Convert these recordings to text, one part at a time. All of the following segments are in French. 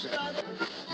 Puxa.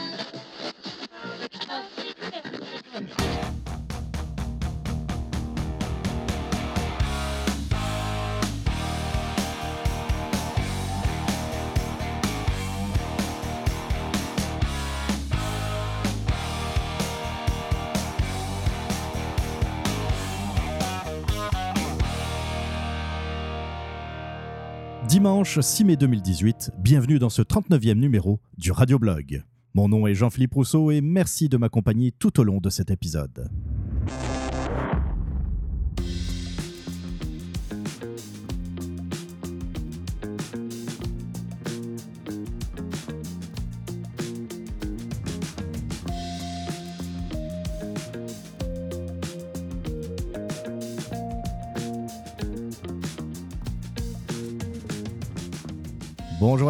Dimanche 6 mai 2018, bienvenue dans ce 39e numéro du Radioblog. Mon nom est Jean-Philippe Rousseau et merci de m'accompagner tout au long de cet épisode.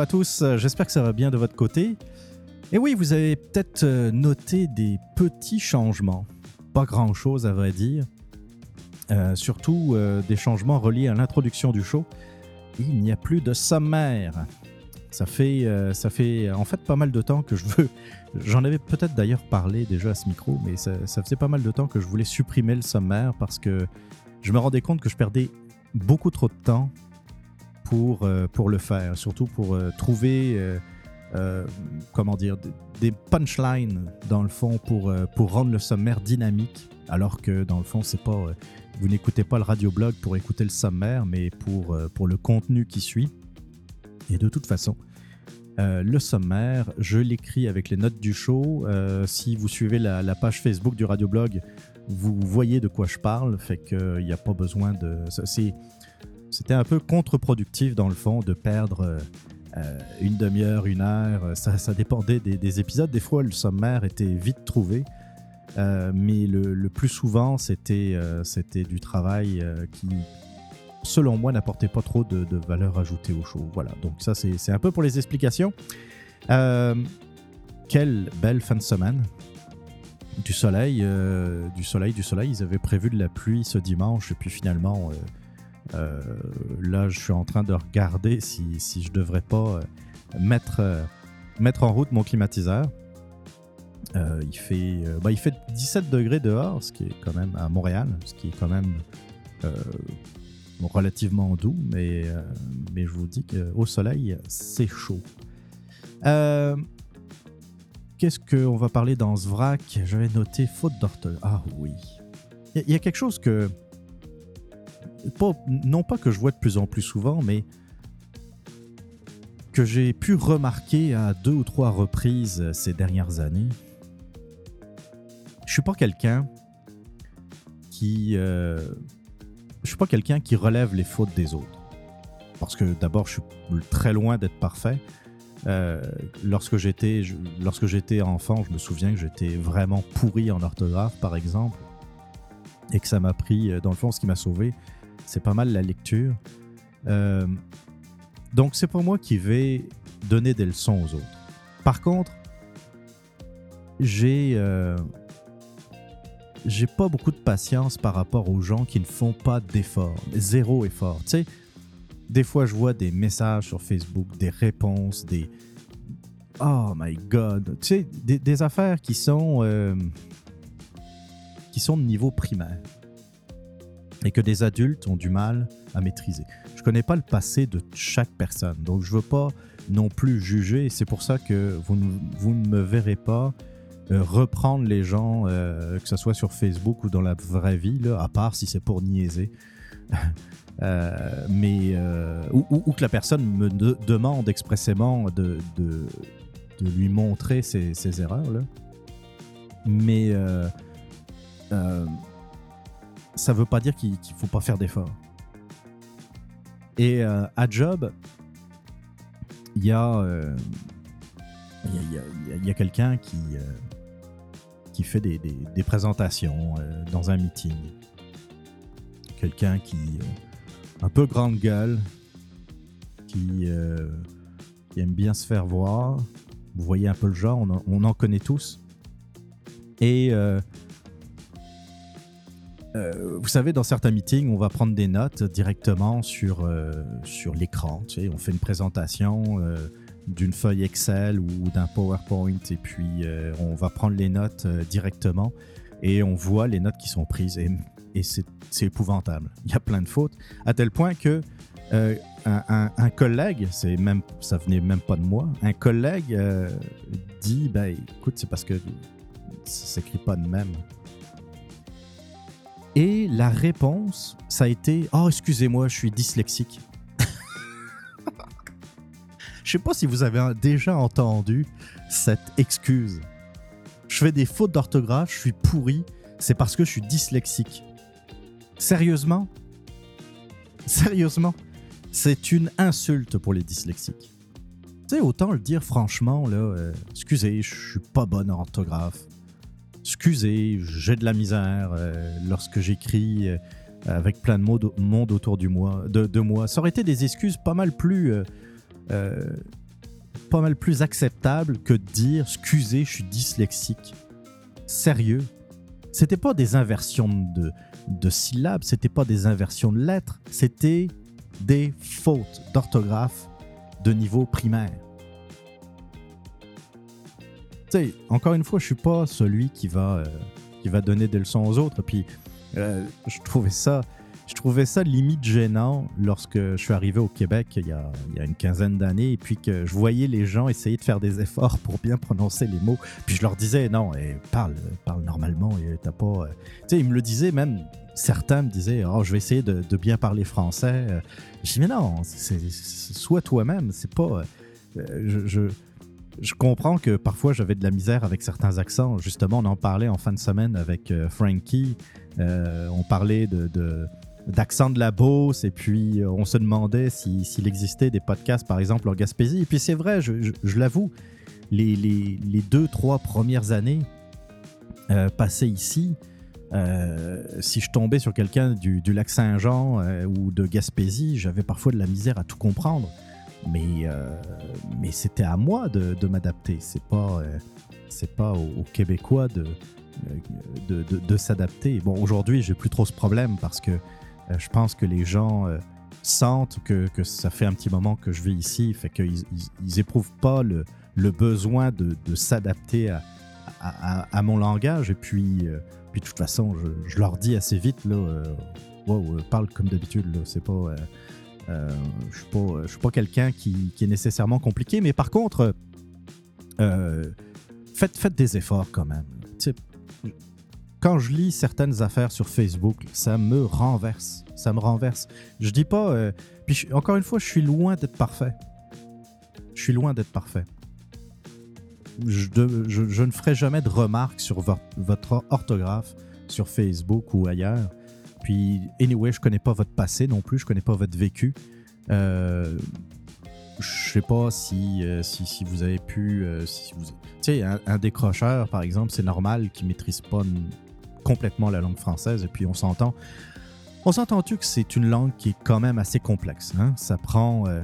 À tous, j'espère que ça va bien de votre côté. Et oui, vous avez peut-être euh, noté des petits changements. Pas grand-chose à vrai dire. Euh, surtout euh, des changements reliés à l'introduction du show. Il n'y a plus de sommaire. Ça fait, ça fait en fait pas mal de temps que je veux. J'en avais peut-être d'ailleurs parlé déjà à ce micro, mais ça, ça, faisait pas mal de temps que je voulais supprimer le sommaire parce que je me rendais compte que je perdais beaucoup trop de temps pour, euh, pour le faire, surtout pour euh, trouver, euh, comment dire, des punchlines dans le fond pour, pour rendre le sommaire dynamique, alors que dans le fond, c'est pas, vous n'écoutez pas le radioblog pour écouter le sommaire, mais pour, pour le contenu qui suit. Et de toute façon, le sommaire, je l'écris avec les notes du show. si vous suivez la, page Facebook du radioblog, vous voyez de quoi je parle, fait qu'il n'y a pas besoin de. C'est c'était un peu contre-productif dans le fond de perdre euh, euh, une demi-heure, une heure. Ça, dépendait des, épisodes. Des fois, le sommaire était vite trouvé. Euh, mais le, plus souvent, c'était du travail qui, selon moi, n'apportait pas trop de, valeur ajoutée au show. Voilà, donc ça, c'est un peu pour les explications. quelle belle fin de semaine. Du soleil, du soleil, du soleil. Ils avaient prévu de la pluie ce dimanche, et puis finalement, euh, là, je suis en train de regarder si, si je devrais pas euh, mettre, euh, mettre en route mon climatiseur. il, fait, bah, il fait 17 degrés dehors, ce qui est quand même à Montréal, ce qui est quand même relativement doux, mais, mais je vous dis qu'au soleil, c'est chaud. Qu'est-ce qu'on va parler dans ce vrac? J'avais noté faute d'orthographe. Ah oui. Il y, a quelque chose que non pas que je vois de plus en plus souvent, mais que j'ai pu remarquer à deux ou trois reprises ces dernières années. Je suis pas quelqu'un qui, euh, je suis pas quelqu'un qui relève les fautes des autres, parce que d'abord je suis très loin d'être parfait. Euh, lorsque j'étais lorsque j'étais enfant, je me souviens que j'étais vraiment pourri en orthographe, par exemple, et que ça m'a pris, euh, dans le fond, ce qui m'a sauvé, c'est pas mal la lecture. Euh, donc, c'est pas moi qui vais donner des leçons aux autres. Par contre, j'ai euh, j'ai pas beaucoup de patience par rapport aux gens qui ne font pas d'efforts, zéro effort. Tu sais, des fois, je vois des messages sur Facebook, des réponses, des oh my god, tu sais, des, affaires qui sont euh, qui sont de niveau primaire et que des adultes ont du mal à maîtriser. Je ne connais pas le passé de chaque personne, donc je ne veux pas non plus juger. C'est pour ça que vous ne, vous ne me verrez pas euh, reprendre les gens, euh, que ce soit sur Facebook ou dans la vraie vie, à part si c'est pour niaiser. Euh, mais ou, que la personne me demande expressément de, de, lui montrer ses, erreurs. Mais ça veut pas dire qu'il ne faut pas faire d'efforts. Et euh, à Job, il y a, euh, y a, quelqu'un qui, euh, qui fait des, des, présentations dans un meeting. Quelqu'un qui un peu grande gueule, qui, aime bien se faire voir. Vous voyez un peu le genre, on, on en connaît tous. Et euh, vous savez, dans certains meetings, on va prendre des notes directement sur, euh, sur l'écran. On fait une présentation, euh, d'une feuille Excel ou d'un PowerPoint et puis on va prendre les notes directement et on voit les notes qui sont prises et, c'est épouvantable. Il y a plein de fautes à tel point que un, collègue, c'est même, ça venait même pas de moi, un collègue dit ben écoute c'est parce que ça s'écrit pas de même. Et la réponse, ça a été Oh, excusez-moi, je suis dyslexique. Je sais pas si vous avez déjà entendu cette excuse. Je fais des fautes d'orthographe, je suis pourri, c'est parce que je suis dyslexique. Sérieusement? Sérieusement? C'est une insulte pour les dyslexiques. Tu sais, autant le dire franchement, là, euh, excusez, je suis pas bonne en orthographe. Excusez, j'ai de la misère euh, lorsque j'écris euh, avec plein de monde autour du moi, de, moi. Ça aurait été des excuses pas mal plus euh, pas mal plus acceptable que de dire excusez, je suis dyslexique. Sérieux. C'était pas des inversions de, de syllabes, c'était pas des inversions de lettres, c'était des fautes d'orthographe de niveau primaire. Sais, encore une fois, je suis pas celui qui va, euh, qui va donner des leçons aux autres. Puis, euh, je trouvais ça je trouvais ça limite gênant lorsque je suis arrivé au Québec il y a, une quinzaine d'années et puis que je voyais les gens essayer de faire des efforts pour bien prononcer les mots. Puis je leur disais, non, eh, parle, parle normalement, et t'as pas. Euh, tu sais, ils me le disaient même, certains me disaient, oh, je vais essayer de, bien parler français. Je dis, mais non, c'est, sois toi-même, c'est pas. Je, comprends que parfois j'avais de la misère avec certains accents. Justement, on en parlait en fin de semaine avec euh, Frankie. on parlait de, d'accent de la Beauce, et puis euh, on se demandait s'il existait des podcasts, par exemple, en Gaspésie. Et puis c'est vrai, je, l'avoue, les, deux, trois premières années euh, passées ici, euh, si je tombais sur quelqu'un du, lac Saint-Jean ou de Gaspésie, j'avais parfois de la misère à tout comprendre. Mais, mais c'était à moi de, m'adapter. C'est pas, c'est pas aux, Québécois de, de, de s'adapter. Bon, aujourd'hui, j'ai plus trop ce problème parce que euh, je pense que les gens euh, sentent que, que, ça fait un petit moment que je vis ici, fait qu'ils ils, éprouvent pas le, le besoin de, s'adapter à, à, à, mon langage. Et puis, euh, puis de toute façon, je, je, leur dis assez vite, là, wow, parle comme d'habitude, c'est pas... Euh, je je suis pas quelqu'un qui, est nécessairement compliqué, mais par contre, faites, faites des efforts quand même quand je lis certaines affaires sur Facebook, ça me renverse. Ça me renverse. Je dis pas. Euh, puis encore une fois, je suis loin d'être parfait. Je suis loin d'être parfait. Je, ne ferai jamais de remarques sur votre orthographe sur Facebook ou ailleurs. Puis, anyway, je connais pas votre passé non plus, je connais pas votre vécu. Euh, je sais pas si, euh, si, vous avez pu. Euh. Tu sais, un, décrocheur, par exemple, c'est normal qu'il maîtrise pas complètement la langue française. Et puis on s'entend. On s'entend-tu que c'est une langue qui est quand même assez complexe. Hein? Ça prend, euh,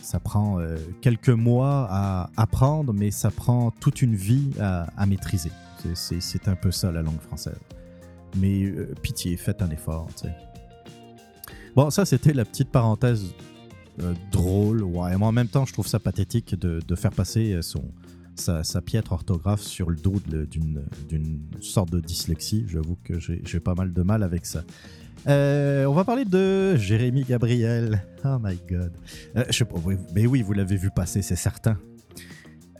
ça prend quelques mois à apprendre, mais ça prend toute une vie à, maîtriser. C'est un peu ça la langue française. Mais euh, pitié, faites un effort. Bon, ça c'était la petite parenthèse drôle. Ouais, mais en même temps, je trouve ça pathétique de, faire passer son, sa, piètre orthographe sur le dos d'une sorte de dyslexie. J'avoue que j'ai pas mal de mal avec ça. Euh, on va parler de Jérémy Gabriel. Oh my god. Euh, je sais pas, mais oui, vous l'avez vu passer, c'est certain.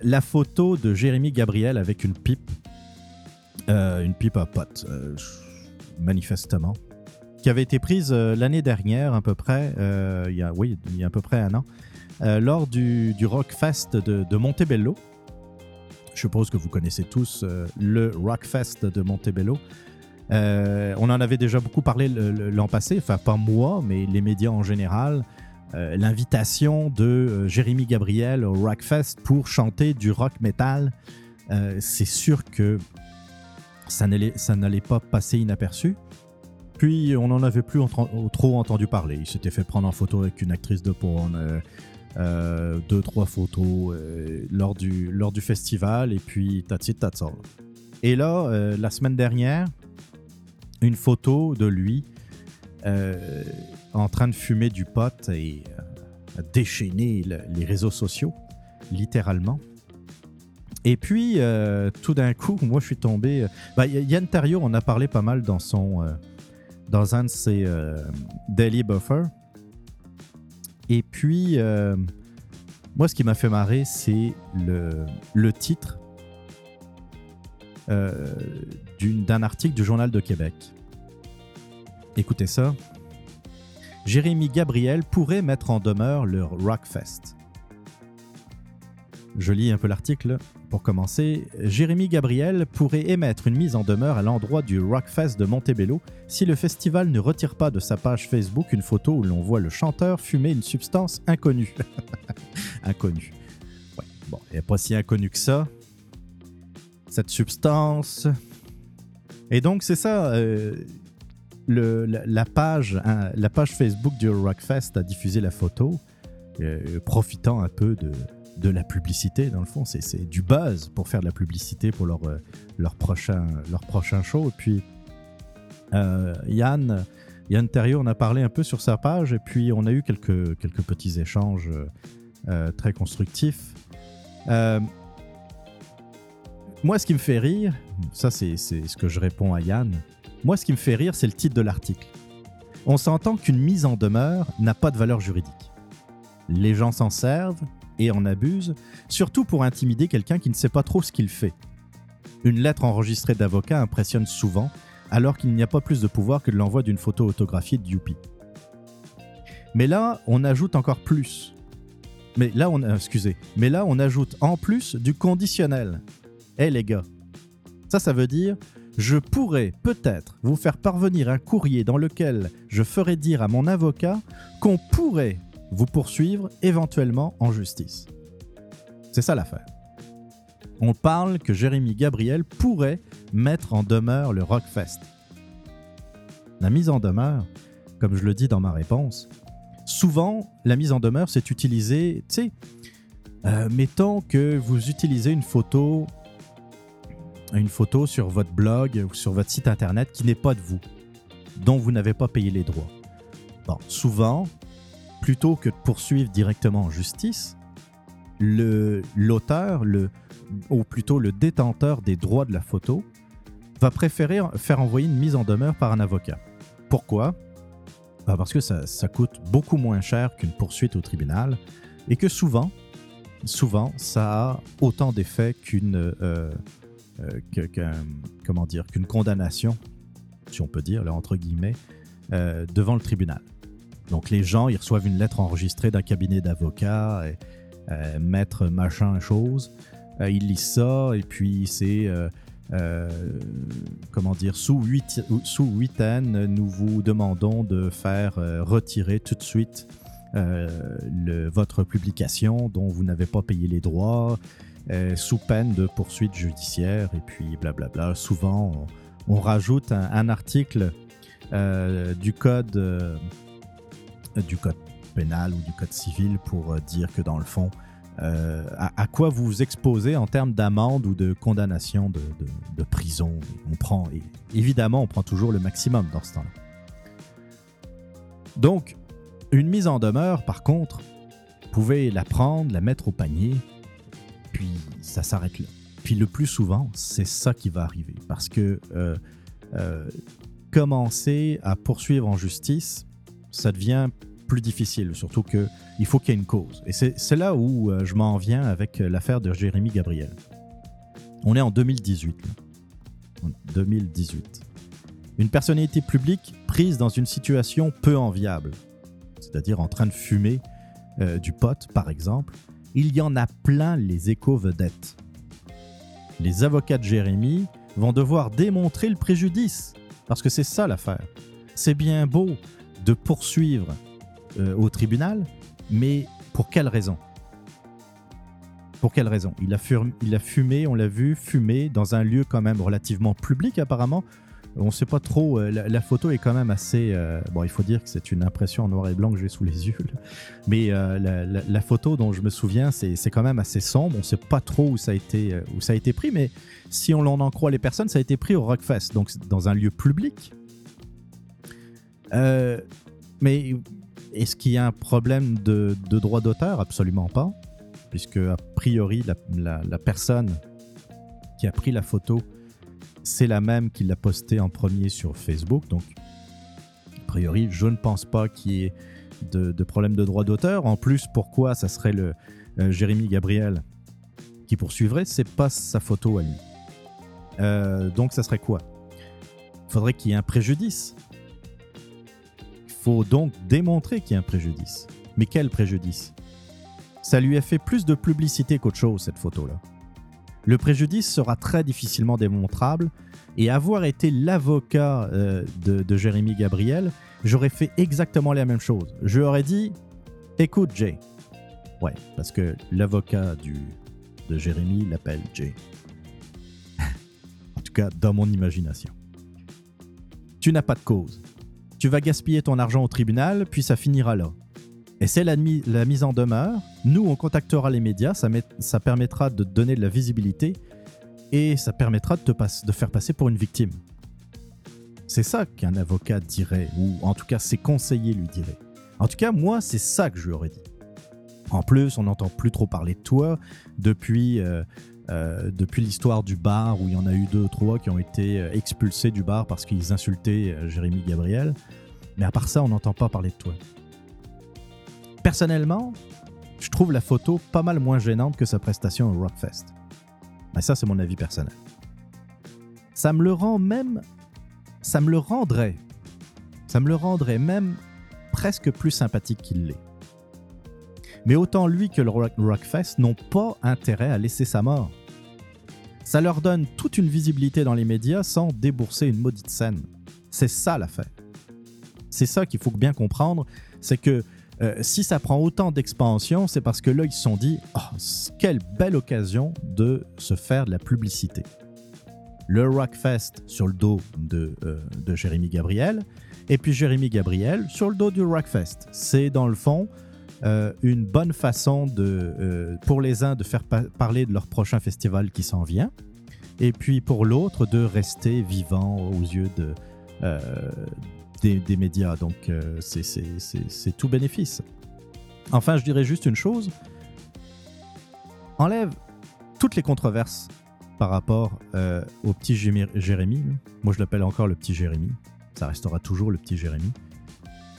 La photo de Jérémy Gabriel avec une pipe, euh, une pipe à pote, manifestement, qui avait été prise l'année dernière, à peu près, il y a, oui, il y a à peu près un an, lors du, du Rockfest de, de Montebello. Je suppose que vous connaissez tous euh, le Rockfest de Montebello. Euh, on en avait déjà beaucoup parlé l'an passé, enfin pas moi, mais les médias en général. Euh, l'invitation de Jérémy Gabriel au Rockfest pour chanter du rock metal, c'est sûr que ça n'allait pas passer inaperçu. Puis on n'en avait plus trop entendu parler. Il s'était fait prendre en photo avec une actrice de porn. Euh, deux, trois photos euh, lors, du, lors du festival, et puis tatsi tatsol. Et là, euh, la semaine dernière, une photo de lui en train de fumer du pot et déchaîner les réseaux sociaux. littéralement. Et puis, euh, tout d'un coup, moi, je suis tombé. euh, bah, Yann Terriot, on a parlé pas mal dans son, euh, dans un de ses daily buffers. Et puis, moi, ce qui m'a fait marrer, c'est le, le titre d'un article du Journal de Québec. Écoutez ça. Jérémy Gabriel pourrait mettre en demeure le Rockfest. Je lis un peu l'article pour commencer. Jérémy Gabriel pourrait émettre une mise en demeure à l'endroit du Rockfest de Montebello si le festival ne retire pas de sa page Facebook une photo où l'on voit le chanteur fumer une substance inconnue. inconnue. Ouais, bon, elle n'est pas si inconnue que ça. Cette substance. Et donc, c'est ça. euh, hein, la page Facebook du Rockfest a diffusé la photo, euh, profitant un peu de, de la publicité, dans le fond. C'est, du buzz pour faire de la publicité pour leur, euh, leur, prochain, leur prochain show. Et puis, euh, Yann, Yann Terriot, on a parlé un peu sur sa page, et puis on a eu quelques, quelques petits échanges euh, très constructifs. Moi, ce qui me fait rire, ça c'est ce que je réponds à Yann, moi, ce qui me fait rire, c'est le titre de l'article. On s'entend qu'une mise en demeure n'a pas de valeur juridique. Les gens s'en servent et en abusent, surtout pour intimider quelqu'un qui ne sait pas trop ce qu'il fait. Une lettre enregistrée d'avocat impressionne souvent, alors qu'il n'y a pas plus de pouvoir que de l'envoi d'une photo autographiée de Youpi. Mais là, on ajoute encore plus. Mais là, on, euh, excusez, mais là, on ajoute en plus du conditionnel. Eh les gars, ça, ça veut dire je pourrais peut-être vous faire parvenir un courrier dans lequel je ferai dire à mon avocat qu'on pourrait vous poursuivre éventuellement en justice. C'est ça l'affaire. On parle que Jérémy Gabriel pourrait mettre en demeure le Rockfest. La mise en demeure, comme je le dis dans ma réponse, souvent la mise en demeure c'est utilisé, tu sais, euh, mettons que vous utilisez une photo une photo sur votre blog ou sur votre site internet qui n'est pas de vous, dont vous n'avez pas payé les droits. Bon, souvent, plutôt que de poursuivre directement en justice, l'auteur, ou plutôt le détenteur des droits de la photo, va préférer faire envoyer une mise en demeure par un avocat. Pourquoi? Ben Parce que ça, coûte beaucoup moins cher qu'une poursuite au tribunal et que souvent, souvent, ça a autant d'effet qu'une euh, euh, qu'une condamnation, si on peut dire, euh, devant le tribunal. Donc les gens, ils reçoivent une lettre enregistrée d'un cabinet d'avocats, euh, maître machin chose, Euh, ils lisent ça et puis c'est euh, euh, comment dire sous huit sous huitaine, nous vous demandons de faire retirer tout de suite votre publication dont vous n'avez pas payé les droits sous peine de poursuite judiciaire et puis blablabla. Souvent, on, rajoute un, article du code du code pénal ou du code civil pour euh, dire que dans le fond, euh, à, quoi vous vous exposez en termes d'amende ou de condamnation de, de- prison? On prend, évidemment, on prend toujours le maximum dans ce temps-là. Donc, une mise en demeure, par contre, vous pouvez la prendre, la mettre au panier, puis ça s'arrête là. Puis le plus souvent, c'est ça qui va arriver. Parce que euh, euh, commencer à poursuivre en justice, ça devient plus difficile, surtout qu'il faut qu'il y ait une cause. Et c'est là où euh, je m'en viens avec euh, l'affaire de Jérémy Gabriel. On est en 2018. là. En 2018. Une personnalité publique prise dans une situation peu enviable, c'est-à-dire en train de fumer euh, du pot, par exemple, il y en a plein les éco-vedettes. Les avocats de Jérémy vont devoir démontrer le préjudice, parce que c'est ça l'affaire. C'est bien beau de poursuivre euh, au tribunal, mais pour quelle raison? Pour quelle raison? Il a, fumé, on l'a vu, fumer dans un lieu quand même relativement public apparemment. On ne sait pas trop, euh, la, photo est quand même assez... euh, bon, il faut dire que c'est une impression en noir et blanc que j'ai sous les yeux. là. Mais la, photo dont je me souviens, c'est quand même assez sombre. On ne sait pas trop où ça, a été, où ça a été pris, mais si on en croit les personnes, ça a été pris au Rockfest, donc dans un lieu public. Mais est-ce qu'il y a un problème de, droit d'auteur? Absolument pas. puisque a priori, la, personne qui a pris la photo, c'est la même qui l'a postée en premier sur Facebook. Donc, a priori, je ne pense pas qu'il y ait de, problème de droit d'auteur. En plus, pourquoi ça serait le euh, Jérémy Gabriel qui poursuivrait? C'est pas sa photo à lui. Euh, donc, ça serait quoi? Faudrait qu'il y ait un préjudice. Faut donc démontrer qu'il y a un préjudice. Mais quel préjudice? Ça lui a fait plus de publicité qu'autre chose, cette photo-là. Le préjudice sera très difficilement démontrable, et avoir été l'avocat euh, de, Jérémy Gabriel, j'aurais fait exactement la même chose. Je aurais dit Écoute, Jay. Ouais, parce que l'avocat de Jérémy l'appelle Jay. en tout cas, dans mon imagination. Tu n'as pas de cause. Tu vas gaspiller ton argent au tribunal, puis ça finira là. Et c'est la, mise en demeure. Nous, on contactera les médias, ça, permettra de donner de la visibilité et ça permettra de te de faire passer pour une victime. C'est ça qu'un avocat dirait, ou en tout cas ses conseillers lui diraient. En tout cas, moi, c'est ça que je lui aurais dit. En plus, on n'entend plus trop parler de toi depuis, euh, euh, depuis l'histoire du bar où il y en a eu deux ou trois qui ont été euh, expulsés du bar parce qu'ils insultaient Jérémy Gabriel. Mais à part ça, on n'entend pas parler de toi. Personnellement, je trouve la photo pas mal moins gênante que sa prestation au Rockfest. Mais ça, c'est mon avis personnel. Ça me le rend même. Ça me le rendrait. Ça me le rendrait même presque plus sympathique qu'il l'est. Mais autant lui que le Rockfest n'ont pas intérêt à laisser sa mort. Ça leur donne toute une visibilité dans les médias sans débourser une maudite scène. C'est ça l'affaire. C'est ça qu'il faut bien comprendre, c'est que euh, si ça prend autant d'expansion, c'est parce que là, ils se sont dit oh, quelle belle occasion de se faire de la publicité. Le Rockfest sur le dos de, euh, de Jérémy Gabriel, et puis Jérémy Gabriel sur le dos du Rockfest. C'est dans le fond euh, une bonne façon de, pour les uns de faire parler de leur prochain festival qui s'en vient, et puis pour l'autre de rester vivant aux yeux de, des, médias. Donc, euh, c'est tout bénéfice. Enfin, je dirais juste une chose. Enlève toutes les controverses par rapport euh, au petit Jérémy. Moi, je l'appelle encore le petit Jérémy. Ça restera toujours le petit Jérémy.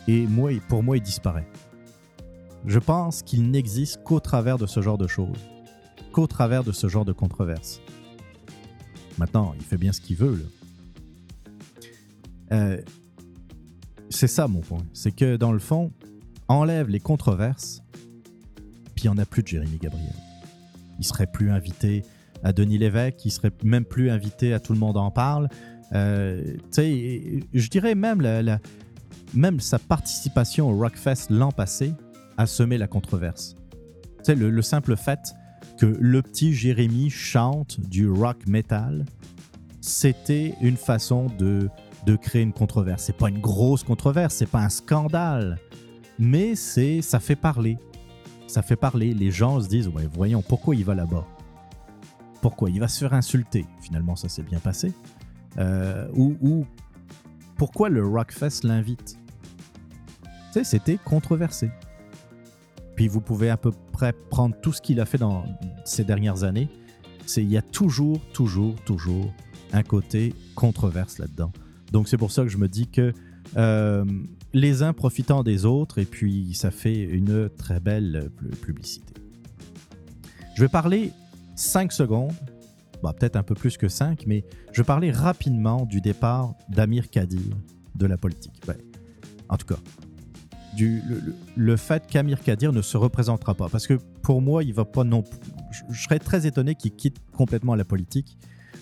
Et moi, pour moi, il disparaît. Je pense qu'il n'existe qu'au travers de ce genre de choses. Qu'au travers de ce genre de controverses. Maintenant, il fait bien ce qu'il veut. Euh, c'est ça mon point. C'est que dans le fond, enlève les controverses, puis il n'y en a plus de Jérémy Gabriel. Il serait plus invité à Denis Lévesque, il serait même plus invité à Tout le monde en parle. Euh, je dirais même, même sa participation au Rockfest l'an passé a semé la controverse. Le, le simple fait que le petit Jérémy chante du rock metal, c'était une façon de de créer une controverse. C'est pas une grosse controverse, c'est pas un scandale, mais c'est ça fait parler. Ça fait parler. Les gens se disent ouais, voyons pourquoi il va là-bas? Pourquoi il va se faire insulter? Finalement, ça s'est bien passé. Euh, ou, pourquoi le Rockfest l'invite? Tu sais, c'était controversé. Puis vous pouvez à peu près prendre tout ce qu'il a fait dans ces dernières années. C'est il y a toujours, toujours, toujours un côté controverse là-dedans. Donc c'est pour ça que je me dis que euh, les uns profitant des autres, et puis ça fait une très belle publicité. Je vais parler 5 secondes, bah, peut-être un peu plus que 5, mais je vais parler rapidement du départ d'Amir Kadir de la politique. en tout cas, du, le, fait qu'Amir Kadir ne se représentera pas. Parce que pour moi, il va pas non je, serais très étonné qu'il quitte complètement la politique,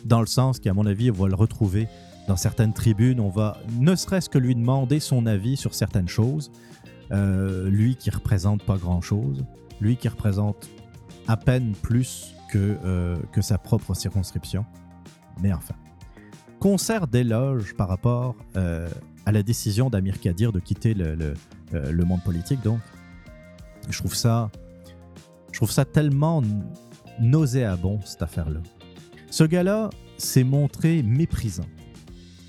dans le sens qu'à mon avis, on va le retrouver dans certaines tribunes, on va ne serait-ce que lui demander son avis sur certaines choses. Euh, lui qui représente pas grand-chose, lui qui représente à peine plus que, euh, que sa propre circonscription. Mais enfin. Concert d'éloge par rapport euh, à la décision d'Amir Kadir de quitter le, monde politique, donc. Je trouve ça, je trouve ça tellement nauséabond, cette affaire-là. Ce gars-là s'est montré méprisant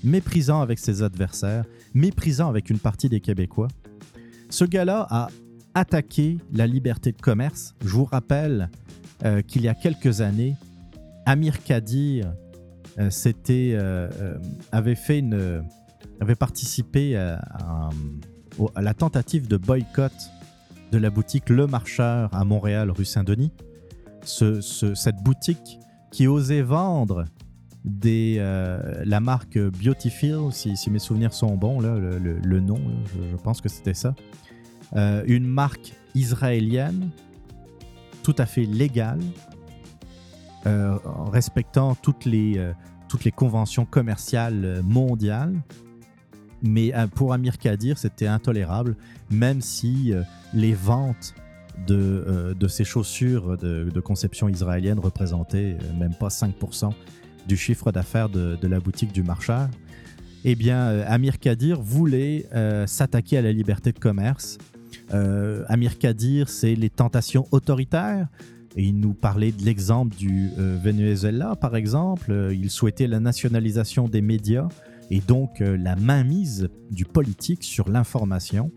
méprisant avec ses adversaires, méprisant avec une partie des Québécois. Ce gars-là a attaquer la liberté de commerce. Je vous rappelle euh, qu'il y a quelques années, Amir Kadir euh, euh, avait, fait une, avait participé à, la tentative de boycott de la boutique Le Marcheur à Montréal, rue Saint-Denis. cette boutique qui osait vendre des, la marque Beautyfield, si, mes souvenirs sont bons, là, le, nom, je, pense que c'était ça. une marque israélienne tout à fait légale, euh, respectant euh, toutes les conventions commerciales mondiales. Mais euh, pour Amir Kadir, c'était intolérable, même si les ventes de, de ces chaussures de, conception israélienne représentaient même pas 5% du chiffre d'affaires de, la boutique du marcheur. Eh bien, Amir Kadir voulait s'attaquer à la liberté de commerce euh, Amir Kadir, c'est les tentations autoritaires. Il nous parlait de l'exemple du euh, Venezuela, par exemple. Euh, il souhaitait la nationalisation des médias et donc la mainmise du politique sur l'information,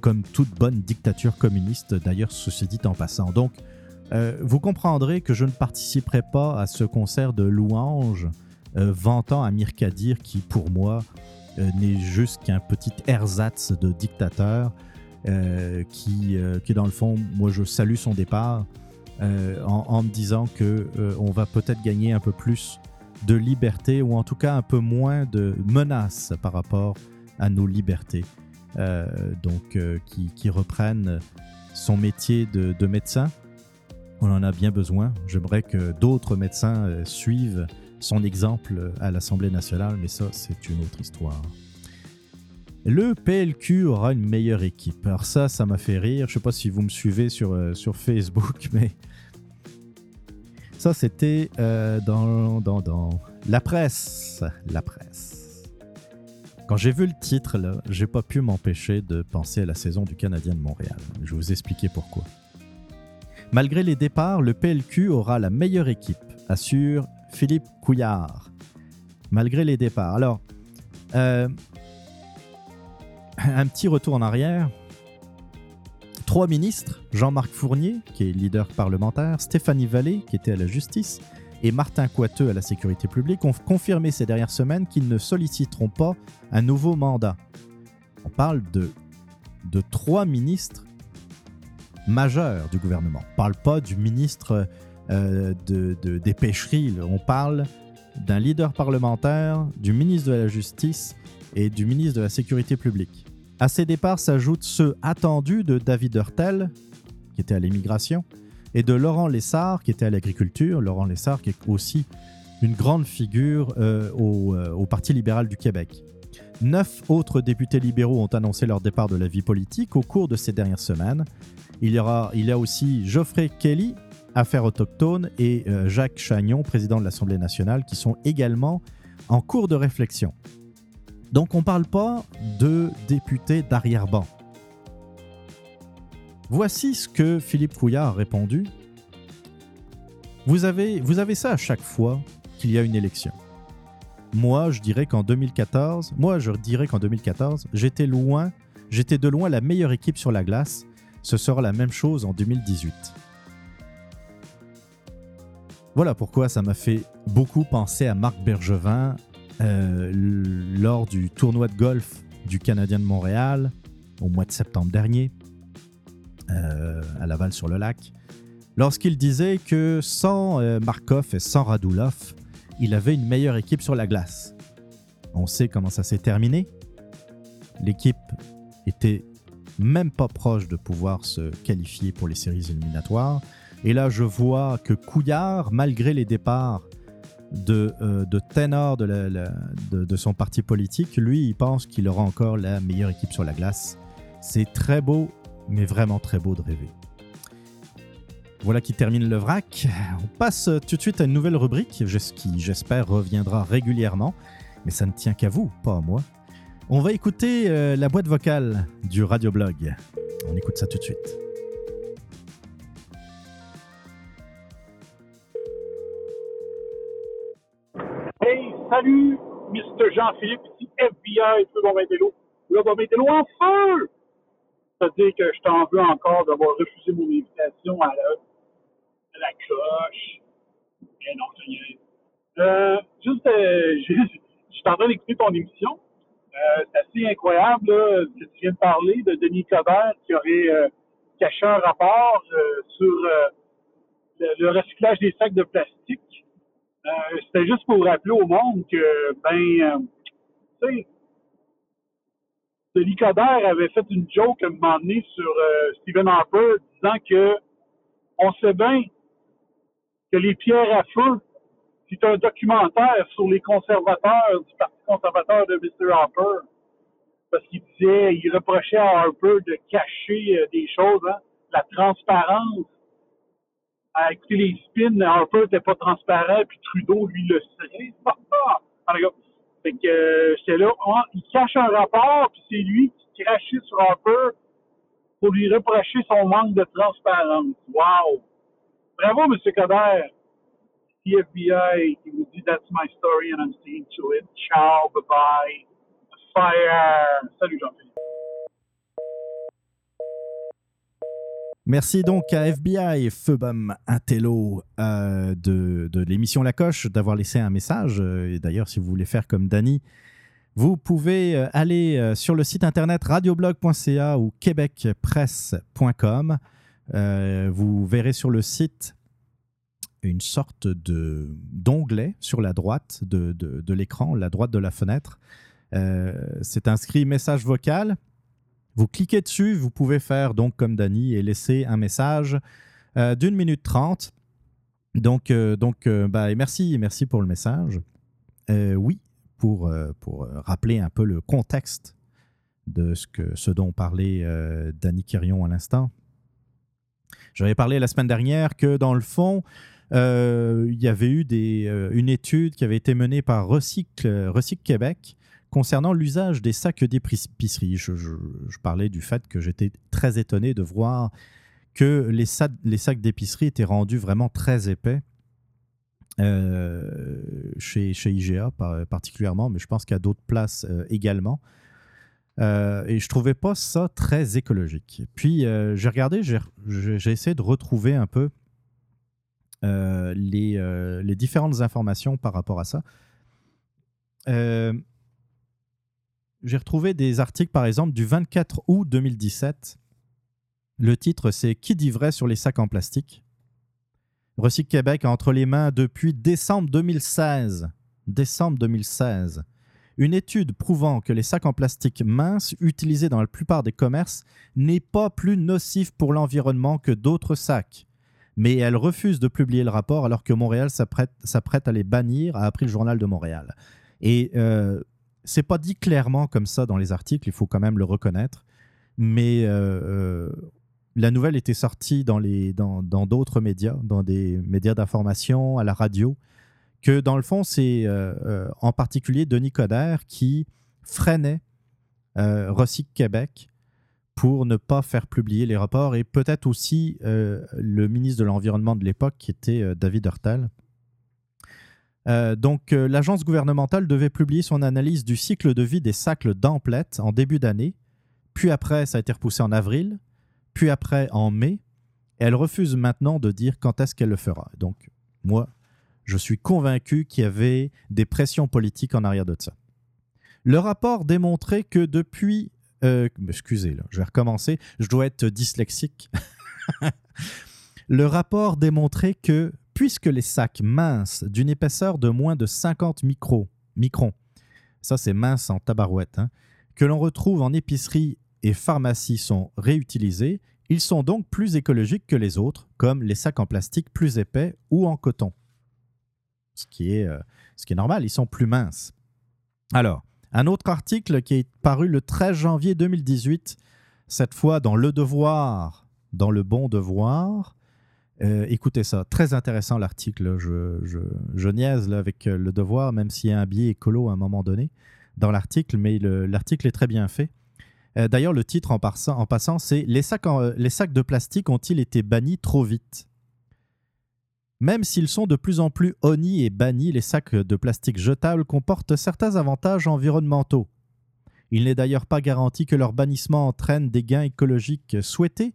comme toute bonne dictature communiste, d'ailleurs, ceci dit en passant. Donc, vous comprendrez que je ne participerai pas à ce concert de louanges vantant Amir Kadir, qui pour moi n'est juste qu'un petit ersatz de dictateur euh, qui, euh, qui, dans le fond, moi, je salue son départ euh, en, me disant que on va peut-être gagner un peu plus de liberté ou en tout cas un peu moins de menaces par rapport à nos libertés. donc, qui, qui, reprennent son métier de, de, médecin. On en a bien besoin. J'aimerais que d'autres médecins suivent son exemple à l'Assemblée nationale, mais ça, c'est une autre histoire. Le PLQ aura une meilleure équipe. Alors ça, ça m'a fait rire. Je sais pas si vous me suivez sur, euh, sur Facebook, mais ça, c'était euh, dans, dans, dans, la presse. La presse. Quand j'ai vu le titre, j'ai pas pu m'empêcher de penser à la saison du Canadien de Montréal. Je vais vous expliquer pourquoi. Malgré les départs, le PLQ aura la meilleure équipe, assure Philippe Couillard. Malgré les départs. Alors, euh, un petit retour en arrière. Trois ministres, Jean-Marc Fournier, qui est leader parlementaire, Stéphanie Vallée, qui était à la justice, et Martin Coiteux à la sécurité publique, ont confirmé ces dernières semaines qu'ils ne solliciteront pas un nouveau mandat. On parle de, trois ministres majeurs du gouvernement. On ne parle pas du ministre euh, de, des pêcheries, on parle d'un leader parlementaire, du ministre de la Justice et du ministre de la Sécurité publique. À ces départs s'ajoutent ceux attendus de David Hurtel, qui était à l'immigration, et de Laurent Lessard, qui était à l'agriculture. Laurent Lessard, qui est aussi une grande figure euh, euh, au, Parti libéral du Québec. Neuf autres députés libéraux ont annoncé leur départ de la vie politique au cours de ces dernières semaines. Il y, a aussi Geoffrey Kelly, affaire autochtone, et euh, Jacques Chagnon, président de l'Assemblée nationale, qui sont également en cours de réflexion. Donc on ne parle pas de députés d'arrière-ban. Voici ce que Philippe Couillard a répondu. Vous avez, ça à chaque fois qu'il y a une élection. Moi, je dirais qu'en 2014, moi, je dirais qu'en 2014, j'étais loin, j'étais de loin la meilleure équipe sur la glace. Ce sera la même chose en 2018. Voilà pourquoi ça m'a fait beaucoup penser à Marc Bergevin lors du tournoi de golf du Canadien de Montréal au mois de septembre dernier, euh, à Laval-sur-le-Lac, lorsqu'il disait que sans euh, Markov et sans Radulov, il avait une meilleure équipe sur la glace. On sait comment ça s'est terminé. L'équipe était même pas proche de pouvoir se qualifier pour les séries éliminatoires. Et là, je vois que Couillard, malgré les départs de, euh, de ténor de, son parti politique, lui, il pense qu'il aura encore la meilleure équipe sur la glace. C'est très beau, mais vraiment très beau de rêver. Voilà qui termine le vrac. On passe tout de suite à une nouvelle rubrique qui, j'espère, reviendra régulièrement, mais ça ne tient qu'à vous, pas à moi. On va écouter euh, la boîte vocale du radioblog. On écoute ça tout de suite. Salut, Mr. Jean-Philippe, ici FBI, feu Bombay Là, Bombay en feu! te dire que je t'en veux encore d'avoir refusé mon invitation à la, cloche. Mais non, je. Euh, juste, euh, je suis en train d'écouter ton émission. Euh, c'est assez incroyable là, que tu viens de parler de Denis Coderre qui aurait euh, caché un rapport euh, sur euh, le recyclage des sacs de plastique. Euh, C'était juste pour rappeler au monde que, ben, euh, tu sais, Denis Coderre avait fait une joke à un moment donné sur euh, Stephen Harper disant que on sait bien que les pierres à feu, c'est un documentaire sur les conservateurs du Parti conservateur de Mr. Harper. Parce qu'il disait, il reprochait à Harper de cacher des choses, hein, la transparence. À écouter les spins, Harper n'était pas transparent, puis Trudeau, lui, le serait. Cas, fait que euh, j'étais là, ah, il cache un rapport, puis c'est lui qui crachait sur Harper pour lui reprocher son manque de transparence. Wow! Bravo, M. Coder! FBI qui vous dit That's my story and I'm sticking to it. Ciao, bye bye. Fire! Salut Jean-Philippe. Merci donc à FBI, Feubam Intello euh, de, l'émission La Coche d'avoir laissé un message. Euh, Et d'ailleurs, si vous voulez faire comme Dany, vous pouvez euh, aller sur le site internet radioblog.ca ou québecpresse.com. Vous verrez sur le site une sorte d'onglet sur la droite de, l'écran, la droite de la fenêtre. C'est inscrit message vocal. Vous cliquez dessus, vous pouvez faire donc comme Dany et laisser un message euh, d'une minute trente. Donc, euh, donc euh, bah, et merci, merci pour le message. Oui, pour, pour rappeler un peu le contexte de ce, que, ce dont parlait Danny Quirion à l'instant. J'avais parlé la semaine dernière que dans le fond, il y avait eu des, une étude qui avait été menée par Recycle, Recycle Québec concernant l'usage des sacs d'épicerie. Je, parlais du fait que j'étais très étonné de voir que les, sa- les sacs d'épicerie étaient rendus vraiment très épais. euh, chez, IGA par- particulièrement, mais je pense a d'autres places euh, également. Euh, et je trouvais pas ça très écologique. Puis j'ai regardé, j'ai essayé de retrouver un peu les différentes informations par rapport à ça. J'ai retrouvé des articles, par exemple, du 24 août 2017. Le titre, c'est Qui dit vrai sur les sacs en plastique? Recycle Québec a entre les mains depuis décembre 2016. Décembre 2016. Une étude prouvant que les sacs en plastique minces utilisés dans la plupart des commerces n'est pas plus nocif pour l'environnement que d'autres sacs. Mais elle refuse de publier le rapport alors que Montréal s'apprête à les bannir, a appris le journal de Montréal. Et euh, c'est pas dit clairement comme ça dans les articles, il faut quand même le reconnaître. Mais euh, euh, la nouvelle était sortie dans d'autres médias, dans des médias d'information, à la radio, que dans le fond c'est euh, en particulier Denis Coderre qui freinait euh, Recycle Québec pour ne pas faire publier les rapports et peut-être aussi le ministre de l'Environnement de l'époque qui était David Hurtal. Euh, donc, euh, l'agence gouvernementale devait publier son analyse du cycle de vie des sacs d'emplettes en début d'année. Puis après, ça a été repoussé en avril. Puis après, en mai. Et elle refuse maintenant de dire quand est-ce qu'elle le fera. Donc, moi, je suis convaincu qu'il y avait des pressions politiques en arrière de ça. Le rapport démontrait que depuis. euh, excusez, je vais recommencer. Je dois être dyslexique. Le rapport démontrait que, puisque les sacs minces d'une épaisseur de moins de 50 micros, microns, ça c'est mince en tabarouette, hein, que l'on retrouve en épicerie et pharmacie sont réutilisés, ils sont donc plus écologiques que les autres, comme les sacs en plastique plus épais ou en coton. Ce qui est, euh, ce qui est normal, ils sont plus minces. Alors, un autre article qui est paru le 13 janvier 2018, cette fois dans Le Devoir, dans Le Bon Devoir. Euh, écoutez ça, très intéressant l'article. Je, niaise avec euh, Le Devoir, même s'il y a un biais écolo à un moment donné dans l'article, mais le- l'article est très bien fait. Euh, D'ailleurs, le titre en, passant, c'est les, les sacs de plastique ont-ils été bannis trop vite? Même s'ils sont de plus en plus honnis et bannis, les sacs de plastique jetables comportent certains avantages environnementaux. Il n'est d'ailleurs pas garanti que leur bannissement entraîne des gains écologiques souhaités.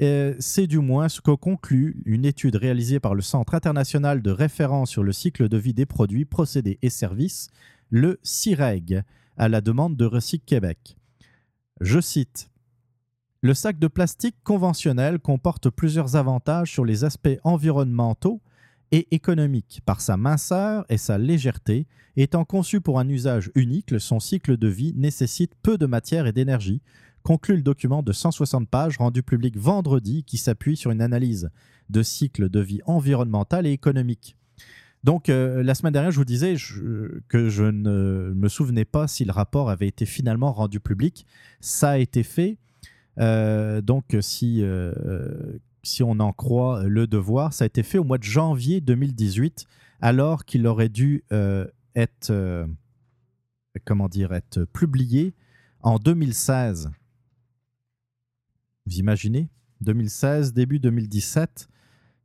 Euh, C'est du moins ce que conclut une étude réalisée par le Centre international de référence sur le cycle de vie des produits, procédés et services, le CIREG, à la demande de Recyc Québec. Je cite Le sac de plastique conventionnel comporte plusieurs avantages sur les aspects environnementaux et économiques par sa minceur et sa légèreté. Étant conçu pour un usage unique, son cycle de vie nécessite peu de matière et d'énergie, conclut le document de 160 pages rendu public vendredi qui s'appuie sur une analyse de cycle de vie environnemental et économique. Donc, euh, la semaine dernière, je vous disais que je ne me souvenais pas si le rapport avait été finalement rendu public. Ça a été fait. Euh, donc, si, euh, si on en croit le devoir, ça a été fait au mois de janvier 2018, alors qu'il aurait dû être publié en 2016. Vous imaginez 2016, début 2017.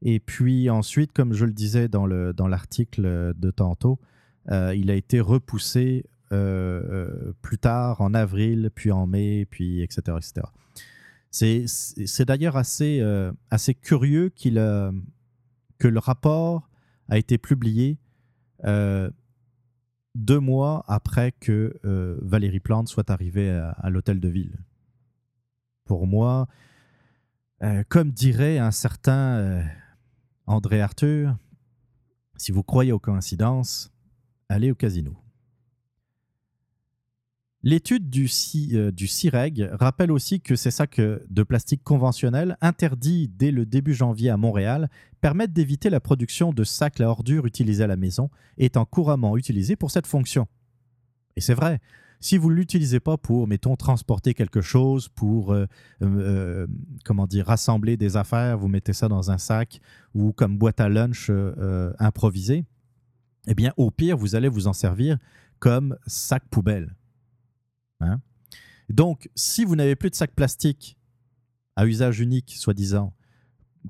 Et puis ensuite, comme je le disais dans le- dans l'article de tantôt, euh, il a été repoussé euh, euh, plus tard, en avril, puis en mai, puis etc. etc. C'est d'ailleurs assez, curieux que le rapport a été publié deux mois après que Valérie Plante soit arrivée à l'hôtel de ville. Pour moi, euh, comme dirait un certain euh, André Arthur, si vous croyez aux coïncidences, allez au casino. L'étude du, C- euh, du CIREG rappelle aussi que ces sacs de plastique conventionnels, interdits dès le début janvier à Montréal, permettent d'éviter la production de sacs à ordures utilisés à la maison, étant couramment utilisés pour cette fonction. Et c'est vrai, si vous ne l'utilisez pas pour, mettons, transporter quelque chose, pour, euh, euh, comment dire, rassembler des affaires, vous mettez ça dans un sac ou comme boîte à lunch euh, euh, improvisée, eh bien, au pire, vous allez vous en servir comme sac poubelle. Hein? Donc, si vous n'avez plus de sac plastique à usage unique, soi-disant,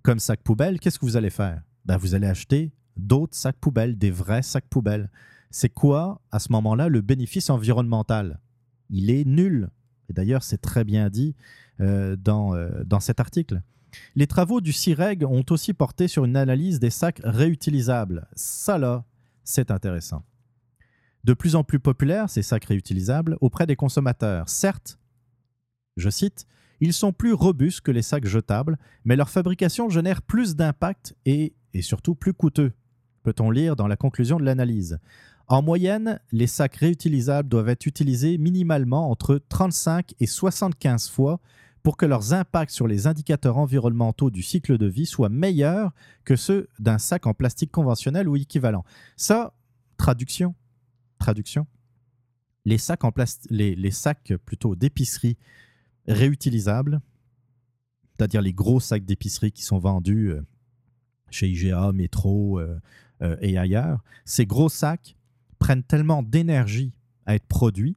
comme sac poubelle, qu'est-ce que vous allez faire? Ben, Vous allez acheter d'autres sacs poubelles, des vrais sacs poubelles. C'est quoi, à ce moment-là, le bénéfice environnemental? Il est nul. Et d'ailleurs, c'est très bien dit euh, dans, euh, dans cet article. Les travaux du CIREG ont aussi porté sur une analyse des sacs réutilisables. Ça, là, c'est intéressant. De plus en plus populaires, ces sacs réutilisables, auprès des consommateurs. Certes, je cite, ils sont plus robustes que les sacs jetables, mais leur fabrication génère plus d'impact et, et surtout plus coûteux, peut-on lire dans la conclusion de l'analyse? En moyenne, les sacs réutilisables doivent être utilisés minimalement entre 35 et 75 fois pour que leurs impacts sur les indicateurs environnementaux du cycle de vie soient meilleurs que ceux d'un sac en plastique conventionnel ou équivalent. Ça, traduction, traduction. Les sacs en les sacs plutôt d'épicerie réutilisables, c'est-à-dire les gros sacs d'épicerie qui sont vendus euh, chez IGA, Métro euh, euh, et ailleurs, ces gros sacs prennent tellement d'énergie à être produits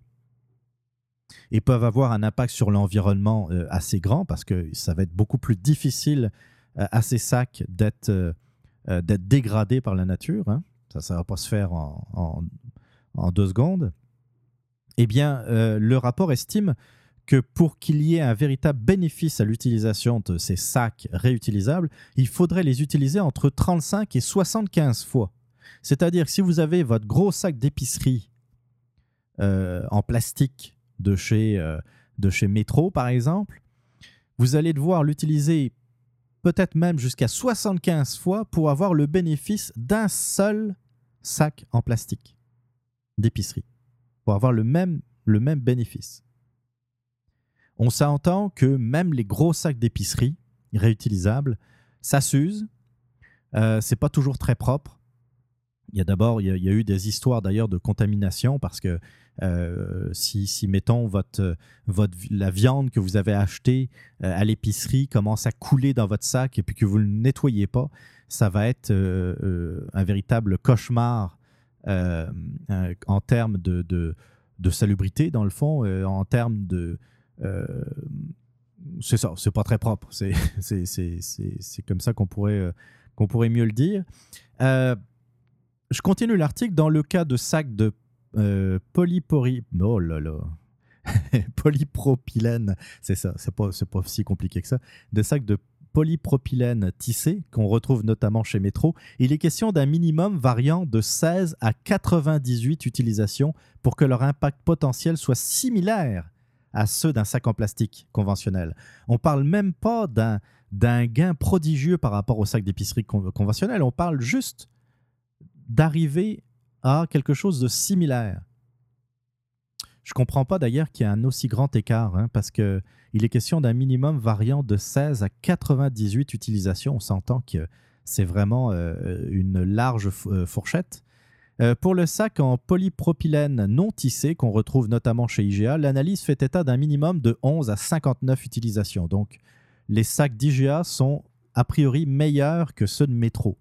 et peuvent avoir un impact sur l'environnement euh, assez grand parce que ça va être beaucoup plus difficile euh, à ces sacs d'être euh, d'être dégradés par la nature. hein. Ça ne va pas se faire en, en- deux secondes. Eh bien, le rapport estime que pour qu'il y ait un véritable bénéfice à l'utilisation de ces sacs réutilisables, il faudrait les utiliser entre 35 et 75 fois. C'est-à-dire que si vous avez votre gros sac d'épicerie euh, en plastique de chez, euh, par exemple, vous allez devoir l'utiliser peut-être même jusqu'à 75 fois pour avoir le bénéfice d'un seul sac en plastique d'épicerie, pour avoir le même, le même bénéfice. On s'entend que même les gros sacs d'épicerie réutilisables, ça s'use, euh, c'est pas toujours très propre. Il y a d'abord, il, y a- eu des histoires d'ailleurs de contamination parce que euh, si, mettons, votre, votre, la viande que vous avez achetée euh, à l'épicerie commence à couler dans votre sac et puis que vous ne le nettoyez pas, ça va être euh, un véritable cauchemar en termes de, de, salubrité, dans le fond, en termes de. c'est ça, c'est pas très propre. C'est comme ça qu'on pourrait, qu'on pourrait mieux le dire. Je continue l'article. Dans le cas de sacs de euh. Oh là polypropylène, c'est ça, c'est pas, si compliqué que ça, de sacs de polypropylène tissé qu'on retrouve notamment chez Metro. Il est question d'un minimum variant de 16 à 98 utilisations pour que leur impact potentiel soit similaire à ceux d'un sac en plastique conventionnel. On parle même pas d'un gain prodigieux par rapport au sac d'épicerie conventionnel, on parle juste d'arriver à quelque chose de similaire. Je ne comprends pas d'ailleurs qu'il y ait un aussi grand écart, hein, parce qu'il est question d'un minimum variant de 16 à 98 utilisations. On s'entend que c'est vraiment euh, une large euh, fourchette. Euh, pour le sac en polypropylène non tissé, qu'on retrouve notamment chez IGA, l'analyse fait état d'un minimum de 11 à 59 utilisations. Donc, les sacs d'IGA sont a priori meilleurs que ceux de métro.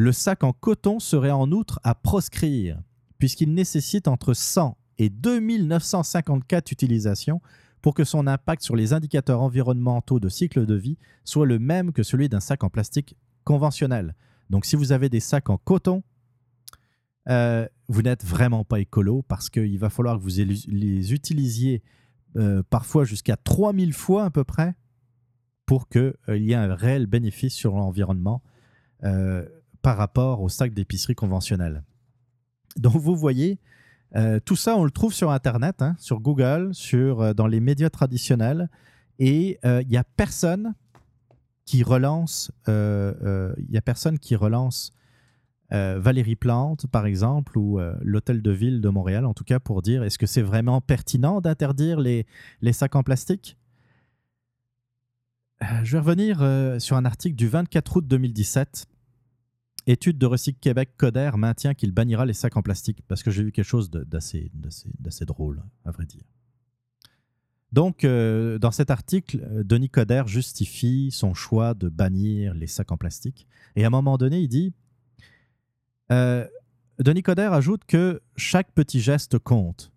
Le sac en coton serait en outre à proscrire, puisqu'il nécessite entre 100 et 2954 utilisations pour que son impact sur les indicateurs environnementaux de cycle de vie soit le même que celui d'un sac en plastique conventionnel. Donc si vous avez des sacs en coton, euh, vous n'êtes vraiment pas écolo parce qu'il va falloir que vous les utilisiez euh, parfois jusqu'à 3000 fois à peu près pour qu'il euh, y ait un réel bénéfice sur l'environnement par rapport aux sacs d'épicerie conventionnels. Donc vous voyez, euh, tout ça, on le trouve sur Internet, hein, sur Google, sur, euh, dans les médias traditionnels. Et il euh, n'y a personne qui relance, il a personne qui relance Valérie Plante, par exemple, ou l'Hôtel de Ville de Montréal, en tout cas, pour dire est-ce que c'est vraiment pertinent d'interdire les, les, sacs en plastique? Je vais revenir sur un article du 24 août 2017 Étude de Recycle Québec Coder maintient qu'il bannira les sacs en plastique parce que j'ai vu quelque chose d'assez drôle, à vrai dire. Donc, euh, dans cet article, euh, Denis Coder justifie son choix de bannir les sacs en plastique. Et à un moment donné, il dit euh, Denis Coder ajoute que chaque petit geste compte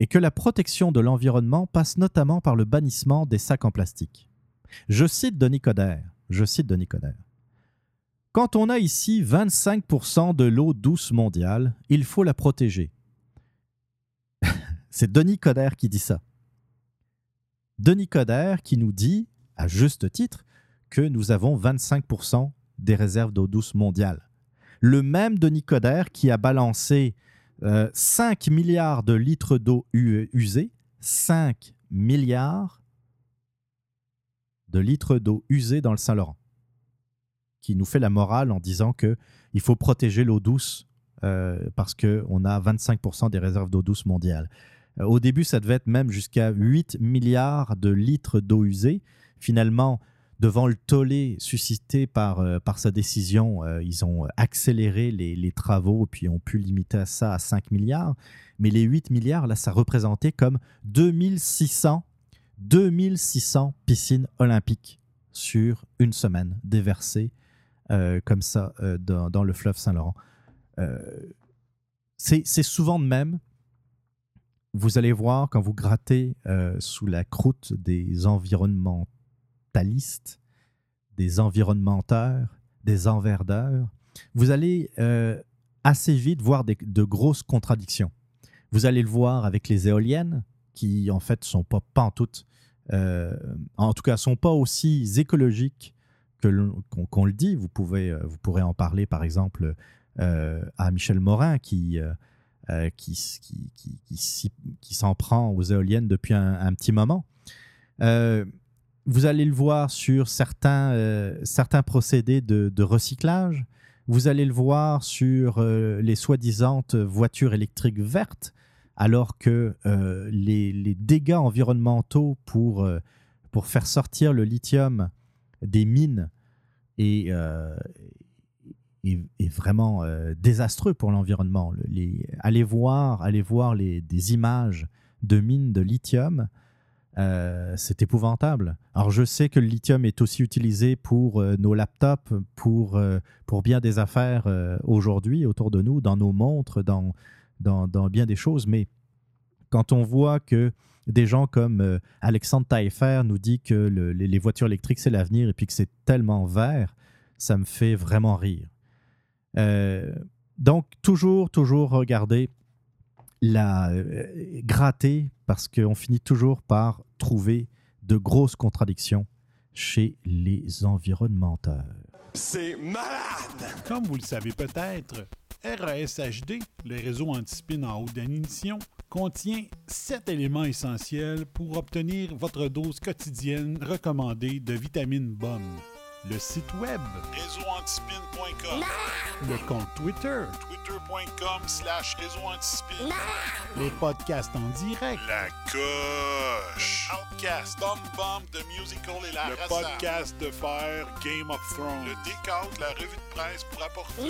et que la protection de l'environnement passe notamment par le bannissement des sacs en plastique. Je cite Denis Coder. Je cite Denis Coder. Quand on a ici 25% de l'eau douce mondiale, il faut la protéger. C'est Denis Coderre qui dit ça. Denis Coderre qui nous dit, à juste titre, que nous avons 25% des réserves d'eau douce mondiale. Le même Denis Coderre qui a balancé 5 euh, milliards de litres d'eau usée, 5 milliards de litres d'eau usée dans le Saint-Laurent qui nous fait la morale en disant que il faut protéger l'eau douce euh, parce qu'on a 25% des réserves d'eau douce mondiales. Euh, au début, ça devait être même jusqu'à 8 milliards de litres d'eau usée. Finalement, devant le tollé suscité par, euh, par sa décision, ils ont accéléré les, les, travaux puis ont pu limiter ça à 5 milliards. Mais les 8 milliards, là, ça représentait comme 2600, 2600 piscines olympiques sur une semaine déversées euh, comme ça euh, dans, le fleuve Saint-Laurent. Euh, c'est souvent de même. Vous allez voir quand vous grattez sous la croûte des environnementalistes, des environnementeurs, des enverdeurs, vous allez assez vite voir de grosses contradictions. Vous allez le voir avec les éoliennes, qui en fait sont pas, pas en toutes, en tout cas sont pas aussi écologiques qu'on le dit. Vous, pouvez, euh, vous pourrez en parler, par exemple, euh, à Michel Morin, qui, euh, qui, qui, qui, s'en prend aux éoliennes depuis un, petit moment. vous allez le voir sur certains, certains procédés de, recyclage. Vous allez le voir sur les soi-disant voitures électriques vertes, alors que les, les, dégâts environnementaux pour, pour faire sortir le lithium des mines est, euh, vraiment euh, désastreux pour l'environnement. Allez voir, allez voir les, des images de mines de lithium. Euh, c'est épouvantable. Alors je sais que le lithium est aussi utilisé pour nos laptops, pour, pour bien des affaires aujourd'hui autour de nous, dans nos montres, dans, dans, bien des choses, mais quand on voit que des gens comme euh, Alexandre Taillefer nous dit que les, voitures électriques, c'est l'avenir et puis que c'est tellement vert, ça me fait vraiment rire. Euh, donc, toujours, toujours regarder la, euh, gratter parce qu'on finit toujours par trouver de grosses contradictions chez les environnementeurs. C'est malade! Comme vous le savez peut-être, RASHD, le réseau anti-spin en haute définition, contient sept éléments essentiels pour obtenir votre dose quotidienne recommandée de vitamines bonnes. Le site web, réseauantispin.com. Le compte Twitter, twitter.com slash réseauantispin. Les podcasts en direct. La coche! Outcast, Bomb Bomb de Musical et la Le Raza. podcast de faire Game of Thrones. Le décompte, la revue de presse pour apporter.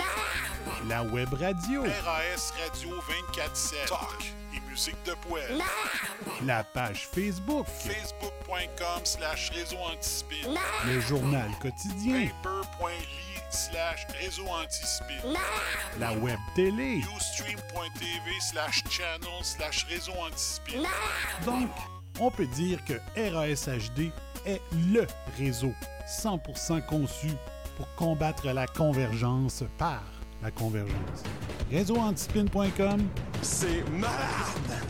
La web radio. RAS Radio 24-7. Talk musique de poêle. La page Facebook. Facebook.com slash réseau antispin. Le journal quotidien. Paper.ly slash réseau antispin. La web télé. Ustream.tv slash channel slash réseau antispin. Donc, on peut dire que RASHD est LE réseau 100% conçu pour combattre la convergence par la convergence. Réseauantispin.com, C'est malade!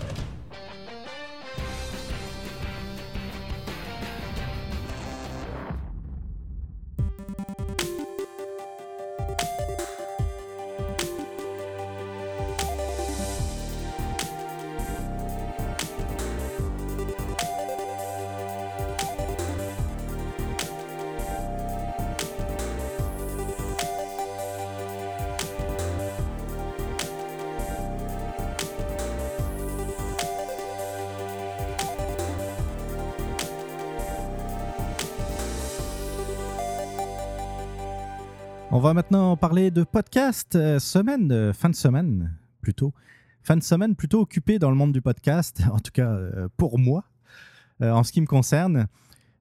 Va maintenant parler de podcast. euh, semaine, euh, fin de semaine plutôt. Fin de semaine plutôt occupée dans le monde du podcast, en tout cas euh, pour moi, en ce qui me concerne.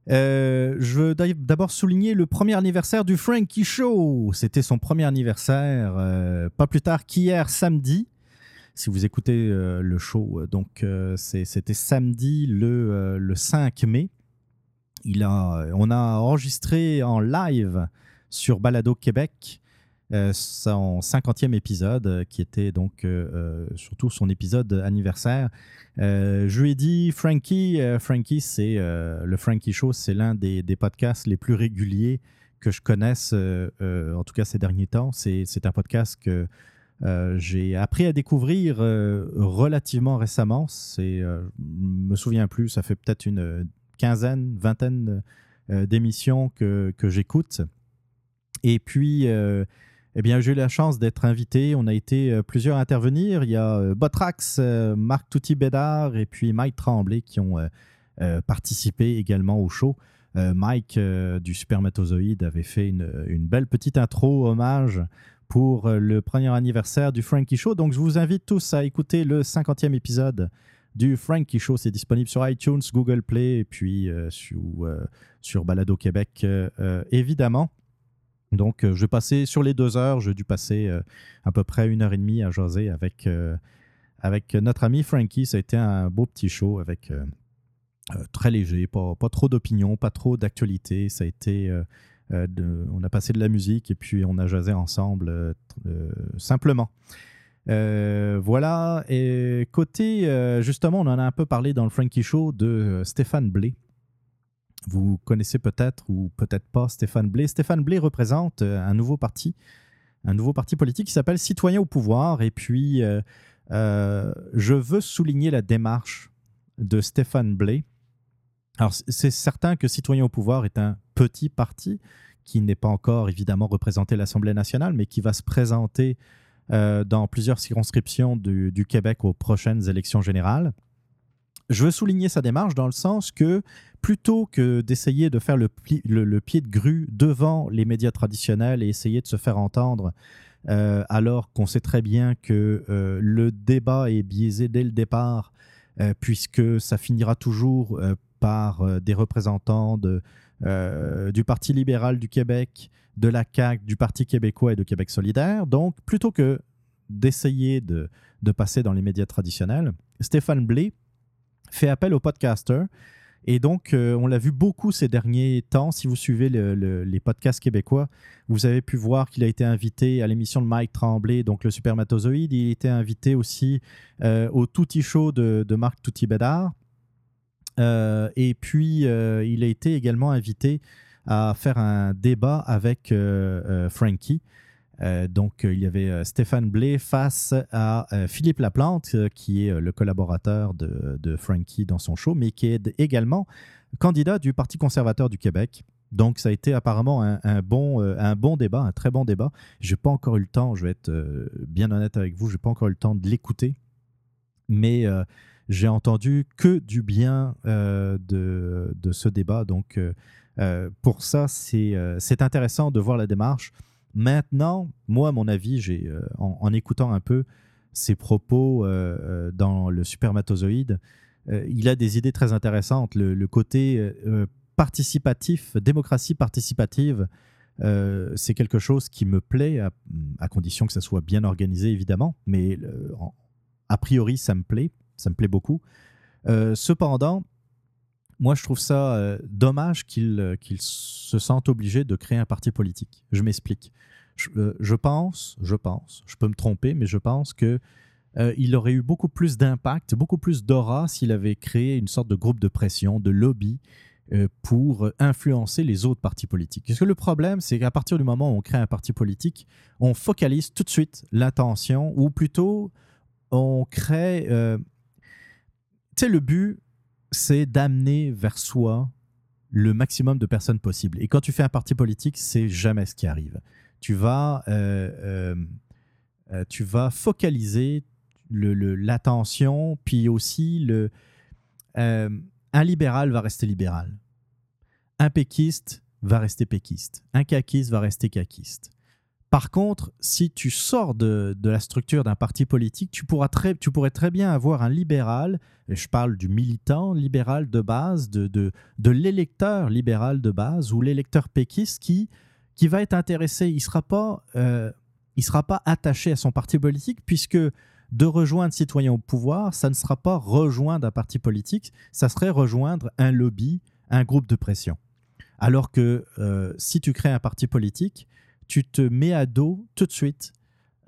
Je veux d'abord souligner le premier anniversaire du Frankie Show. C'était son premier anniversaire, pas plus tard qu'hier samedi. Si vous écoutez le show, donc c'était samedi le, le 5 mai. Il a, on a enregistré en live sur Balado Québec euh, son 50e épisode, euh, qui était donc euh, surtout son épisode anniversaire. Je lui ai dit, Frankie, Frankie, c'est le Frankie Show, c'est l'un des, podcasts les plus réguliers que je connaisse, en tout cas ces derniers temps. C'est un podcast que j'ai appris à découvrir relativement récemment. C'est, euh, je me souviens plus, ça fait peut-être une quinzaine, vingtaine d'émissions que j'écoute. Et puis, euh, eh bien, j'ai eu la chance d'être invité. On a été euh, plusieurs à intervenir. Il y a euh, Botrax, Marc Touty-Bédard et puis Mike Tremblay qui ont participé également au show. Mike du Supermatozoïde avait fait une, belle petite intro hommage pour le premier anniversaire du Frankie Show. Donc, je vous invite tous à écouter le 50e épisode du Frankie Show. C'est disponible sur iTunes, Google Play et puis sur, euh, sur Balado Québec, évidemment. Donc, euh, je passer sur les deux heures. J'ai dû passer euh, à peu près une heure et demie à jaser avec, euh, avec notre ami Frankie. Ça a été un beau petit show avec très léger, pas, pas trop d'opinion, pas trop d'actualité. Ça a été. on a passé de la musique et puis on a jasé ensemble simplement. Voilà. Et côté, justement, on en a un peu parlé dans le Frankie Show de Stéphane Blé. Vous connaissez peut-être ou peut-être pas Stéphane Blé. Stéphane Blé représente euh, un nouveau parti, un nouveau parti politique qui s'appelle Citoyens au pouvoir. Et puis, euh, euh, je veux souligner la démarche de Stéphane Blé. Alors, c'est certain que Citoyens au pouvoir est un petit parti qui n'est pas encore évidemment représenté à l'Assemblée nationale, mais qui va se présenter dans plusieurs circonscriptions du Québec aux prochaines élections générales. Je veux souligner sa démarche dans le sens que plutôt que d'essayer de faire le, pied de grue devant les médias traditionnels et essayer de se faire entendre, euh, alors qu'on sait très bien que euh, le débat est biaisé dès le départ, euh, puisque ça finira toujours par des représentants du Parti libéral du Québec, de la CAQ, du Parti québécois et de Québec solidaire. Donc, plutôt que d'essayer de, de passer dans les médias traditionnels, Stéphane Blé fait appel aux podcasters. Et donc, euh, on l'a vu beaucoup ces derniers temps. Si vous suivez le- le- les podcasts québécois, vous avez pu voir qu'il a été invité à l'émission de Mike Tremblay, donc le Supermatozoïde. Il été invité aussi euh, au Touti Show de, Marc Touty Bédard. Euh, et puis, il a été également invité à faire un débat avec Frankie. Euh, donc, euh, il y avait euh, Stéphane Blais face à Philippe Laplante, qui est le collaborateur de, Frankie dans son show, mais qui est également candidat du Parti conservateur du Québec. Donc, ça a été apparemment un, bon, un bon débat, un très bon débat. Je n'ai pas encore eu le temps, je vais être bien honnête avec vous, je n'ai pas encore eu le temps de l'écouter. Mais j'ai entendu que du bien de, ce débat. Donc, pour ça, c'est intéressant de voir la démarche. Maintenant, moi, à mon avis, j'ai euh, en, écoutant un peu ses propos euh, euh, dans le supermatozoïde, euh, il a des idées très intéressantes. Le, côté participatif, démocratie participative, c'est quelque chose qui me plaît, à, condition que ça soit bien organisé, évidemment. Mais a priori, ça me plaît. Ça me plaît beaucoup. Cependant, moi, je trouve ça euh, dommage qu'ils euh, se sentent obligés de créer un parti politique. Je m'explique. Je, euh, je pense, je pense, je peux me tromper, mais je pense que il aurait eu beaucoup plus d'impact, beaucoup plus d'aura s'il avait créé une sorte de groupe de pression, de lobby pour influencer les autres partis politiques. Parce que le problème, c'est qu'à partir du moment où on crée un parti politique, on focalise tout de suite l'attention, ou plutôt on crée... tu sais, le but, c'est d'amener vers soi le maximum de personnes possible. Et quand tu fais un parti politique, c'est jamais ce qui arrive. Tu vas, euh, euh, euh, tu vas focaliser l'attention, puis aussi le, un libéral va rester libéral. Un péquiste va rester péquiste. Un caquiste va rester caquiste. Par contre, si tu sors de, de la structure d'un parti politique, tu, pourras très, tu pourrais très bien avoir un libéral, et je parle du militant libéral de base, de, de, de l'électeur libéral de base, ou l'électeur péquiste qui, qui va être intéressé. Il ne sera, pas, euh, il sera pas attaché à son parti politique, puisque de rejoindre citoyen au pouvoir, ça ne sera pas rejoindre un parti politique, ça serait rejoindre un lobby, un groupe de pression. Alors que euh, si tu crées un parti politique, tu te mets à dos tout de suite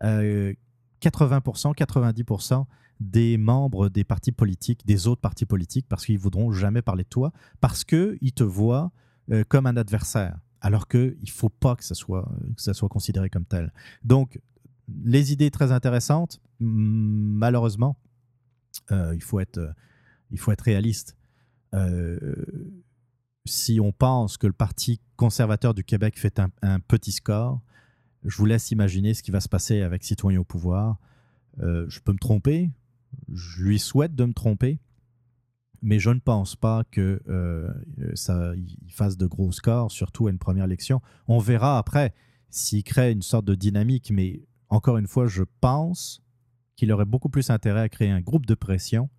euh, 80%, 90% des membres des partis politiques, des autres partis politiques, parce qu'ils voudront jamais parler de toi, parce qu'ils te voient euh, comme un adversaire, alors qu'il ne faut pas que ça, soit, que ça soit considéré comme tel. Donc, les idées très intéressantes, malheureusement, euh, il, faut être, euh, il faut être réaliste. Euh, si on pense que le Parti conservateur du Québec fait un, petit score, je vous laisse imaginer ce qui va se passer avec Citoyens au pouvoir. Euh, je peux me tromper, je lui souhaite de me tromper, mais je ne pense pas que euh, ça fasse de gros scores, surtout à une première élection. On verra après s'il crée une sorte de dynamique, mais encore une fois, je pense qu'il aurait beaucoup plus intérêt à créer un groupe de pression,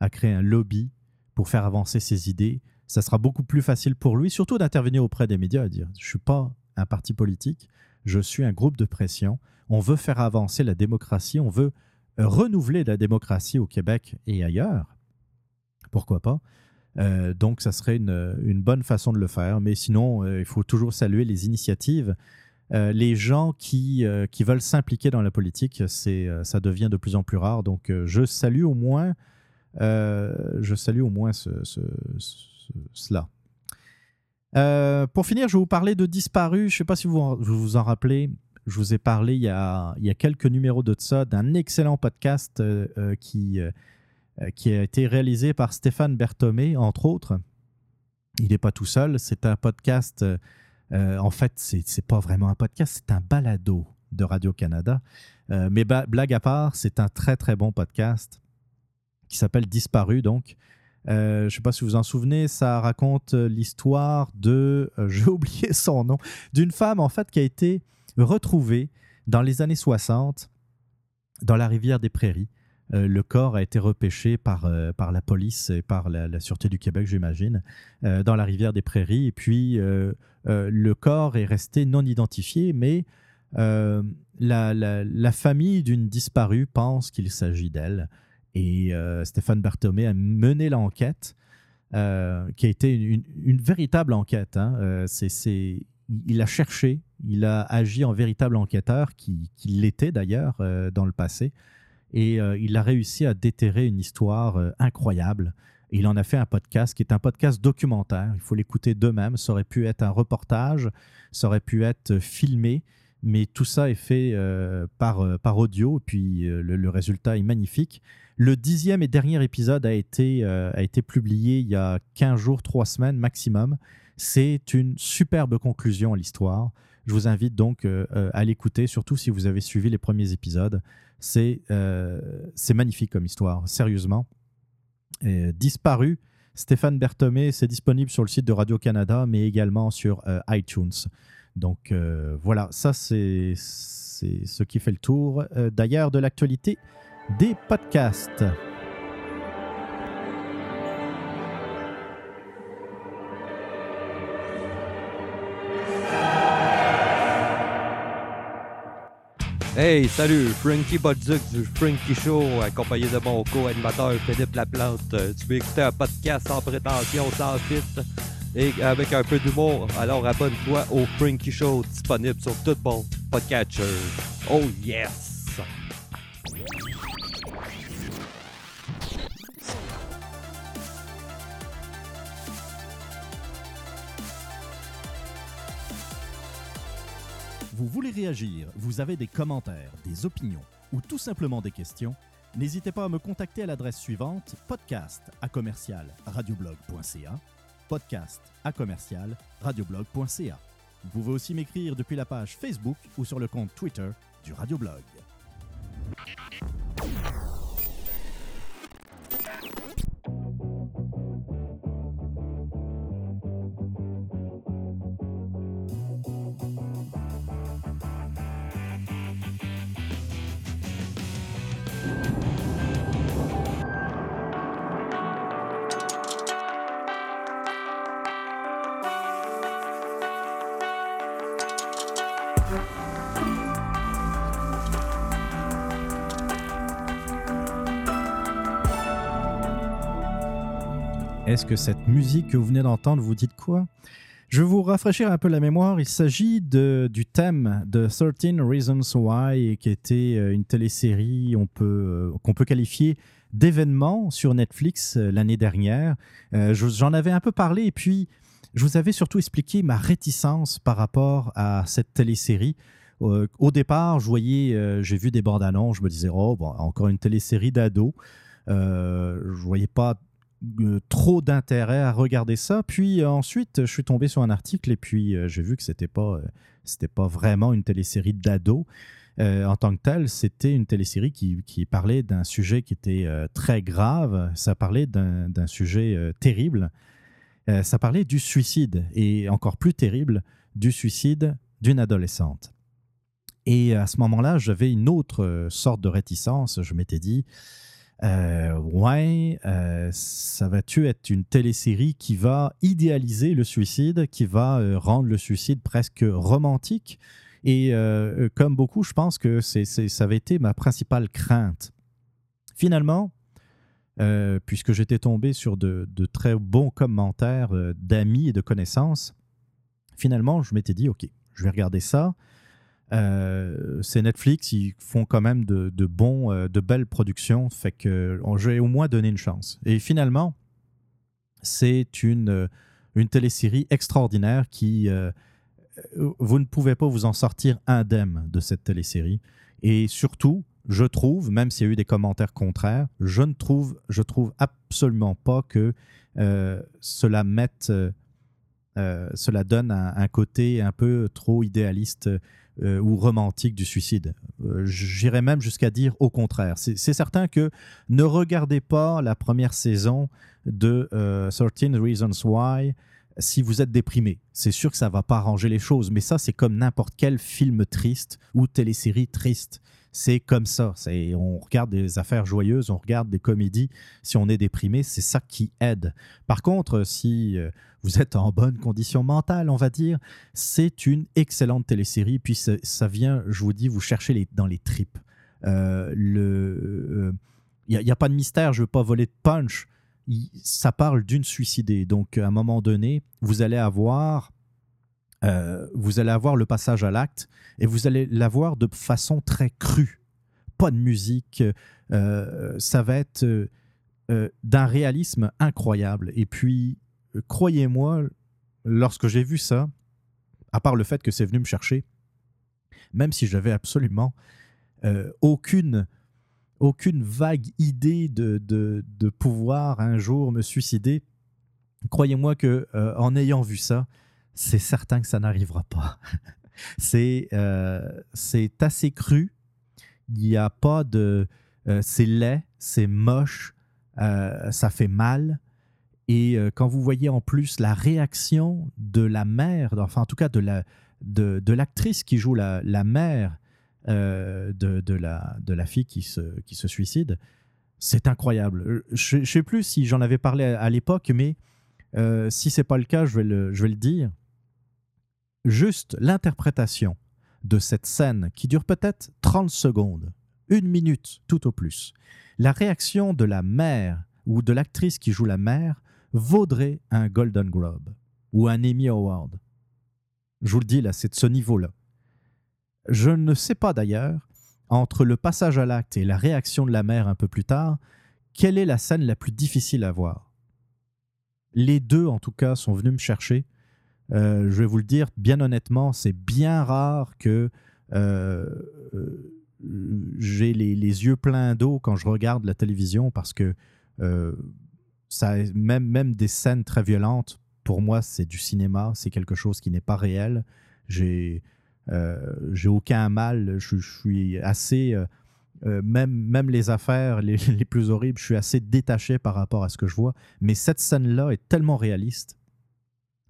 à créer un lobby pour faire avancer ses idées. Ça sera beaucoup plus facile pour lui, surtout d'intervenir auprès des médias, à dire je ne suis pas un parti politique, je suis un groupe de pression. On veut faire avancer la démocratie, on veut euh, renouveler la démocratie au Québec et ailleurs. Pourquoi pas? Euh, donc, ça serait une, bonne façon de le faire. Mais sinon, euh, il faut toujours saluer les initiatives. Les gens qui, veulent s'impliquer dans la politique, ça devient de plus en plus rare. Donc, je salue au moins, je salue au moins ce- Euh, pour finir, je vais vous parler de Disparu. Je ne sais pas si vous vous en rappelez. Je vous ai parlé il y a, quelques numéros de ça d'un excellent podcast euh, euh, qui, a été réalisé par Stéphane Berthomé, entre autres. Il n'est pas tout seul. C'est un podcast. en fait, c'est pas vraiment un podcast, c'est un balado de Radio-Canada. Mais blague à part, c'est un très très bon podcast qui s'appelle Disparu, donc. Euh, je ne sais pas si vous vous en souvenez, ça raconte euh, l'histoire de, euh, j'ai oublié son nom, d'une femme en fait qui a été retrouvée dans les années 60 dans la rivière des Prairies. Le corps a été repêché par, par la police et par la, Sûreté du Québec, j'imagine, dans la rivière des Prairies. Et puis, le corps est resté non identifié, mais la- la famille d'une disparue pense qu'il s'agit d'elle. Et euh, Stéphane Barthomé a mené l'enquête, euh, qui a été une, véritable enquête. hein. Euh, c'est- il a cherché, il a agi en véritable enquêteur, qui, l'était d'ailleurs dans le passé. Et il a réussi à déterrer une histoire incroyable. Il en a fait un podcast qui est un podcast documentaire. Il faut l'écouter d'eux-mêmes. Ça aurait pu être un reportage, ça aurait pu être filmé, mais tout ça est fait par, par audio, puis le résultat est magnifique. Le dixième et dernier épisode a été, euh, a été publié il y a 15 jours, 3 semaines maximum. C'est une superbe conclusion à l'histoire. Je vous invite donc euh, euh, à l'écouter, surtout si vous avez suivi les premiers épisodes. C'est magnifique comme histoire, sérieusement. Disparu, Stéphane Berthomé, c'est disponible sur le site de Radio-Canada, mais également sur iTunes. Donc voilà, ça c'est ce qui fait le tour d'ailleurs de l'actualité des podcasts. Hey, salut, Frankie Bolduc du Frankie Show, accompagné de mon co-animateur Philippe Laplante. Euh, Tu veux écouter un podcast sans prétention, sans filtre et avec un peu d'humour? Alors abonne-toi au Frankie Show, disponible sur tout bon podcatcher. Oh yes! Vous avez des commentaires, des opinions ou tout simplement des questions, n'hésitez pas à me contacter à l'adresse suivante podcast à commercial radioblog.ca podcast à commercial radioblog.ca. Vous pouvez aussi m'écrire depuis la page Facebook ou sur le compte Twitter du Radioblog. Est-ce que cette musique que vous venez d'entendre vous dit quoi? Je vais vous rafraîchir un peu la mémoire. Il s'agit du thème de 13 Reasons Why, qui était euh, une télésérie euh, qu'on peut qualifier d'événement sur Netflix euh, l'année dernière. Je- J'en avais un peu parlé et puis je vous avais surtout expliqué ma réticence par rapport à cette télésérie. Au départ, je voyais, j'ai vu des bandes annonces, je me disais, oh, bon, encore une télésérie d'ado. Euh, je voyais pas trop d'intérêt à regarder ça. Puis euh, ensuite, je suis tombé sur un article et puis euh, j'ai vu que c'était pas, euh, c'était pas vraiment une télésérie d'ado. Euh, en tant que telle, c'était une télésérie qui, parlait d'un sujet qui était euh, très grave. Ça parlait d'un sujet euh, terrible. Euh, ça parlait du suicide et encore plus terrible, du suicide d'une adolescente. Et à ce moment-là, j'avais une autre euh, sorte de réticence. Je m'étais dit, euh, ouais, euh, ça va-tu être une télésérie qui va idéaliser le suicide, qui va euh, rendre le suicide presque romantique? Et comme beaucoup, je pense que ça avait été ma principale crainte. Finalement, puisque j'étais tombé sur de, très bons commentaires d'amis et de connaissances, finalement, je m'étais dit, OK, je vais regarder ça. Euh, c'est Netflix, ils font quand même de, bons, euh, de belles productions, fait que je vais au moins donner une chance. Et finalement, c'est une, euh, une télésérie extraordinaire qui, vous ne pouvez pas vous en sortir indemne de cette télésérie. Et surtout, je trouve, même s'il y a eu des commentaires contraires, je ne trouve, je trouve absolument pas que cela mette, cela donne un côté un peu trop idéaliste euh, ou romantique du suicide. Euh, J'irais même jusqu'à dire au contraire. C'est certain que ne regardez pas la première saison de euh, 13 Reasons Why si vous êtes déprimé. C'est sûr que ça va pas arranger les choses, mais ça, c'est comme n'importe quel film triste ou télésérie triste. C'est comme ça. On regarde des affaires joyeuses, on regarde des comédies. Si on est déprimé, c'est ça qui aide. Par contre, si euh, vous êtes en bonne condition mentale, on va dire, c'est une excellente télésérie. Puis ça, vient, je vous dis, vous cherchez dans les tripes. Euh, il n'y a, pas de mystère, je ne veux pas voler de punch. Ça parle d'une suicidée. Donc, à un moment donné, vous allez avoir, euh, vous allez avoir le passage à l'acte et vous allez l'avoir de façon très crue. Pas de musique. euh, ça va être. euh, euh, d'un réalisme incroyable. Et puis, euh, croyez-moi, lorsque j'ai vu ça, à part le fait que c'est venu me chercher, même si j'avais absolument euh, aucune, aucune vague idée de, de, pouvoir un jour me suicider, croyez-moi que euh, en ayant vu ça, c'est certain que ça n'arrivera pas. c'est euh, c'est assez cru. Il n'y a pas de. c'est laid, c'est moche, ça fait mal. Et euh, quand vous voyez en plus la réaction de la mère, enfin en tout cas de la de, l'actrice qui joue la, la mère euh, de, de, la, de la fille qui se, qui se suicide, c'est incroyable. Euh, Je ne sais plus si j'en avais parlé à, à l'époque, mais euh, si c'est pas le cas, je vais le, je vais le dire. Juste l'interprétation de cette scène qui dure peut-être 30 secondes, une minute tout au plus. La réaction de la mère ou de l'actrice qui joue la mère vaudrait un Golden Globe ou un Emmy Award. Je vous le dis là, c'est de ce niveau-là. Je ne sais pas d'ailleurs, entre le passage à l'acte et la réaction de la mère un peu plus tard, quelle est la scène la plus difficile à voir? Les deux, en tout cas, sont venus me chercher. Euh, je vais vous le dire, bien honnêtement, c'est bien rare que euh, euh, j'ai les, yeux pleins d'eau quand je regarde la télévision parce que même, des scènes très violentes, pour moi, c'est du cinéma, c'est quelque chose qui n'est pas réel. J'ai euh, aucun mal, je, suis assez, euh, euh, même, même les affaires les, plus horribles, je suis assez détaché par rapport à ce que je vois. Mais cette scène-là est tellement réaliste,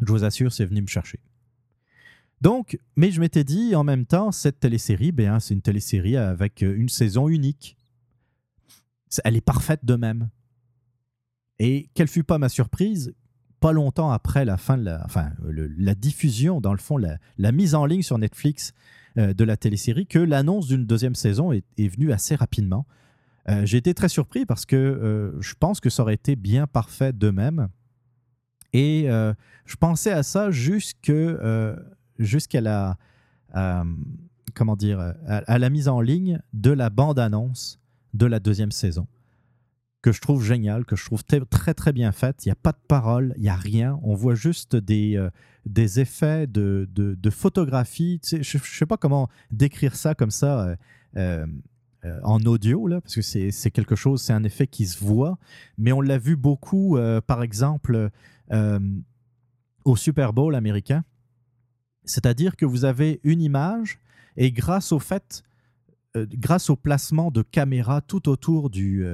je vous assure, c'est venu me chercher. Donc, mais je m'étais dit en même temps, cette télésérie, ben, hein, c'est une télésérie avec une saison unique. Elle est parfaite de même. Et quelle fut pas ma surprise, pas longtemps après la fin enfin, la diffusion, dans le fond, la, mise en ligne sur Netflix euh, de la télésérie, que l'annonce d'une deuxième saison est, venue assez rapidement. Euh, J'ai été très surpris parce que euh, je pense que ça aurait été bien parfait de même. Et euh, je pensais à ça jusqu'à la, comment à la mise en ligne de la bande-annonce de la deuxième saison que je trouve génial, que je trouve très très, bien faite. Il n'y a pas de parole, il n'y a rien. On voit juste des, euh, des effets de, de, photographie. Je ne sais pas comment décrire ça comme ça euh, euh, en audio, là, parce que c'est quelque chose, c'est un effet qui se voit. Mais on l'a vu beaucoup, par exemple, au Super Bowl américain. C'est-à-dire que vous avez une image et grâce au fait, grâce au placement de caméras tout autour du,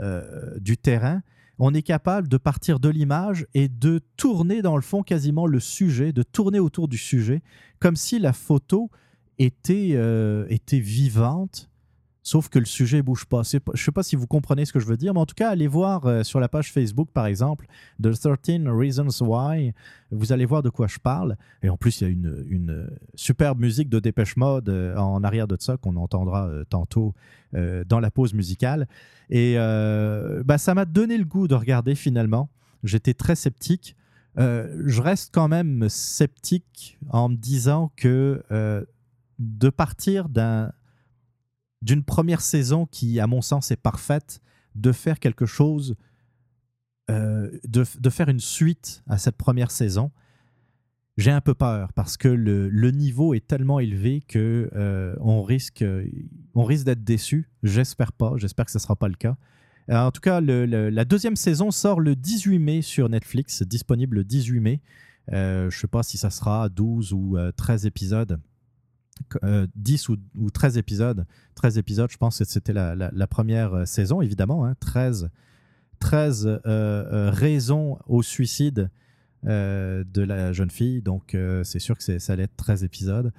euh, du terrain, on est capable de partir de l'image et de tourner dans le fond quasiment le sujet, de tourner autour du sujet, comme si la photo était, euh, était vivante, sauf que le sujet bouge pas. Je ne sais pas si vous comprenez ce que je veux dire, mais en tout cas, allez voir euh, sur la page Facebook, par exemple, de 13 Reasons Why, vous allez voir de quoi je parle. Et en plus, il y a une, une superbe musique de Dépêche Mode euh, en arrière de ça qu'on entendra euh, tantôt euh, dans la pause musicale. Et euh, bah, ça m'a donné le goût de regarder finalement. J'étais très sceptique. Euh, je reste quand même sceptique en me disant que euh, de partir d'un d'une première saison qui, à mon sens, est parfaite, de faire quelque chose, euh, de, de faire une suite à cette première saison, j'ai un peu peur parce que le, le niveau est tellement élevé que euh, on risque, euh, on risque d'être déçu. J'espère pas. J'espère que ce sera pas le cas. En tout cas, la deuxième saison sort le 18 mai sur Netflix, disponible le 18 mai. Je sais pas si ça sera 12 ou euh, 13 épisodes. Euh, 10 ou, ou 13 épisodes. 13 épisodes, je pense que c'était la, première euh, saison, évidemment. hein. 13, 13 euh, euh, raisons au suicide de la jeune fille. Donc, c'est sûr que ça allait être 13 épisodes.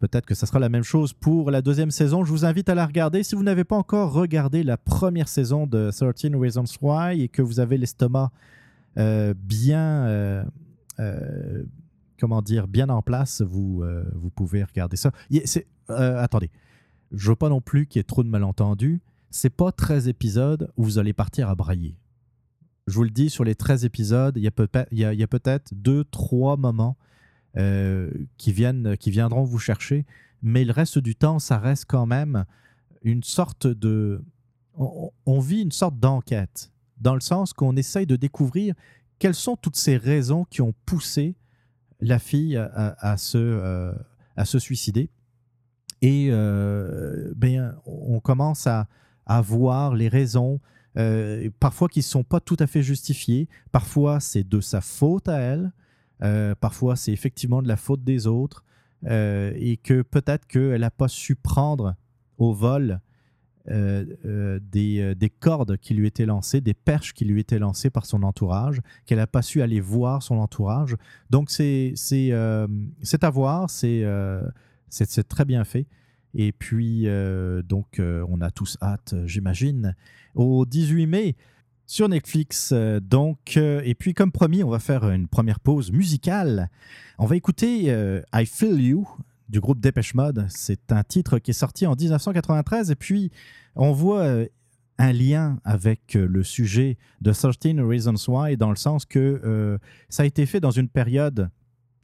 Peut-être que ça sera la même chose pour la deuxième saison. Je vous invite à la regarder. Si vous n'avez pas encore regardé la première saison de 13 Reasons Why et que vous avez l'estomac bien, comment dire, bien en place, vous, euh, vous pouvez regarder ça. C'est- euh, attendez, je veux pas non plus qu'il y ait trop de malentendus. C'est pas 13 épisodes où vous allez partir à brailler. Je vous le dis, sur les 13 épisodes, il y a peut-être deux, trois moments euh, qui, viennent, qui viendront vous chercher, mais le reste du temps, ça reste quand même une sorte de... On, on vit une sorte d'enquête dans le sens qu'on essaye de découvrir quelles sont toutes ces raisons qui ont poussé la fille à, à- à se, euh, se suicider. Et euh, ben, on commence à, à voir les raisons, euh, parfois qui ne sont pas tout à fait justifiées. Parfois, c'est de sa faute à elle. Euh, parfois, c'est effectivement de la faute des autres. Et que peut-être qu'elle n'a pas su prendre au vol euh, euh, des, euh, des cordes qui lui étaient lancées, des perches qui lui étaient lancées par son entourage, qu'elle n'a pas su aller voir son entourage. Donc, c'est à voir, c'est très bien fait. Et puis, donc, on a tous hâte, j'imagine, au 18 mai sur Netflix. donc, et puis, comme promis, on va faire une première pause musicale. On va écouter I Feel You du groupe Dépêche Mode. C'est un titre qui est sorti en 1993. Et puis, on voit euh, un lien avec euh, le sujet de 13 Reasons Why, dans le sens que euh, ça a été fait dans une période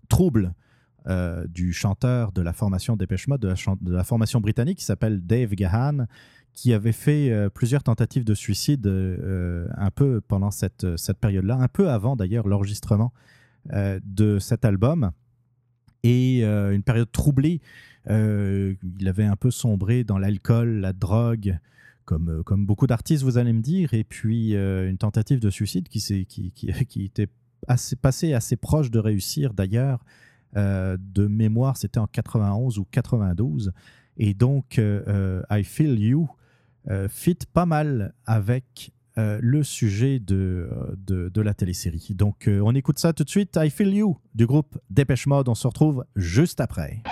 trouble du chanteur de la formation Dépêche Mode, de la, formation britannique, qui s'appelle Dave Gahan, qui avait fait plusieurs tentatives de suicide un peu pendant cette, cette période-là, un peu avant d'ailleurs l'enregistrement de cet album. Et euh, une période troublée, euh, il avait un peu sombré dans l'alcool, la drogue, comme, euh, beaucoup d'artistes, vous allez me dire, et puis une tentative de suicide qui, qui, était assez, passée assez proche de réussir d'ailleurs. De mémoire, c'était en 91 ou 92. Et donc, I Feel You fit pas mal avec euh, le sujet de, euh, de, de la télésérie. Donc, euh, on écoute ça tout de suite. I Feel You du groupe Dépêche Mode. On se retrouve juste après.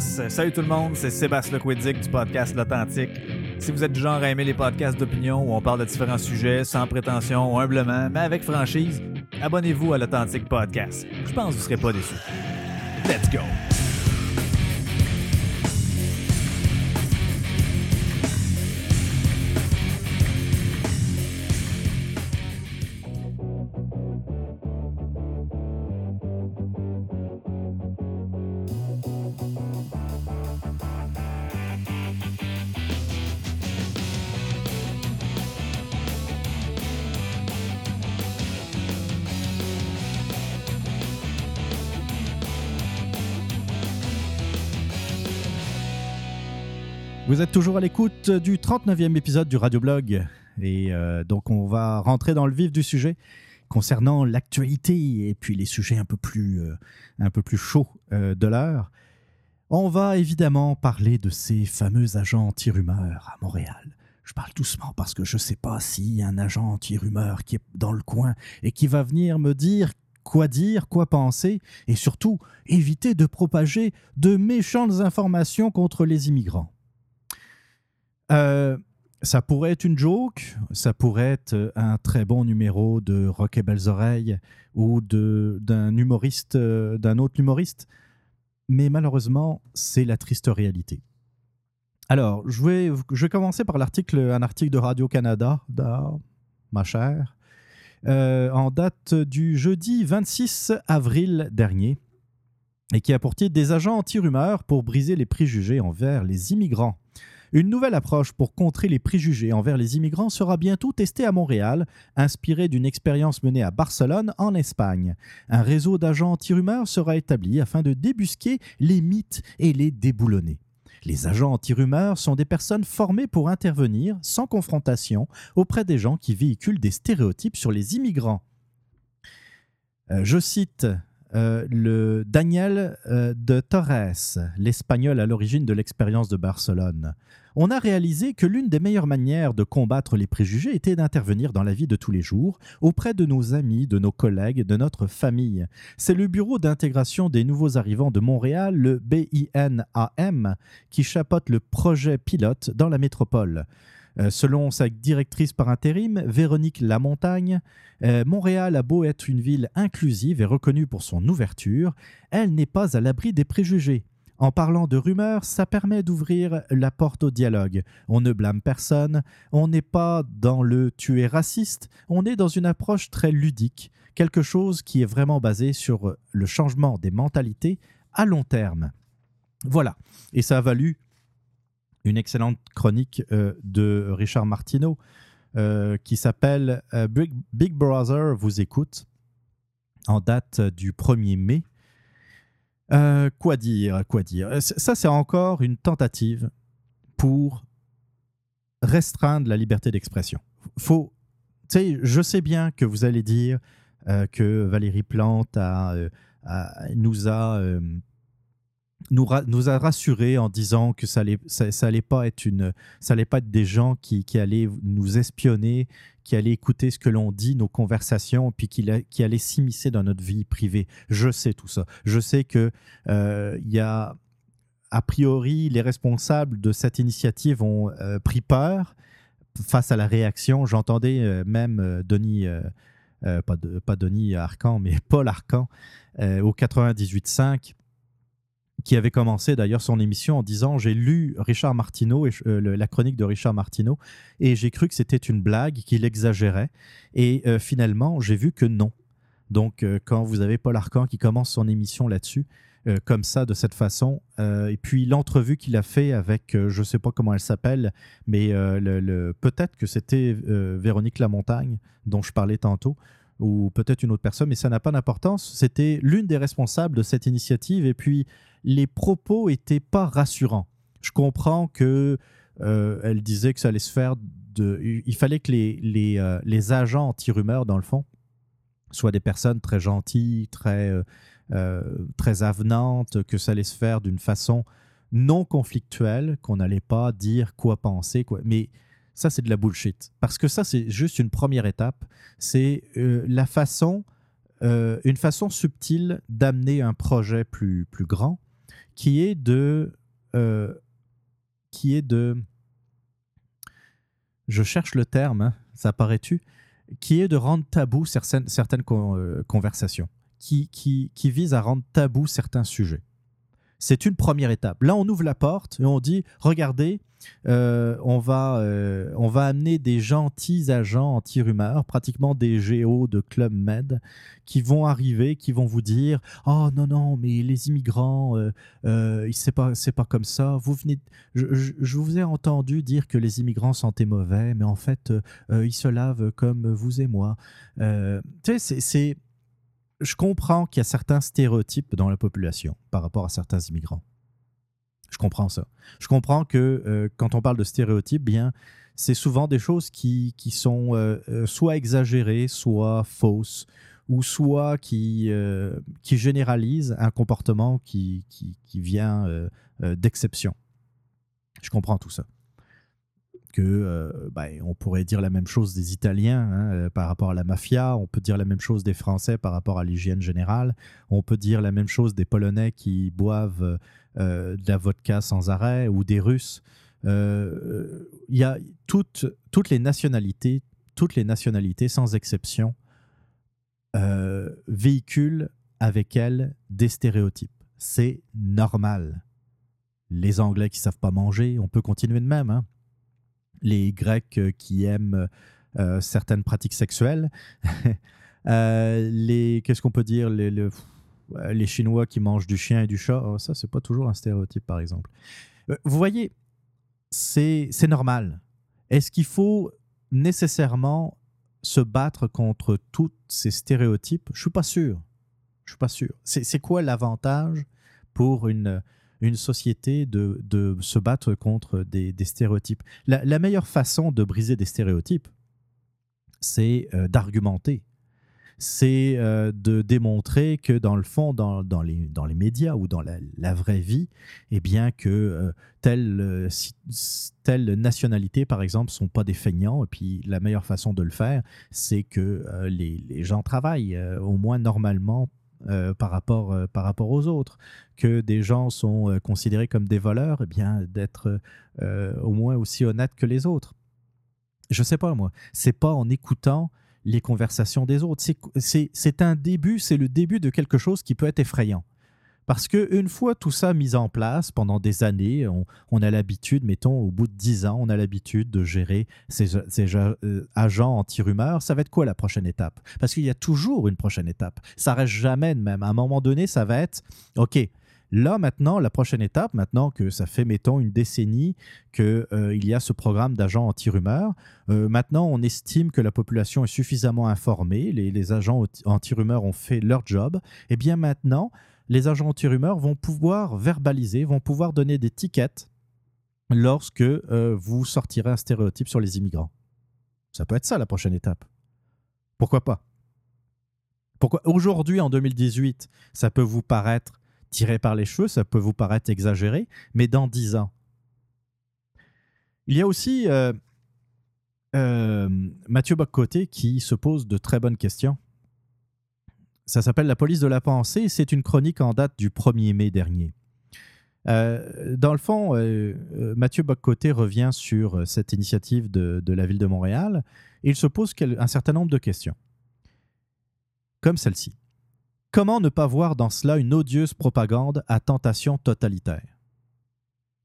Salut tout le monde, c'est Sébastien Lequidic du podcast L'Authentique. Si vous êtes du genre à aimer les podcasts d'opinion où on parle de différents sujets sans prétention, humblement, mais avec franchise, abonnez-vous à l'Authentique Podcast. Je pense que vous ne serez pas déçus. Let's go! Vous êtes toujours à l'écoute du 39e épisode du Radioblog. Et euh, donc, on va rentrer dans le vif du sujet concernant l'actualité et puis les sujets un peu plus, euh, un peu plus chauds euh, de l'heure. On va évidemment parler de ces fameux agents anti-rumeurs à Montréal. Je parle doucement parce que je ne sais pas a un agent anti-rumeur qui est dans le coin et qui va venir me dire quoi dire, quoi penser et surtout éviter de propager de méchantes informations contre les immigrants. Euh, ça pourrait être une joke, ça pourrait être un très bon numéro de Rock et Belles Oreilles ou d'un humoriste, euh, d'un autre humoriste, mais malheureusement, c'est la triste réalité. Alors, je vais, je vais commencer par l'article, un article de Radio-Canada, da, ma chère, euh, en date du jeudi 26 avril dernier, et qui a titre Des agents anti-rumeurs pour briser les préjugés envers les immigrants. Une nouvelle approche pour contrer les préjugés envers les immigrants sera bientôt testée à Montréal, inspirée d'une expérience menée à Barcelone, en Espagne. Un réseau d'agents anti-rumeurs sera établi afin de débusquer les mythes et les déboulonner. Les agents anti-rumeurs sont des personnes formées pour intervenir, sans confrontation, auprès des gens qui véhiculent des stéréotypes sur les immigrants. Euh, je cite euh, le Daniel euh, de Torres, l'Espagnol à l'origine de l'expérience de Barcelone. On a réalisé que l'une des meilleures manières de combattre les préjugés était d'intervenir dans la vie de tous les jours, auprès de nos amis, de nos collègues, de notre famille. C'est le Bureau d'intégration des nouveaux arrivants de Montréal, le BINAM, qui chapeaute le projet pilote dans la métropole. Euh, selon sa directrice par intérim, Véronique Lamontagne, euh, Montréal a beau être une ville inclusive et reconnue pour son ouverture, elle n'est pas à l'abri des préjugés. En parlant de rumeurs, ça permet d'ouvrir la porte au dialogue. On ne blâme personne, on n'est pas dans le tu es raciste, on est dans une approche très ludique, quelque chose qui est vraiment basé sur le changement des mentalités à long terme. Voilà, et ça a valu une excellente chronique euh, de Richard Martineau euh, qui s'appelle euh, Big, Big Brother vous écoute en date du 1er mai. Euh, quoi dire Quoi dire Euh, Ça, c'est encore une tentative pour restreindre la liberté d'expression. Faut, je sais bien que vous allez dire euh, que Valérie Plante a, a- nous a nous, a rassurés en disant que ça allait, pas être des gens qui, allaient nous espionner, qui allaient écouter ce que l'on dit, nos conversations, puis qui, qui allaient s'immiscer dans notre vie privée. Je sais tout ça. Je sais que euh, il y a a priori les responsables de cette initiative ont euh, pris peur face à la réaction. J'entendais euh, même euh, Denis, euh, euh, pas, de, pas Denis Arcan, mais Paul Arcan, euh, au 98.5, qui avait commencé d'ailleurs son émission en disant J'ai lu Richard Martineau, et, euh, la chronique de Richard Martineau, et j'ai cru que c'était une blague, qu'il exagérait. Et euh, finalement, j'ai vu que non. Donc, euh, quand vous avez Paul Arcan qui commence son émission là-dessus, comme ça, de cette façon, et puis l'entrevue qu'il a fait avec, je ne sais pas comment elle s'appelle, mais le, peut-être que c'était Véronique Lamontagne, dont je parlais tantôt, ou peut-être une autre personne, mais ça n'a pas d'importance. C'était l'une des responsables de cette initiative, et puis les propos étaient pas rassurants. Je comprends que euh, elle disait que ça allait se faire de. Il fallait que les, les, euh, les agents anti-rumeurs, dans le fond, soient des personnes très gentilles, très, euh, très avenantes, que ça allait se faire d'une façon non conflictuelle, qu'on n'allait pas dire quoi penser, quoi. Mais ça, c'est de la bullshit. Parce que ça, c'est juste une première étape. C'est euh, la façon, euh, une façon subtile d'amener un projet plus, plus grand, qui est de, euh, qui est de, je cherche le terme, hein, ça paraît-tu, qui est de rendre tabou certaines, certaines con- conversations, qui, qui, qui vise à rendre tabou certains sujets. C'est une première étape. Là, on ouvre la porte et on dit, regardez, euh, on, va, euh, on va amener des gentils agents anti-rumeurs, pratiquement des géos de Club Med, qui vont arriver, qui vont vous dire, oh non, non, mais les immigrants, euh, euh, c'est pas, pas comme ça. Vous venez, je, vous ai entendu dire que les immigrants sentaient mauvais, mais en fait, ils se lavent comme vous et moi. Tu sais, c'est. Je comprends qu'il y a certains stéréotypes dans la population par rapport à certains immigrants. Je comprends ça. Je comprends que euh, quand on parle de stéréotypes, bien, c'est souvent des choses qui, qui sont euh, euh, soit exagérées, soit fausses, ou soit qui, qui généralisent un comportement qui, qui, qui vient d'exception. Je comprends tout ça. Euh, ben, on pourrait dire la même chose des Italiens hein, euh, par rapport à la mafia, on peut dire la même chose des Français par rapport à l'hygiène générale, on peut dire la même chose des Polonais qui boivent euh, de la vodka sans arrêt ou des Russes. Il y a toutes, toutes les nationalités, toutes les nationalités sans exception véhiculent avec elles des stéréotypes. C'est normal. Les Anglais qui savent pas manger, on peut continuer de même. hein. Les Grecs euh, qui aiment euh, certaines pratiques sexuelles. Euh, les, qu'est-ce qu'on peut dire? Les, le- les Chinois qui mangent du chien et du chat. Oh, ça, c'est pas toujours un stéréotype, par exemple. Vous voyez, c'est normal. Est-ce qu'il faut nécessairement se battre contre tous ces stéréotypes? Je suis pas sûr. Je suis pas sûr. C'est quoi l'avantage pour une, une société de, se battre contre des, stéréotypes la, meilleure façon de briser des stéréotypes, c'est euh, d'argumenter. C'est euh, de démontrer que dans le fond, dans, les, médias ou dans la, vraie vie, eh bien que euh, telle, nationalité, par exemple, sont pas des feignants. Et puis la meilleure façon de le faire, c'est que les, gens travaillent au moins normalement euh, par, rapport, euh, par rapport aux autres. Que des gens sont euh, considérés comme des voleurs, eh bien d'être au moins aussi honnêtes que les autres. Je sais pas, moi. C'est pas en écoutant les conversations des autres. C'est un début, c'est le début de quelque chose qui peut être effrayant. Parce que une fois tout ça mis en place pendant des années, on, a l'habitude, mettons, au bout de 10 ans, on a l'habitude de gérer ces, euh, agents anti-rumeurs. Ça va être quoi la prochaine étape? Parce qu'il y a toujours une prochaine étape. Ça reste jamais de même. À un moment donné, ça va être OK. Là, maintenant, la prochaine étape, maintenant que ça fait, mettons, une décennie qu'il y a ce programme d'agents anti-rumeurs, euh, maintenant, on estime que la population est suffisamment informée, les, agents anti- anti-rumeurs ont fait leur job, et bien maintenant, les agents anti-rumeurs vont pouvoir verbaliser, vont pouvoir donner des tickets lorsque euh, vous sortirez un stéréotype sur les immigrants. Ça peut être ça la prochaine étape. Pourquoi pas? Pourquoi Aujourd'hui, en 2018, ça peut vous paraître tiré par les cheveux, ça peut vous paraître exagéré, mais dans 10 ans? Il y a aussi euh, euh, Mathieu Boccoté qui se pose de très bonnes questions. Ça s'appelle La police de la pensée c'est une chronique en date du 1er mai dernier. Euh, dans le fond, euh, euh, Mathieu Boccoté revient sur cette initiative de, la ville de Montréal et il se pose un certain nombre de questions. comme celle-ci. Comment ne pas voir dans cela une odieuse propagande à tentation totalitaire?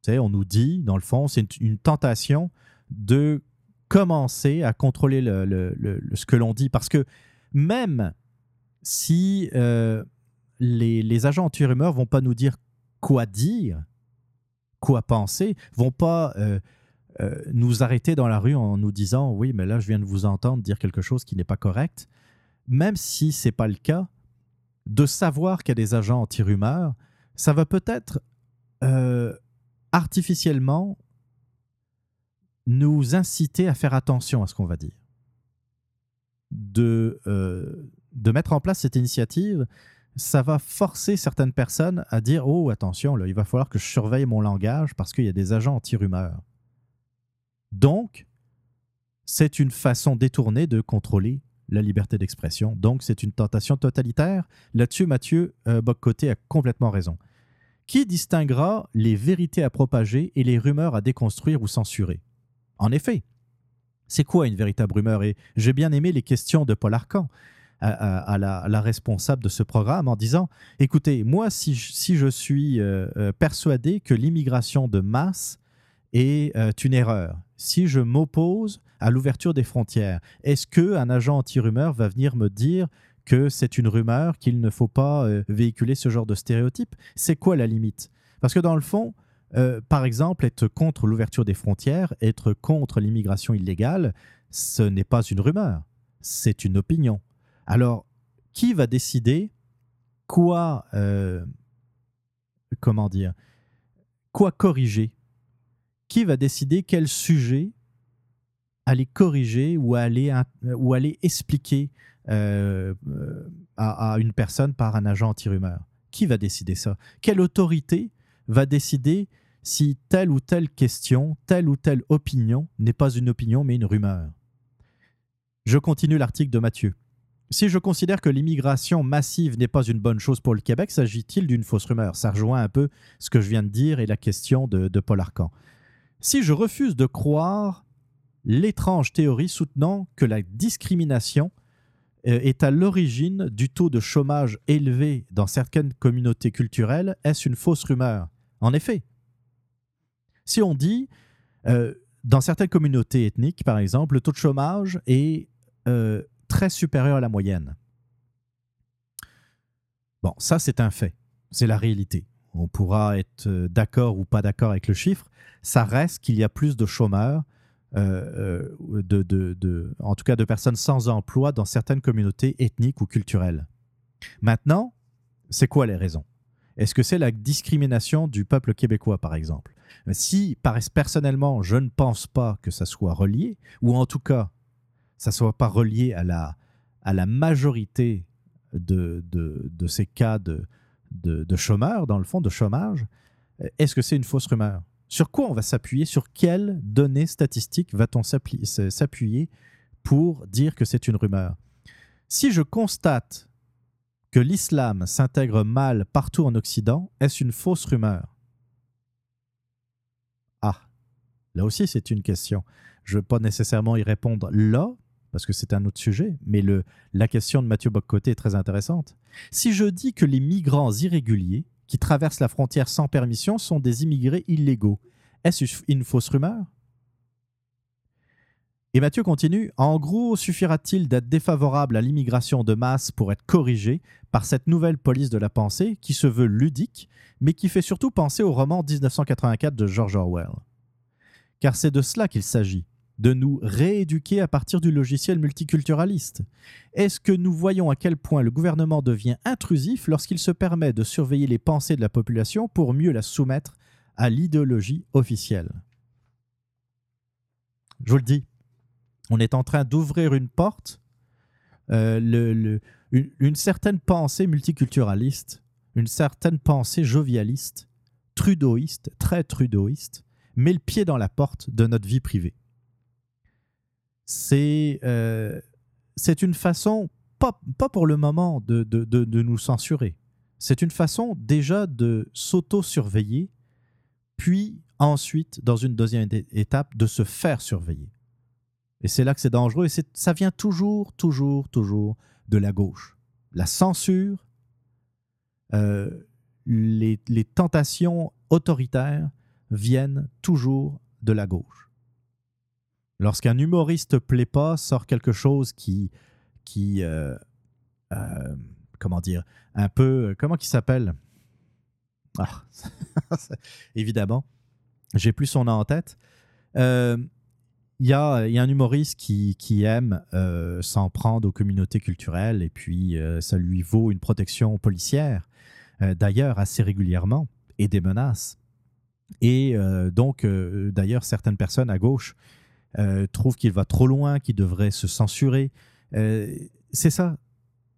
On nous dit, dans le fond, c'est une, tentation de commencer à contrôler le- le- le- le- ce que l'on dit. Parce que même si euh, les, agents anti-rumeurs vont pas nous dire quoi dire, quoi penser, vont pas euh, euh, nous arrêter dans la rue en nous disant oui, mais là, je viens de vous entendre dire quelque chose qui n'est pas correct. Même si c'est pas le cas, de savoir qu'il y a des agents anti-rumeurs, ça va peut-être artificiellement nous inciter à faire attention à ce qu'on va dire. De, de mettre en place cette initiative, ça va forcer certaines personnes à dire Oh, attention, il va falloir que je surveille mon langage parce qu'il y a des agents anti-rumeurs. Donc, c'est une façon détournée de contrôler la liberté d'expression. Donc, c'est une tentation totalitaire. Là-dessus, Mathieu euh, Boccoté a complètement raison. Qui distinguera les vérités à propager et les rumeurs à déconstruire ou censurer? En effet, c'est quoi une véritable rumeur? Et j'ai bien aimé les questions de Paul Arcan à, la, responsable de ce programme en disant Écoutez, moi, si je, suis euh, euh, persuadé que l'immigration de masse est euh, une erreur, si je m'oppose à l'ouverture des frontières, est-ce qu'un agent anti-rumeur va venir me dire que c'est une rumeur, qu'il ne faut pas véhiculer ce genre de stéréotype? C'est quoi la limite? Parce que dans le fond, par exemple, être contre l'ouverture des frontières, être contre l'immigration illégale, ce n'est pas une rumeur, c'est une opinion. Alors, qui va décider quoi, euh, comment dire, quoi corriger? Qui va décider quel sujet aller corriger ou aller, expliquer euh, à, à une personne par un agent anti-rumeur Qui va décider ça? Quelle autorité va décider si telle ou telle question, telle ou telle opinion n'est pas une opinion mais une rumeur? Je continue l'article de Mathieu. Si je considère que l'immigration massive n'est pas une bonne chose pour le Québec, s'agit-il d'une fausse rumeur? Ça rejoint un peu ce que je viens de dire et la question de, Paul Arcan. Si je refuse de croire l'étrange théorie soutenant que la discrimination euh, est à l'origine du taux de chômage élevé dans certaines communautés culturelles, est-ce une fausse rumeur? En effet, si on dit, euh, dans certaines communautés ethniques, par exemple, le taux de chômage est euh, très supérieur à la moyenne. Bon, ça c'est un fait, c'est la réalité. On pourra être euh, d'accord ou pas d'accord avec le chiffre, ça reste qu'il y a plus de chômeurs, euh, euh, en tout cas de personnes sans emploi dans certaines communautés ethniques ou culturelles. Maintenant, c'est quoi les raisons? Est-ce que c'est la discrimination du peuple québécois, par exemple? Si, personnellement, je ne pense pas que ça soit relié, ou en tout cas, ça ne soit pas relié à la, à la majorité de, de, de ces cas de, de, de chômeurs, dans le fond, de chômage, est-ce que c'est une fausse rumeur? Sur quoi on va s'appuyer? Sur quelles données statistiques va-t-on s'appuyer pour dire que c'est une rumeur? Si je constate que l'islam s'intègre mal partout en Occident, est-ce une fausse rumeur? Ah, là aussi c'est une question. Je ne veux pas nécessairement y répondre là, parce que c'est un autre sujet, mais la question de Mathieu Boccoté est très intéressante. Si je dis que les migrants irréguliers qui traversent la frontière sans permission sont des immigrés illégaux, est-ce une fausse rumeur? Et Mathieu continue, en gros, suffira-t-il d'être défavorable à l'immigration de masse pour être corrigé par cette nouvelle police de la pensée qui se veut ludique, mais qui fait surtout penser au roman 1984 de George Orwell Car c'est de cela qu'il s'agit de nous rééduquer à partir du logiciel multiculturaliste. Est-ce que nous voyons à quel point le gouvernement devient intrusif lorsqu'il se permet de surveiller les pensées de la population pour mieux la soumettre à l'idéologie officielle? Je vous le dis, on est en train d'ouvrir une porte, euh, une, une certaine pensée multiculturaliste, une certaine pensée jovialiste, trudeauiste, très trudeauiste, met le pied dans la porte de notre vie privée c'est euh, c'est une façon, pas, pas pour le moment, de, de, de- nous censurer. C'est une façon déjà de s'auto-surveiller, puis ensuite, dans une deuxième étape, de se faire surveiller. Et c'est là que c'est dangereux, et ça vient toujours, toujours, toujours de la gauche. la censure, euh, les tentations autoritaires viennent toujours de la gauche. Lorsqu'un humoriste plaît pas, sort quelque chose qui, qui euh, euh, comment dire, un peu, comment qui s'appelle? Ah, évidemment, j'ai plus son nom en tête. Euh, Il y, a, y a un humoriste qui, qui aime euh, s'en prendre aux communautés culturelles et puis euh, ça lui vaut une protection policière, euh, d'ailleurs assez régulièrement, et des menaces. Et euh, donc, euh, d'ailleurs, certaines personnes à gauche euh, trouvent qu'il va trop loin, qu'il devrait se censurer. Euh, c'est ça,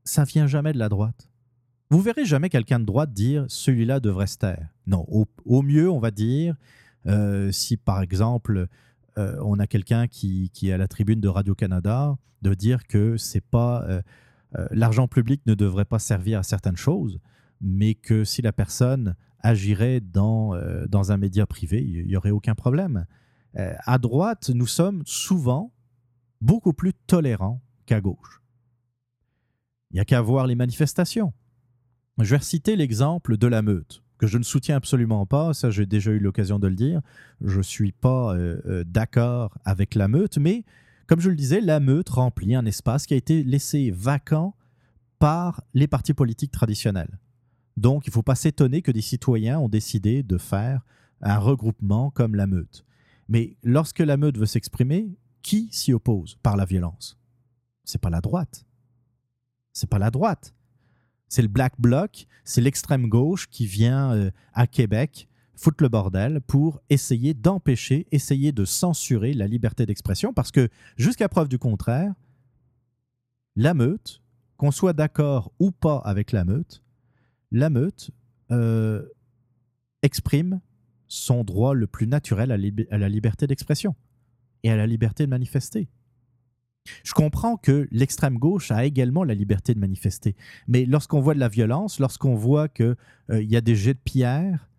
ça vient jamais de la droite. Vous verrez jamais quelqu'un de droite dire celui-là devrait se taire. Non, au, mieux, on va dire, euh, si par exemple euh, on a quelqu'un qui, est à la tribune de Radio-Canada, de dire que c'est pas l'argent public ne devrait pas servir à certaines choses, mais que si la personne agirait dans, dans un média privé, il n'y aurait aucun problème. Euh, à droite, nous sommes souvent beaucoup plus tolérants qu'à gauche. Il n'y a qu'à voir les manifestations. Je vais reciter l'exemple de la meute, que je ne soutiens absolument pas, ça j'ai déjà eu l'occasion de le dire. Je ne suis pas euh, euh, d'accord avec la meute, mais comme je le disais, la meute remplit un espace qui a été laissé vacant par les partis politiques traditionnels. Donc il ne faut pas s'étonner que des citoyens ont décidé de faire un regroupement comme la meute. Mais lorsque la meute veut s'exprimer, qui s'y oppose par la violence? C'est pas la droite. C'est pas la droite. C'est le Black Bloc, c'est l'extrême gauche qui vient euh, à Québec foutre le bordel pour essayer d'empêcher, essayer de censurer la liberté d'expression parce que jusqu'à preuve du contraire, la meute, qu'on soit d'accord ou pas avec la meute, la meute euh, exprime son droit le plus naturel à, la liberté d'expression et à la liberté de manifester. Je comprends que l'extrême gauche a également la liberté de manifester, mais lorsqu'on voit de la violence, lorsqu'on voit qu'il y a des jets de pierre,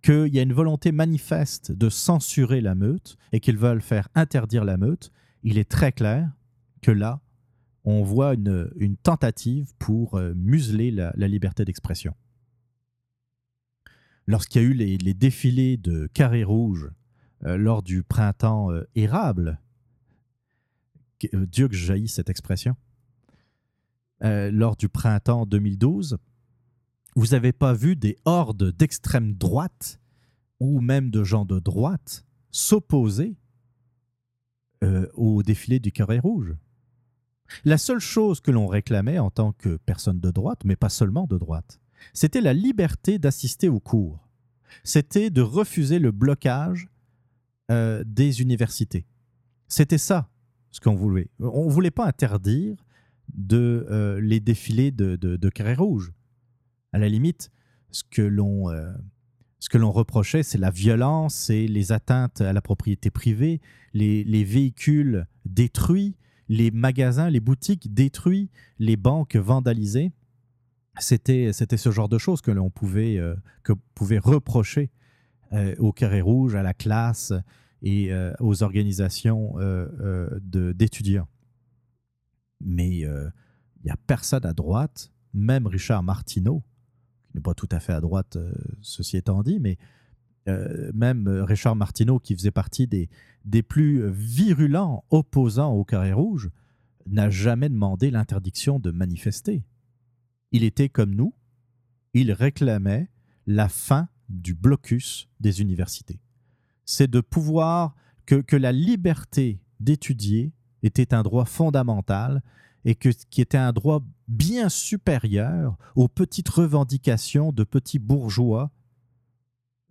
qu'il y a une volonté manifeste de censurer la meute et qu'ils veulent faire interdire la meute, il est très clair que là, on voit une, tentative pour euh, museler la liberté d'expression. Lorsqu'il y a eu les, défilés de carrés rouges euh, lors du printemps euh, érable, euh, Dieu que je jaillis cette expression, lors du printemps 2012, vous n'avez pas vu des hordes d'extrême droite ou même de gens de droite s'opposer au défilé du carré rouge? La seule chose que l'on réclamait en tant que personne de droite, mais pas seulement de droite, c'était la liberté d'assister aux cours. C'était de refuser le blocage euh, des universités. C'était ça ce qu'on voulait. On ne voulait pas interdire de, euh, les défilés de, de, de carré rouge. À la limite, ce que l'on euh, ce que l'on reprochait, c'est la violence, c'est les atteintes à la propriété privée, les véhicules détruits, les magasins, les boutiques détruits, les banques vandalisées. C'était, c'était ce genre de choses que l'on pouvait, euh, que pouvait reprocher euh, au Carré Rouge, à la classe et euh, aux organisations d'étudiants. Mais il n'y a personne à droite, même Richard Martineau, qui n'est pas tout à fait à droite, ceci étant dit, mais même Richard Martineau, qui faisait partie des, des plus virulents opposants au Carré Rouge, n'a jamais demandé l'interdiction de manifester. Il était comme nous, il réclamait la fin du blocus des universités. C'est de pouvoir que, que la liberté d'étudier était un droit fondamental et que, qui était un droit bien supérieur aux petites revendications de petits bourgeois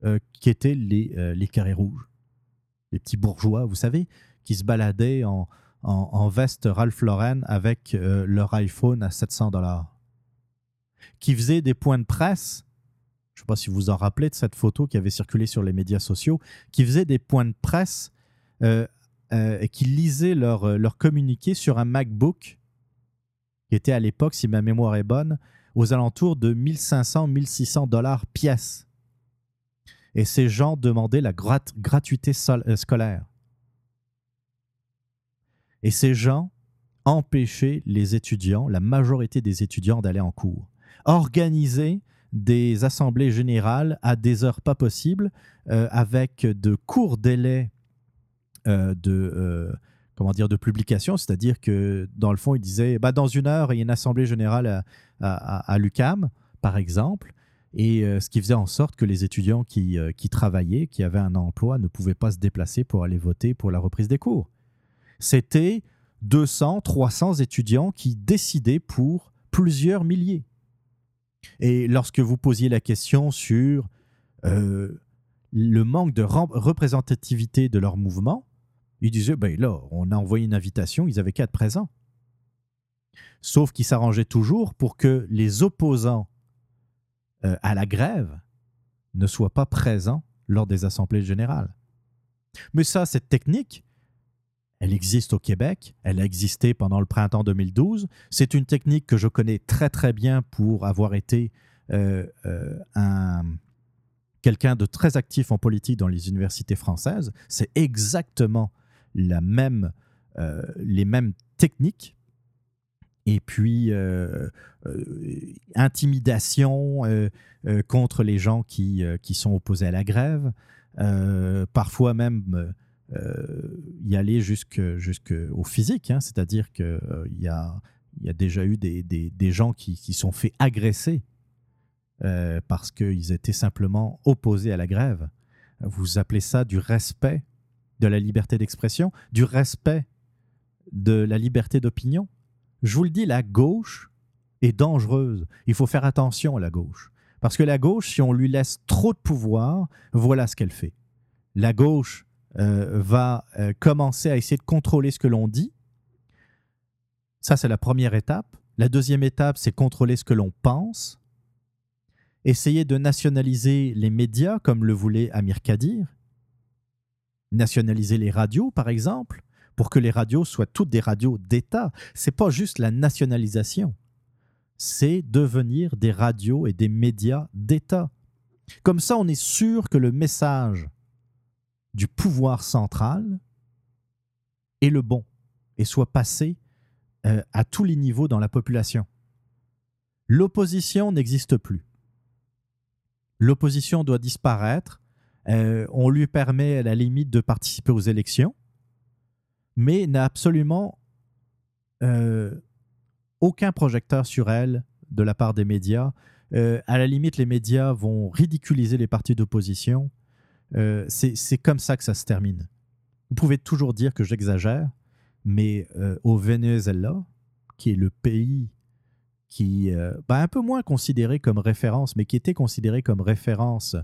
euh, qui étaient les, euh, les carrés rouges. Les petits bourgeois, vous savez, qui se baladaient en, en, veste Ralph Lauren avec euh, leur iPhone à 700 dollars. Qui faisaient des points de presse, je ne sais pas si vous vous en rappelez de cette photo qui avait circulé sur les médias sociaux, qui faisaient des points de presse euh, euh, et qui lisaient leur, euh, leur communiqué sur un MacBook qui était à l'époque, si ma mémoire est bonne, aux alentours de 1500-1600 dollars pièce. Et ces gens demandaient la grat- gratuité euh, scolaire. Et ces gens empêcher les étudiants, la majorité des étudiants, d'aller en cours. Organiser des assemblées générales à des heures pas possibles, euh, avec de courts délais euh, de, euh, comment dire, de publication, c'est-à-dire que dans le fond, il disait, bah, dans une heure, il y a une assemblée générale à, à, l'UCAM, par exemple, et ce qui faisait en sorte que les étudiants qui, qui travaillaient, qui avaient un emploi, ne pouvaient pas se déplacer pour aller voter pour la reprise des cours. C'était 200, 300 étudiants qui décidaient pour plusieurs milliers. Et lorsque vous posiez la question sur euh, le manque de représentativité de leur mouvement, ils disaient, ben là, on a envoyé une invitation, ils avaient qu'à être présents. Sauf qu'ils s'arrangeaient toujours pour que les opposants euh, à la grève ne soient pas présents lors des assemblées générales. Mais ça, cette technique, elle existe au Québec, elle a existé pendant le printemps 2012. C'est une technique que je connais très très bien pour avoir été euh, euh, un, quelqu'un de très actif en politique dans les universités françaises. C'est exactement la même, euh, les mêmes techniques. Et puis, intimidation contre les gens qui, qui sont opposés à la grève. Parfois même y aller jusqu'au jusque physique, hein, c'est-à-dire qu'il il y, a, y a déjà eu des, des, des gens qui, qui sont fait agresser euh, parce qu'ils étaient simplement opposés à la grève. Vous appelez ça du respect de la liberté d'expression, du respect de la liberté d'opinion. Je vous le dis, la gauche est dangereuse. Il faut faire attention à la gauche. Parce que la gauche, si on lui laisse trop de pouvoir, voilà ce qu'elle fait. La gauche euh, va euh, commencer à essayer de contrôler ce que l'on dit. Ça, c'est la première étape. La deuxième étape, c'est contrôler ce que l'on pense. Essayer de nationaliser les médias, comme le voulait Amir Kadir. Nationaliser les radios, par exemple, pour que les radios soient toutes des radios d'État. C'est pas juste la nationalisation c'est devenir des radios et des médias d'État. Comme ça, on est sûr que le message du pouvoir central est le bon et soit passé euh, à tous les niveaux dans la population. L'opposition n'existe plus. L'opposition doit disparaître. Euh, on lui permet à la limite de participer aux élections, mais n'a absolument euh, aucun projecteur sur elle de la part des médias. À la limite, les médias vont ridiculiser les partis d'opposition. Euh, c'est comme ça que ça se termine. Vous pouvez toujours dire que j'exagère, mais euh, au Venezuela, qui est le pays qui, euh, ben, un peu moins considéré comme référence, mais qui était considéré comme référence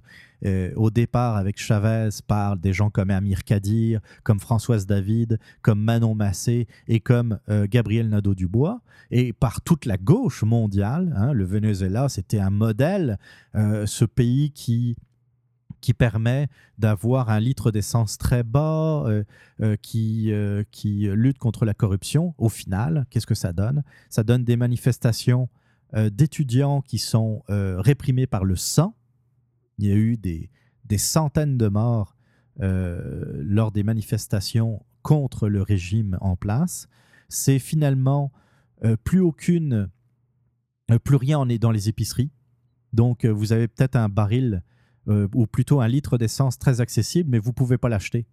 au départ avec Chavez par des gens comme Amir Kadir, comme Françoise David, comme Manon Massé et comme Gabriel Nadeau-Dubois, et par toute la gauche mondiale. hein, le Venezuela, c'était un modèle, ce pays qui qui permet d'avoir un litre d'essence très bas, euh, euh, qui, euh, qui lutte contre la corruption. Au final, qu'est-ce que ça donne? Ça donne des manifestations d'étudiants qui sont réprimés par le sang. Il y a eu des, des centaines de morts lors des manifestations contre le régime en place. C'est finalement plus aucune, plus rien en est dans les épiceries. Donc, vous avez peut-être un baril euh, ou plutôt un litre d'essence très accessible, mais vous ne pouvez pas l'acheter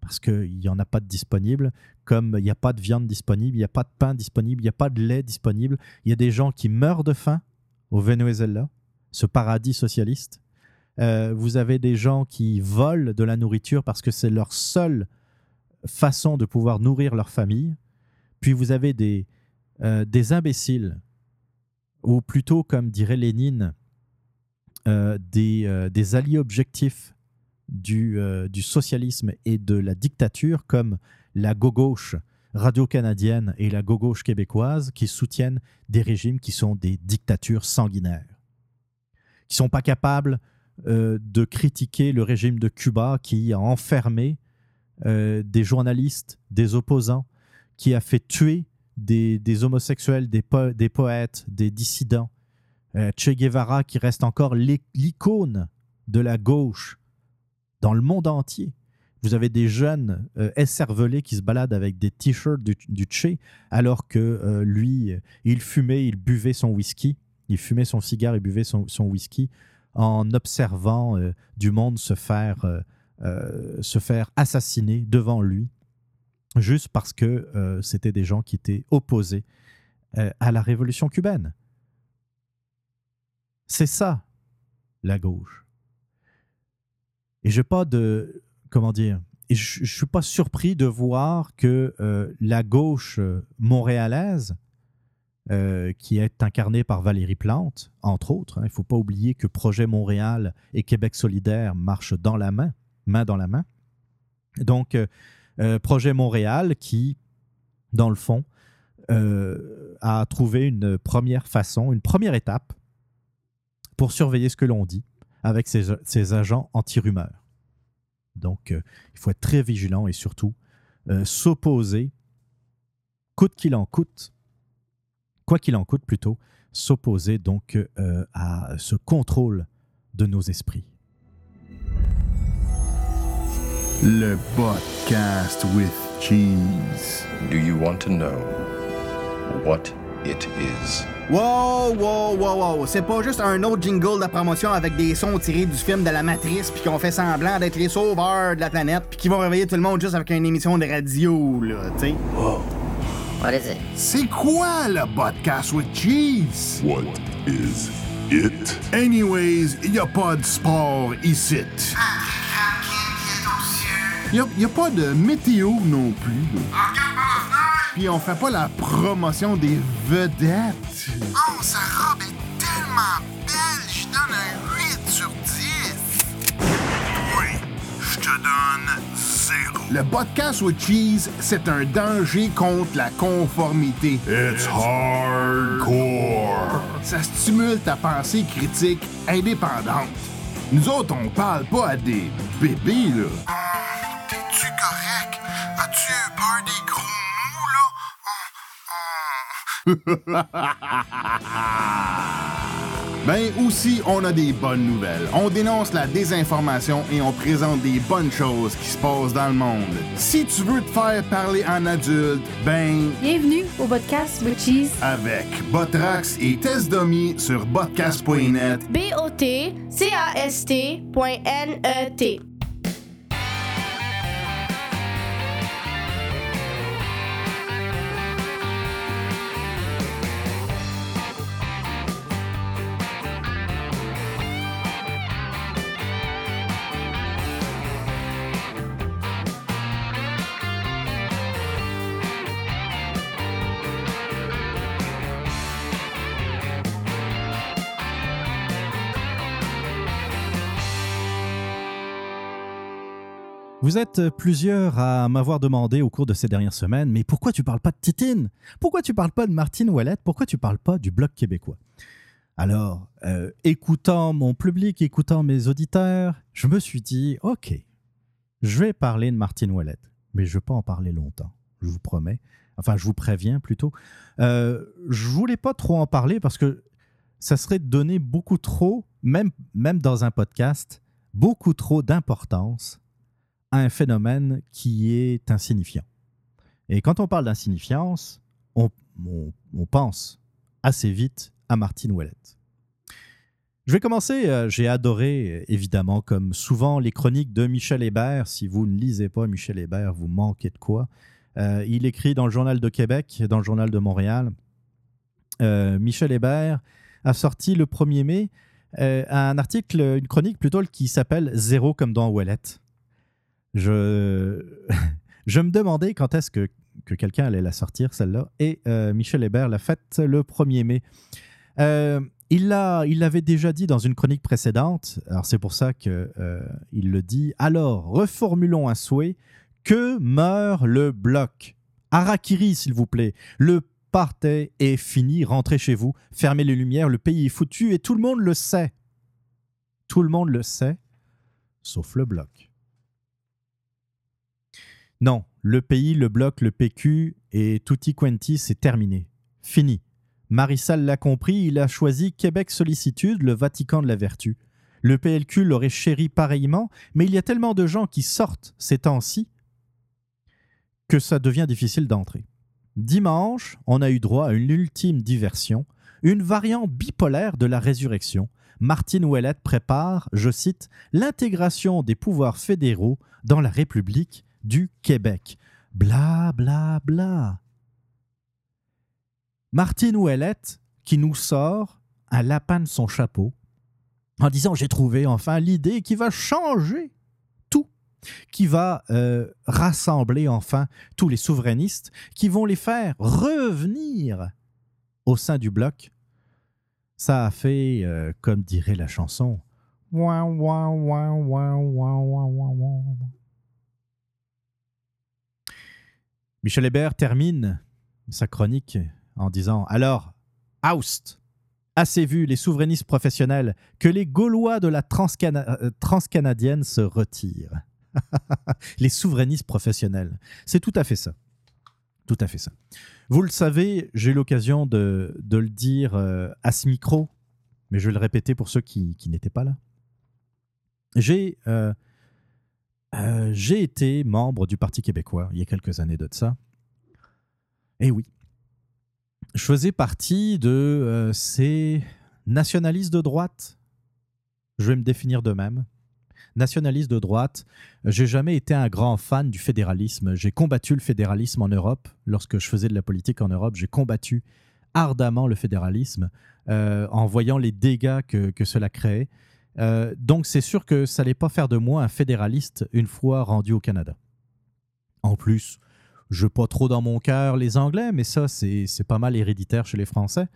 parce qu'il n'y en a pas de disponible, comme il n'y a pas de viande disponible, il n'y a pas de pain disponible, il n'y a pas de lait disponible. Il y a des gens qui meurent de faim au Venezuela, ce paradis socialiste. Euh, vous avez des gens qui volent de la nourriture parce que c'est leur seule façon de pouvoir nourrir leur famille. Puis vous avez des, euh, des imbéciles, ou plutôt, comme dirait Lénine, des, euh, des alliés objectifs du, euh, du socialisme et de la dictature, comme la gauche radio-canadienne et la gauche québécoise, qui soutiennent des régimes qui sont des dictatures sanguinaires, qui sont pas capables euh, de critiquer le régime de Cuba qui a enfermé euh, des journalistes, des opposants, qui a fait tuer des, homosexuels, des poètes, des dissidents. Euh, che Guevara qui reste encore l'icône de la gauche dans le monde entier. Vous avez des jeunes euh, escervelés qui se baladent avec des t-shirts du, Che, alors que euh, lui, il fumait, il buvait son whisky. Il fumait son cigare et buvait son, whisky en observant euh, du monde se faire, se faire assassiner devant lui, juste parce que c'était des gens qui étaient opposés à la révolution cubaine. C'est ça, la gauche. Et je pas de. Comment dire je ne suis pas surpris de voir que euh, la gauche euh, montréalaise, euh, qui est incarnée par Valérie Plante, entre autres, hein, il ne faut pas oublier que Projet Montréal et Québec solidaire marchent dans la main, main dans la main. Donc, Projet Montréal qui, dans le fond, a trouvé une première façon, une première étape pour surveiller ce que l'on dit avec ses, ses agents anti-rumeurs. Donc, euh, il faut être très vigilant et surtout euh, s'opposer, coûte qu'il en coûte, quoi qu'il en coûte plutôt, s'opposer donc euh, à ce contrôle de nos esprits. Le podcast with cheese. Do you want to know what it is? Wow, wow, wow, wow. C'est pas juste un autre jingle de promotion avec des sons tirés du film de la Matrice puis qu'on fait semblant d'être les sauveurs de la planète puis qui vont réveiller tout le monde juste avec une émission de radio, là, tu sais. What is it? C'est quoi le podcast with cheese? What is it? Anyways, y a pas de sport ici. Y a, y a pas de météo non plus. Puis on fait pas la promotion des vedettes. Oh, sa robe est tellement belle, je donne un 8 sur 10. Oui, je te donne zéro. Le podcast with cheese, c'est un danger contre la conformité. It's hardcore. Ça stimule ta pensée critique indépendante. Nous autres, on parle pas à des bébés, là. T'es-tu correct? As-tu eu peur des gros? Ben aussi, on a des bonnes nouvelles. On dénonce la désinformation et on présente des bonnes choses qui se passent dans le monde. Si tu veux te faire parler en adulte, ben Bienvenue au podcast with Cheese. avec Botrax et Test Dummy sur botcast.net. B-O-T-C-A-S-T.N-E-T. Vous êtes plusieurs à m'avoir demandé au cours de ces dernières semaines, mais pourquoi tu parles pas de Titine? Pourquoi tu parles pas de Martine Ouellette? Pourquoi tu parles pas du Bloc québécois? Alors, euh, écoutant mon public, écoutant mes auditeurs, je me suis dit, ok, je vais parler de Martine Ouellette, mais je ne vais pas en parler longtemps, je vous promets. Enfin, je vous préviens plutôt. Euh, je voulais pas trop en parler parce que ça serait donner beaucoup trop, même, même dans un podcast, beaucoup trop d'importance un phénomène qui est insignifiant. Et quand on parle d'insignifiance, on, pense assez vite à Martine Ouellette. Je vais commencer, euh, j'ai adoré, euh, évidemment, comme souvent, les chroniques de Michel Hébert. Si vous ne lisez pas Michel Hébert, vous manquez de quoi. Euh, il écrit dans le Journal de Québec, dans le Journal de Montréal. Michel Hébert a sorti le 1er mai un article, une chronique plutôt, qui s'appelle Zéro comme dans Ouellette. Je, me demandais quand est-ce que, que quelqu'un allait la sortir, celle-là. Et euh, Michel Hébert l'a faite le 1er mai. Euh, il l'a- il l'avait déjà dit dans une chronique précédente, alors c'est pour ça qu'il le dit. Alors, reformulons un souhait. Que meurt le bloc? Harakiri, s'il vous plaît. Le party est fini, rentrez chez vous, fermez les lumières, le pays est foutu et tout le monde le sait. Tout le monde le sait, sauf le bloc. Non, le pays, le bloc, le PQ et tutti quanti, c'est terminé. Fini. Marissal l'a compris, il a choisi Québec Sollicitude, le Vatican de la vertu. Le PLQ l'aurait chéri pareillement, mais il y a tellement de gens qui sortent ces temps-ci que ça devient difficile d'entrer. Dimanche, on a eu droit à une ultime diversion, une variante bipolaire de la résurrection. Martine Ouellette prépare, je cite, l'intégration des pouvoirs fédéraux dans la République du Québec. Bla bla bla. Martine Ouellette qui nous sort un lapin de son chapeau en disant j'ai trouvé enfin l'idée qui va changer tout, qui va euh, rassembler enfin tous les souverainistes, qui vont les faire revenir au sein du bloc. Ça a fait, euh, comme dirait la chanson, ouin, ouin, ouin, ouin, ouin. Michel Hébert termine sa chronique en disant Alors, oust Assez vu les souverainistes professionnels que les Gaulois de la euh, transcanadienne se retirent. les souverainistes professionnels. C'est tout à fait ça. Tout à fait ça. Vous le savez, j'ai l'occasion de, le dire euh, à ce micro, mais je vais le répéter pour ceux qui, qui n'étaient pas là. J'ai euh, euh, j'ai été membre du Parti québécois il y a quelques années de ça. Et oui, je faisais partie de euh, ces nationalistes de droite. Je vais me définir de même. Nationaliste de droite, j'ai jamais été un grand fan du fédéralisme. J'ai combattu le fédéralisme en Europe. Lorsque je faisais de la politique en Europe, j'ai combattu ardemment le fédéralisme euh, en voyant les dégâts que, que cela créait. Euh, donc c'est sûr que ça n'allait pas faire de moi un fédéraliste une fois rendu au Canada. En plus, je pas trop dans mon cœur les Anglais, mais ça, c'est pas mal héréditaire chez les Français.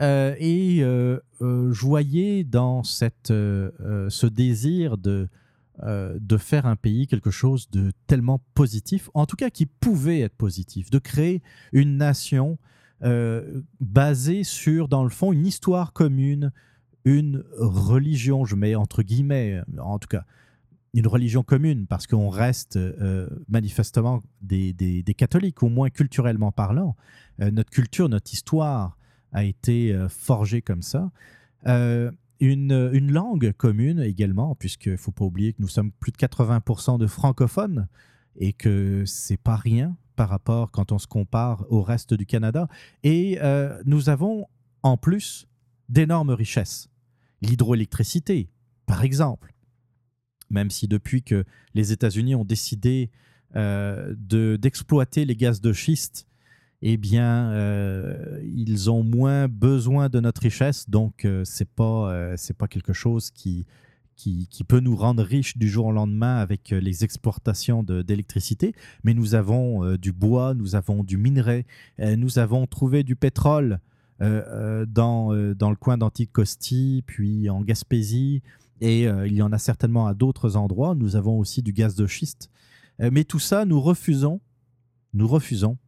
Euh, et euh, euh, je voyais dans cette, ce désir de, de faire un pays quelque chose de tellement positif, en tout cas qui pouvait être positif, de créer une nation euh, basée sur, dans le fond, une histoire commune, une religion, je mets entre guillemets, en tout cas, une religion commune, parce qu'on reste euh, manifestement des, des- catholiques, au moins culturellement parlant. Euh, notre culture, notre histoire a été euh, forgée comme ça. Une, une langue commune également, puisqu'il ne faut pas oublier que nous sommes plus de 80% de francophones et que c'est pas rien par rapport quand on se compare au reste du Canada. Et nous avons en plus d'énormes richesses. L'hydroélectricité, par exemple. Même si depuis que les États-Unis ont décidé euh, de- d'exploiter les gaz de schiste, eh bien, euh, ils ont moins besoin de notre richesse, donc euh, c'est pas euh, pas quelque chose qui, qui peut nous rendre riches du jour au lendemain avec les exportations d'électricité. Mais nous avons du bois, nous avons du minerai, nous avons trouvé du pétrole euh, euh, dans euh, dans le coin d'Anticosti, puis en Gaspésie, et il y en a certainement à d'autres endroits. Nous avons aussi du gaz de schiste, mais tout ça, nous refusons, nous refusons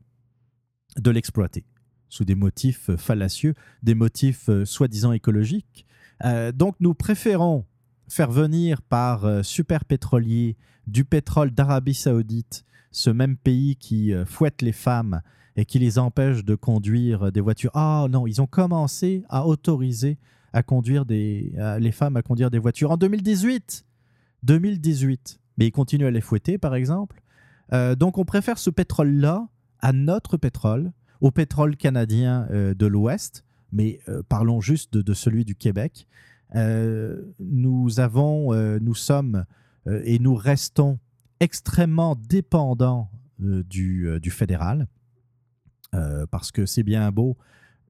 de l'exploiter sous des motifs fallacieux, des motifs soi-disant écologiques. Donc nous préférons faire venir par super pétrolier du pétrole d'Arabie saoudite, ce même pays qui fouette les femmes et qui les empêche de conduire des voitures. Ah non, ils ont commencé à autoriser à conduire des, les femmes à conduire des voitures en 2018. 2018. Mais ils continuent à les fouetter, par exemple. Euh, donc on préfère ce pétrole-là à notre pétrole, au pétrole canadien euh, de l'Ouest, mais euh, parlons juste de, celui du Québec. Nous avons, nous sommes et nous restons extrêmement dépendants du fédéral, euh, parce que c'est bien beau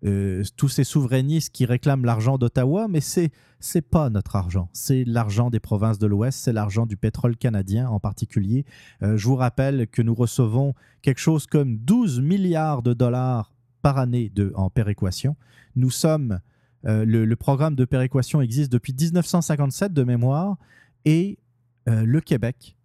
euh, tous ces souverainistes qui réclament l'argent d'Ottawa, mais c'est c'est pas notre argent, c'est l'argent des provinces de l'Ouest, c'est l'argent du pétrole canadien en particulier. Euh, je vous rappelle que nous recevons quelque chose comme 12 milliards de dollars par année de, en péréquation. Nous sommes le, programme de péréquation existe depuis 1957 de mémoire et le Québec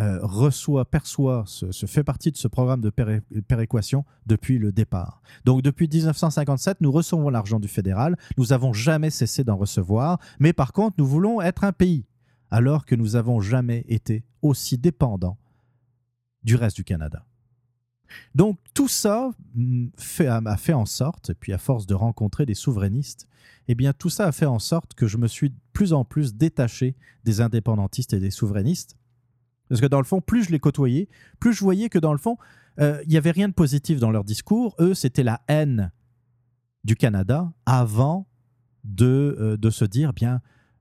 euh, reçoit, perçoit, se, fait partie de ce programme de péré- péréquation depuis le départ. Donc depuis 1957, nous recevons l'argent du fédéral, nous n'avons jamais cessé d'en recevoir, mais par contre, nous voulons être un pays, alors que nous n'avons jamais été aussi dépendants du reste du Canada. Donc tout ça fait, a fait en sorte, et puis à force de rencontrer des souverainistes, eh bien tout ça a fait en sorte que je me suis de plus en plus détaché des indépendantistes et des souverainistes. Parce que dans le fond, plus je les côtoyais, plus je voyais que dans le fond, euh, il n'y avait rien de positif dans leur discours. Eux, c'était la haine du Canada avant de, euh, de se dire, bien,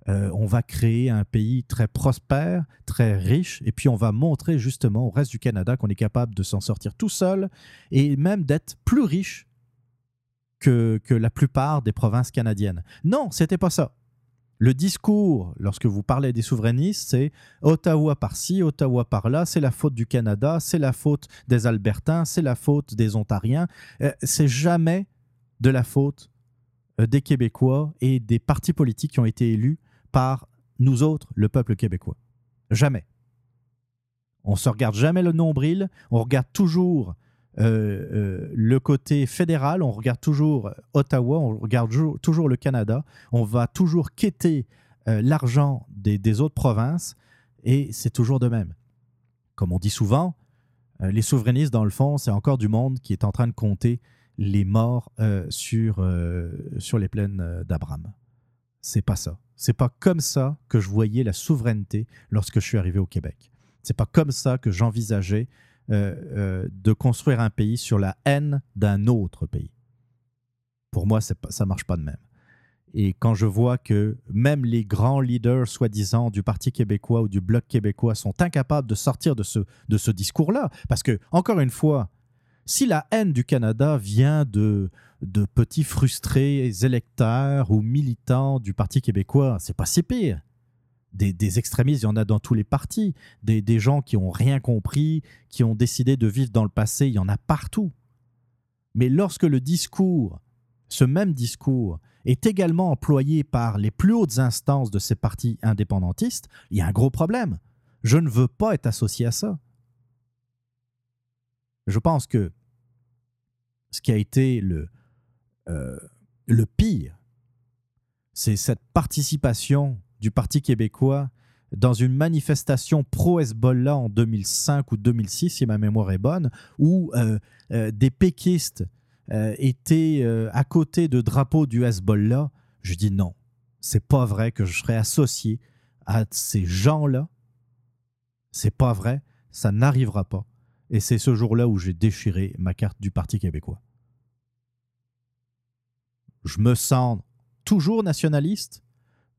euh, on va créer un pays très prospère, très riche, et puis on va montrer justement au reste du Canada qu'on est capable de s'en sortir tout seul et même d'être plus riche que, que la plupart des provinces canadiennes. Non, c'était pas ça. Le discours, lorsque vous parlez des souverainistes, c'est Ottawa par-ci, Ottawa par-là, c'est la faute du Canada, c'est la faute des Albertains, c'est la faute des Ontariens. Euh, c'est jamais de la faute euh, des Québécois et des partis politiques qui ont été élus par nous autres, le peuple québécois. Jamais. On se regarde jamais le nombril, on regarde toujours euh, euh, le côté fédéral, on regarde toujours Ottawa, on regarde jou- toujours le Canada, on va toujours quêter euh, l'argent des, autres provinces et c'est toujours de même. Comme on dit souvent, euh, les souverainistes, dans le fond, c'est encore du monde qui est en train de compter les morts euh, sur, euh, sur les plaines euh, d'Abraham. C'est pas ça. C'est pas comme ça que je voyais la souveraineté lorsque je suis arrivé au Québec. C'est pas comme ça que j'envisageais euh, euh, de construire un pays sur la haine d'un autre pays. Pour moi, pas, ça marche pas de même. Et quand je vois que même les grands leaders, soi-disant, du Parti québécois ou du Bloc québécois sont incapables de sortir de ce, de ce discours-là, parce que, encore une fois, si la haine du Canada vient de, de petits frustrés électeurs ou militants du Parti québécois, c'est pas si pire. Des, extrémistes, il y en a dans tous les partis. Des, gens qui ont rien compris, qui ont décidé de vivre dans le passé, il y en a partout. Mais lorsque le discours, ce même discours, est également employé par les plus hautes instances de ces partis indépendantistes, il y a un gros problème. Je ne veux pas être associé à ça. Je pense que ce qui a été le, euh, le pire, c'est cette participation du Parti québécois dans une manifestation pro-Hezbollah en 2005 ou 2006, si ma mémoire est bonne, où euh, euh, des péquistes euh, étaient à côté de drapeaux du Hezbollah. Je dis non, c'est pas vrai que je serais associé à ces gens-là. C'est pas vrai, ça n'arrivera pas. Et c'est ce jour-là où j'ai déchiré ma carte du Parti québécois. Je me sens toujours nationaliste,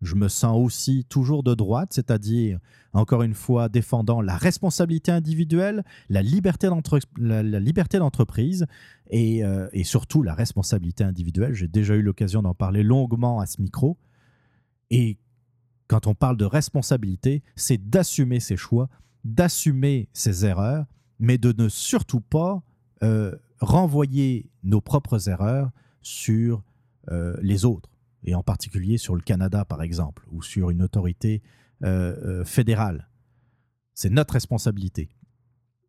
je me sens aussi toujours de droite, c'est-à-dire, encore une fois, défendant la responsabilité individuelle, la liberté d'entreprise et, euh, et surtout la responsabilité individuelle. J'ai déjà eu l'occasion d'en parler longuement à ce micro. Et quand on parle de responsabilité, c'est d'assumer ses choix, d'assumer ses erreurs, mais de ne surtout pas euh, renvoyer nos propres erreurs sur euh, les autres, et en particulier sur le Canada, par exemple, ou sur une autorité euh, euh, fédérale. C'est notre responsabilité.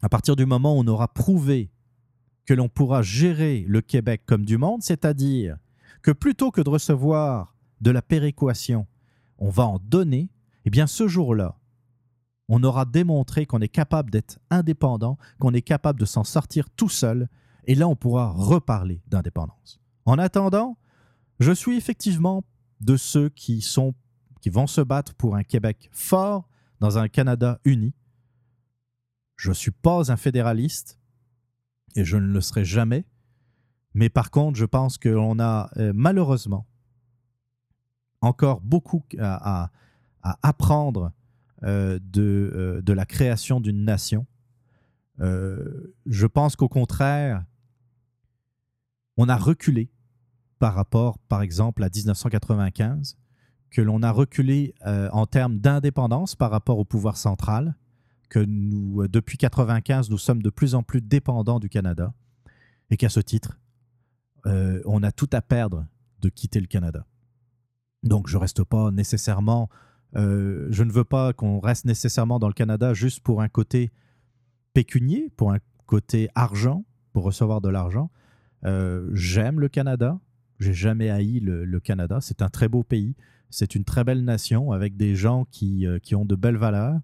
À partir du moment où on aura prouvé que l'on pourra gérer le Québec comme du monde, c'est-à-dire que plutôt que de recevoir de la péréquation, on va en donner, eh bien ce jour-là, on aura démontré qu'on est capable d'être indépendant, qu'on est capable de s'en sortir tout seul, et là on pourra reparler d'indépendance. En attendant, je suis effectivement de ceux qui vont se battre pour un Québec fort dans un Canada uni. Je ne suis pas un fédéraliste et je ne le serai jamais. Mais par contre, je pense qu'on a euh, malheureusement encore beaucoup à, apprendre euh, de, euh, de la création d'une nation. Je pense qu'au contraire, on a reculé par rapport, par exemple, à 1995, que l'on a reculé euh, en termes d'indépendance par rapport au pouvoir central, que nous, euh, depuis 1995, nous sommes de plus en plus dépendants du Canada, et qu'à ce titre, euh, on a tout à perdre de quitter le Canada. Donc, je reste pas nécessairement, je ne veux pas qu'on reste nécessairement dans le Canada juste pour un côté pécunier, pour un côté argent, pour recevoir de l'argent. J'aime le Canada. J'ai jamais haï le, Canada. C'est un très beau pays. C'est une très belle nation avec des gens qui, euh, qui ont de belles valeurs.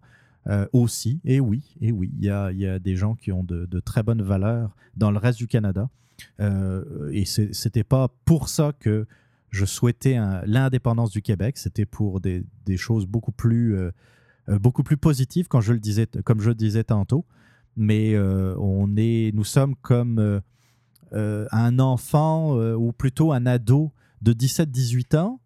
euh, aussi. Et oui, et oui, il y a, y a des gens qui ont de, très bonnes valeurs dans le reste du Canada. Euh, et c'était pas pour ça que je souhaitais l'indépendance du Québec. C'était pour des, choses beaucoup plus, euh, beaucoup plus positives, quand je le disais, comme je le disais tantôt. Mais on est, nous sommes comme euh, un enfant, euh, ou plutôt un ado de 17-18 ans,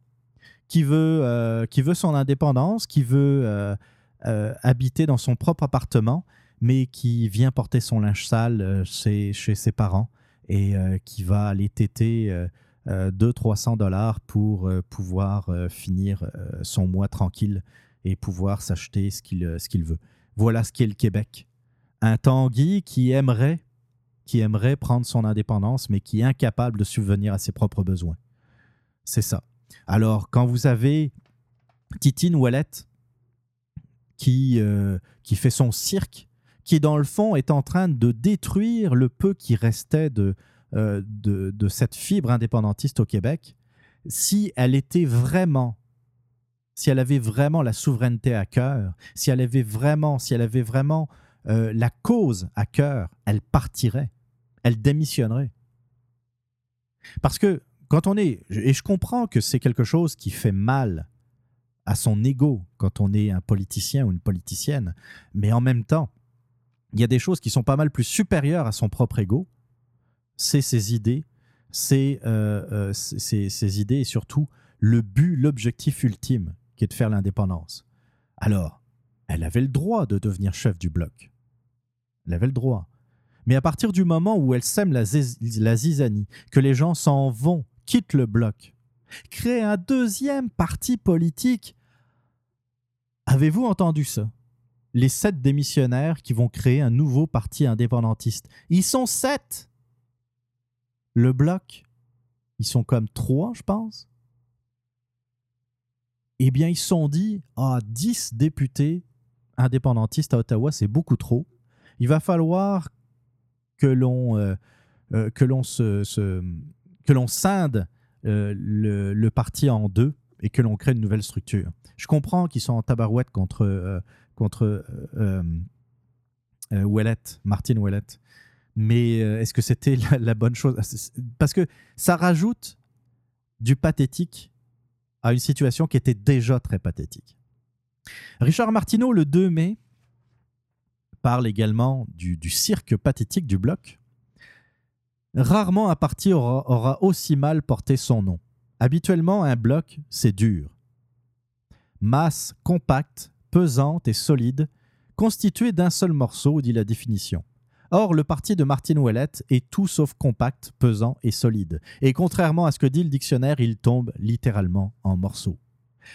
qui veut, euh, qui veut son indépendance, qui veut habiter dans son propre appartement, mais qui vient porter son linge sale chez, ses parents et qui va aller téter euh, euh, 200-300 dollars pour pouvoir finir son mois tranquille et pouvoir s'acheter ce qu'il veut. Voilà ce qu'est le Québec. Un Tanguy qui aimerait, qui aimerait prendre son indépendance, mais qui est incapable de subvenir à ses propres besoins. C'est ça. Alors, quand vous avez Titine Ouellette qui, euh, qui fait son cirque, qui dans le fond est en train de détruire le peu qui restait de, euh, de, de cette fibre indépendantiste au Québec, si elle était vraiment, si elle avait vraiment la souveraineté à cœur, si elle avait vraiment, si elle avait vraiment euh, la cause à cœur, elle partirait, elle démissionnerait. Parce que quand on est, et je comprends que c'est quelque chose qui fait mal à son ego quand on est un politicien ou une politicienne, mais en même temps, il y a des choses qui sont pas mal plus supérieures à son propre ego. C'est ses idées, c'est euh, euh, ses, idées et surtout le but, l'objectif ultime qui est de faire l'indépendance. Alors, elle avait le droit de devenir chef du bloc. Elle avait le droit. Mais à partir du moment où elle sème la, zizanie, que les gens s'en vont, quittent le bloc, créent un deuxième parti politique, avez-vous entendu ça? Les sept démissionnaires qui vont créer un nouveau parti indépendantiste. Ils sont sept Le bloc, ils sont comme trois, je pense. Eh bien, ils sont dit, ah, 10 députés indépendantistes à Ottawa, c'est beaucoup trop. Il va falloir que l'on euh, euh, que l'on se, que l'on scinde euh, le, parti en deux et que l'on crée une nouvelle structure. Je comprends qu'ils sont en tabarouette contre contre Ouellette, Martine Ouellette. Mais est-ce que c'était la, la bonne chose? Parce que ça rajoute du pathétique à une situation qui était déjà très pathétique. Richard Martineau, le 2 mai, parle également du, cirque pathétique du bloc. Rarement un parti aura, aussi mal porté son nom. Habituellement, un bloc, c'est dur. Masse compacte, pesante et solide, constituée d'un seul morceau, dit la définition. Or, le parti de Martine Ouellette est tout sauf compact, pesant et solide. Et contrairement à ce que dit le dictionnaire, il tombe littéralement en morceaux.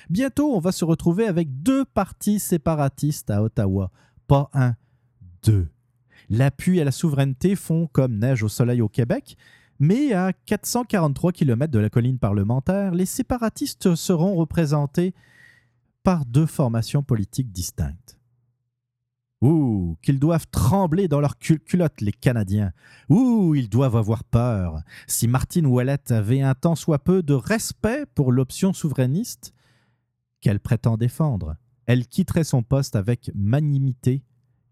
Bientôt, on va se retrouver avec deux partis séparatistes à Ottawa. Pas un, deux. L'appui à la souveraineté font comme neige au soleil au Québec, mais à 443 km de la colline parlementaire, les séparatistes seront représentés par deux formations politiques distinctes. Ouh, qu'ils doivent trembler dans leurs cul- culottes, les Canadiens. Ouh, ils doivent avoir peur. Si Martine Ouellette avait un tant soit peu de respect pour l'option souverainiste qu'elle prétend défendre, elle quitterait son poste avec magnanimité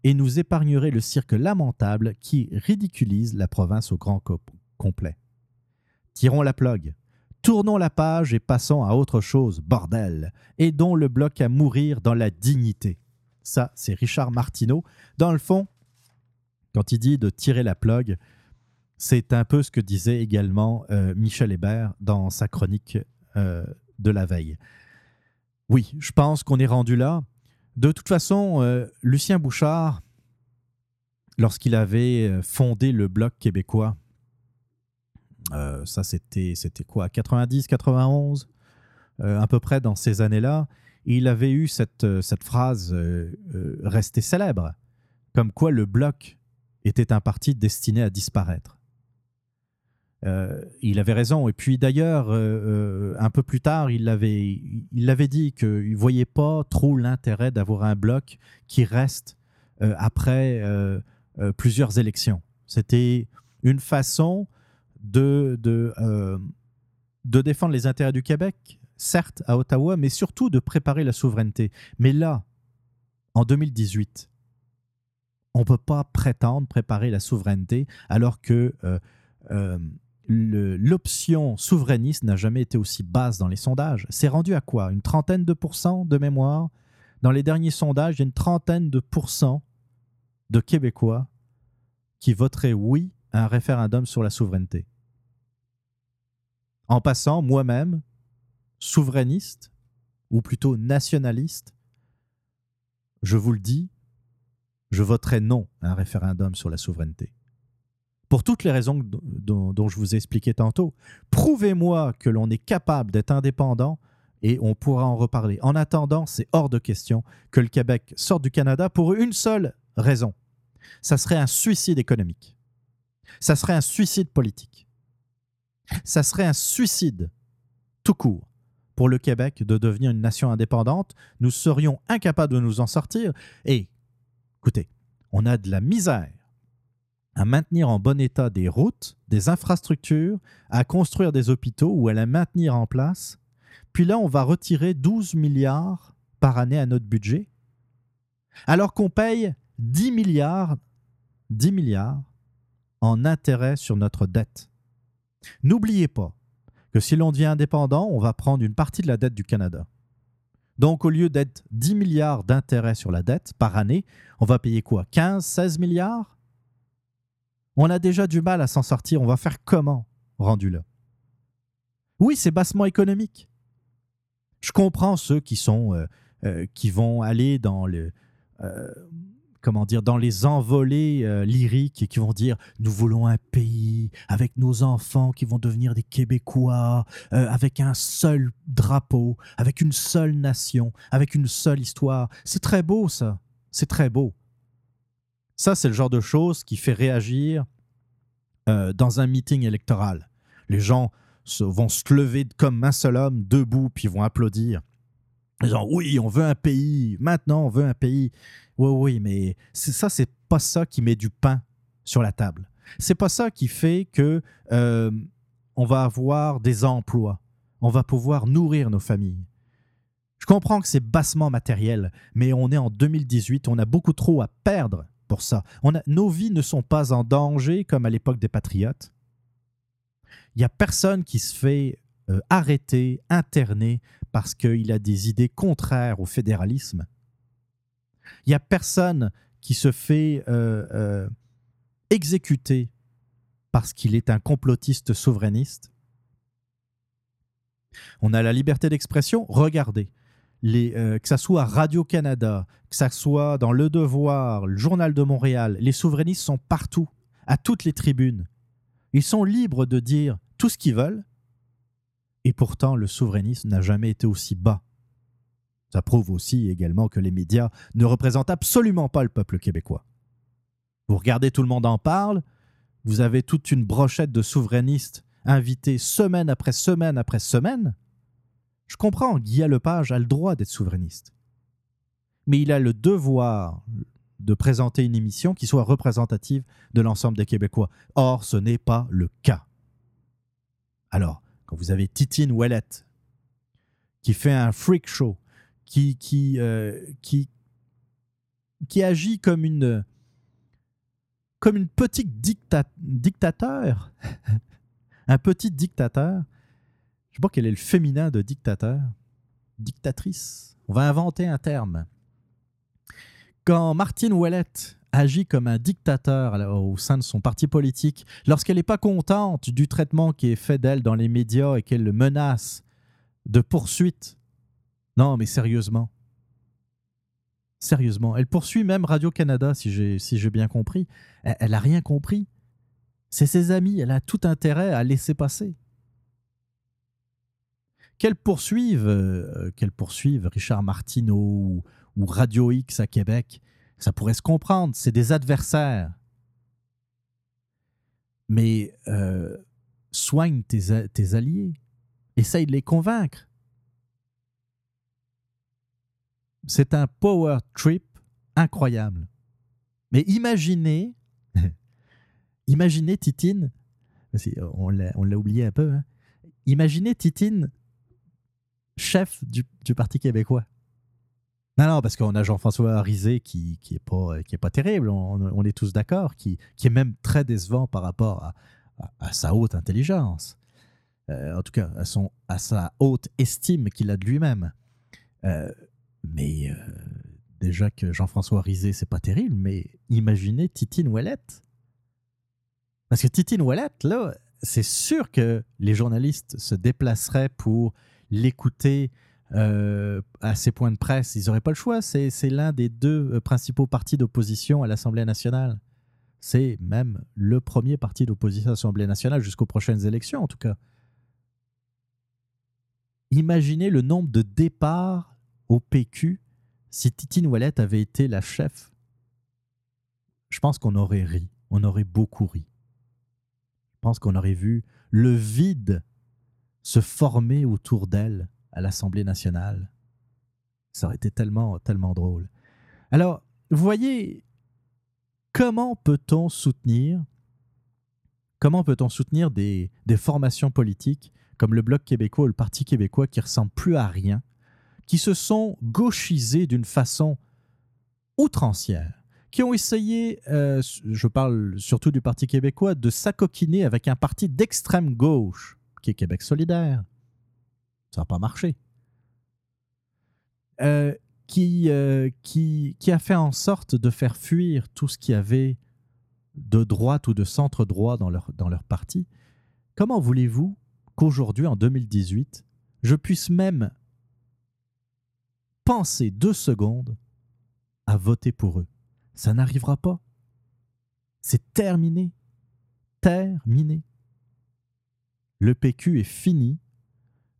et nous épargnerait le cirque lamentable qui ridiculise la province au grand co- complet. Tirons la plug. Tournons la page et passons à autre chose, bordel. Aidons le bloc à mourir dans la dignité. Ça, c'est Richard Martineau. Dans le fond, quand il dit de tirer la plug, c'est un peu ce que disait également euh, Michel Hébert dans sa chronique euh, de la veille. Oui, je pense qu'on est rendu là. De toute façon, euh, Lucien Bouchard, lorsqu'il avait euh, fondé le Bloc québécois, euh, ça c'était c'était quoi 90, 91, euh, à peu près dans ces années-là, il avait eu cette, cette phrase restée célèbre, comme quoi le Bloc était un parti destiné à disparaître. Euh, il avait raison. Et puis d'ailleurs, euh, euh, un peu plus tard, il l'avait il l'avait dit qu'il ne voyait pas trop l'intérêt d'avoir un bloc qui reste après plusieurs élections. C'était une façon de, de, de défendre les intérêts du Québec, certes à Ottawa, mais surtout de préparer la souveraineté. Mais là, en 2018. On ne peut pas prétendre préparer la souveraineté alors que l'option souverainiste n'a jamais été aussi basse dans les sondages. C'est rendu à quoi? Une trentaine de pourcents de mémoire? Dans les derniers sondages, il y a une trentaine de pourcents de Québécois qui voteraient oui à un référendum sur la souveraineté. En passant, moi-même, souverainiste, ou plutôt nationaliste, je vous le dis, je voterai non à un référendum sur la souveraineté. Pour toutes les raisons dont, je vous ai expliqué tantôt. Prouvez-moi que l'on est capable d'être indépendant et on pourra en reparler. En attendant, c'est hors de question que le Québec sorte du Canada pour une seule raison. Ça serait un suicide économique. Ça serait un suicide politique. Ça serait un suicide tout court pour le Québec de devenir une nation indépendante. Nous serions incapables de nous en sortir. Et, écoutez, on a de la misère à maintenir en bon état des routes, des infrastructures, à construire des hôpitaux ou à les maintenir en place. Puis là, on va retirer 12 milliards par année à notre budget, alors qu'on paye 10 milliards, 10 milliards en intérêt sur notre dette. N'oubliez pas que si l'on devient indépendant, on va prendre une partie de la dette du Canada. Donc, au lieu d'être 10 milliards d'intérêts sur la dette par année, on va payer quoi? 15, 16 milliards? On a déjà du mal à s'en sortir. On va faire comment rendu là Oui, c'est bassement économique. Je comprends ceux qui sont euh, euh, qui vont aller dans le euh, comment dire dans les envolées lyriques et qui vont dire nous voulons un pays avec nos enfants qui vont devenir des Québécois avec un seul drapeau, avec une seule nation, avec une seule histoire. C'est très beau ça. C'est très beau. Ça, c'est le genre de choses qui fait réagir euh, dans un meeting électoral. Les gens vont se lever comme un seul homme, debout, puis vont applaudir. En disant oui, on veut un pays. Maintenant, on veut un pays. Oui, oui, mais ça, c'est pas ça qui met du pain sur la table. C'est pas ça qui fait que euh, on va avoir des emplois. On va pouvoir nourrir nos familles. Je comprends que c'est bassement matériel, mais on est en 2018, on a beaucoup trop à perdre pour ça. Nos vies ne sont pas en danger comme à l'époque des patriotes. Il n'y a personne qui se fait euh, arrêter, interner parce qu'il a des idées contraires au fédéralisme. Il n'y a personne qui se fait euh, euh, exécuter parce qu'il est un complotiste souverainiste. On a la liberté d'expression. Regardez, euh, que ça soit Radio-Canada, que ça soit dans Le Devoir, le Journal de Montréal, les souverainistes sont partout, à toutes les tribunes. Ils sont libres de dire tout ce qu'ils veulent, et pourtant le souverainisme n'a jamais été aussi bas. Ça prouve aussi également que les médias ne représentent absolument pas le peuple québécois. Vous regardez Tout le monde en parle, vous avez toute une brochette de souverainistes invités semaine après semaine après semaine. Je comprends, Guy Lepage a le droit d'être souverainiste. Mais il a le devoir de présenter une émission qui soit représentative de l'ensemble des Québécois. Or, ce n'est pas le cas. Alors, quand vous avez Titine Ouellette, qui fait un freak show, qui, euh, agit comme une, comme une petite dicta dictateur, un petit dictateur. Sais pas quel est le féminin de dictateur. Dictatrice. On va inventer un terme. Quand Martine Ouellette agit comme un dictateur au sein de son parti politique, lorsqu'elle n'est pas contente du traitement qui est fait d'elle dans les médias et qu'elle le menace de poursuite. Non, mais sérieusement. Sérieusement. Elle poursuit même Radio-Canada, si j'ai bien compris. Elle n'a rien compris. C'est ses amis. Elle a tout intérêt à laisser passer. Qu'elle poursuive, euh, Richard Martineau ou, Radio X à Québec, ça pourrait se comprendre. C'est des adversaires. Mais euh, soigne tes, alliés. Essaye de les convaincre. C'est un power trip incroyable. Mais imaginez, imaginez Titine, on l'a oublié un peu, hein. imaginez Titine, chef du, Parti québécois. Non, non, parce qu'on a Jean-François Rizet qui, qui est pas qui pas terrible, on, est tous d'accord, qui, qui est même très décevant par rapport à sa haute intelligence. Euh, en tout cas, à, son, à sa haute estime qu'il a de lui-même. Euh, mais euh, déjà que Jean-François Rizet, c'est pas terrible, mais imaginez Titine Ouellette. Parce que Titine Ouellette, là, c'est sûr que les journalistes se déplaceraient pour l'écouter euh, à ses points de presse. Ils n'auraient pas le choix. C'est l'un des deux euh, principaux partis d'opposition à l'Assemblée nationale. C'est même le premier parti d'opposition à l'Assemblée nationale jusqu'aux prochaines élections, en tout cas. Imaginez le nombre de départs au PQ si Titine Ouellette avait été la chef. Je pense qu'on aurait ri. On aurait beaucoup ri. Je pense qu'on aurait vu le vide se former autour d'elle à l'Assemblée nationale. Ça aurait été tellement, tellement drôle. Alors, vous voyez, comment peut-on soutenir comment peut-on soutenir des, formations politiques comme le Bloc québécois ou le Parti québécois qui ressemblent plus à rien, qui se sont gauchisés d'une façon outrancière, qui ont essayé, euh, je parle surtout du Parti québécois, de s'acoquiner avec un parti d'extrême gauche, qui est Québec solidaire. Ça n'a pas marché. Euh, qui, euh, qui, qui a fait en sorte de faire fuir tout ce qui avait de droite ou de centre-droit dans leur, dans leur parti? Comment voulez-vous qu'aujourd'hui, en 2018, je puisse même penser deux secondes à voter pour eux? Ça n'arrivera pas. C'est terminé. Terminé. Le PQ est fini.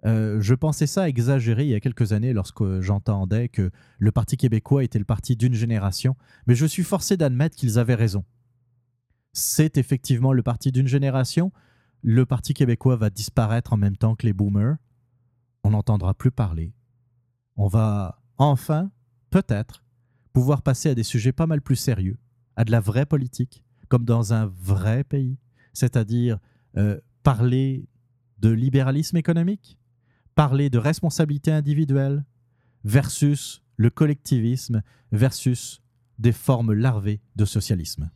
Euh, je pensais ça exagéré il y a quelques années lorsque j'entendais que le Parti québécois était le parti d'une génération, mais je suis forcé d'admettre qu'ils avaient raison. C'est effectivement le parti d'une génération. Le Parti québécois va disparaître en même temps que les boomers. On n'entendra plus parler. On va enfin, peut-être, pouvoir passer à des sujets pas mal plus sérieux, à de la vraie politique, comme dans un vrai pays, c'est-à-dire euh, parler de libéralisme économique, parler de responsabilité individuelle versus le collectivisme versus des formes larvées de socialisme.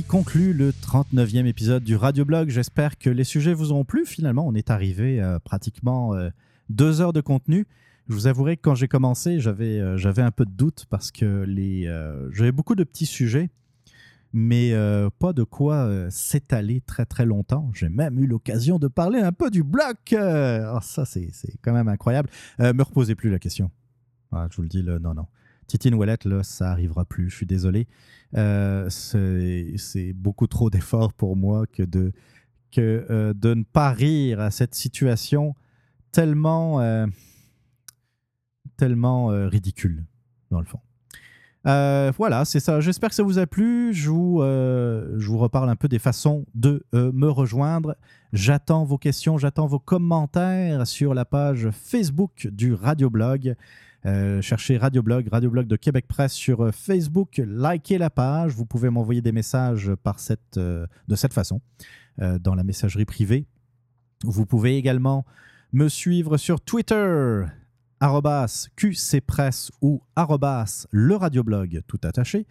Conclut le 39e épisode du Radioblog. J'espère que les sujets vous ont plu. Finalement, on est arrivé à pratiquement euh, deux heures de contenu. Je vous avouerai que quand j'ai commencé, j'avais euh, un peu de doute parce que les euh, j'avais beaucoup de petits sujets, mais euh, pas de quoi euh, s'étaler très très longtemps. J'ai même eu l'occasion de parler un peu du bloc. Euh, oh, ça, c'est quand même incroyable. Euh, me reposez plus la question. Ah, je vous le dis, non, non. Titine Ouellette, là, ça arrivera plus. Je suis désolé. Euh, c'est beaucoup trop d'efforts pour moi que de, que, euh, de ne pas rire à cette situation tellement, euh, tellement ridicule, dans le fond. Voilà, c'est ça. J'espère que ça vous a plu. Je vous, je vous reparle un peu des façons de me rejoindre. J'attends vos questions, j'attends vos commentaires sur la page Facebook du Radioblog. Euh, cherchez Radioblog, Radioblog de Québec Presse sur euh, Facebook. Likez la page. Vous pouvez m'envoyer des messages par cette, euh, de cette façon dans la messagerie privée. Vous pouvez également me suivre sur Twitter, arrobas QCpresse ou arrobas le radioblog, tout attaché.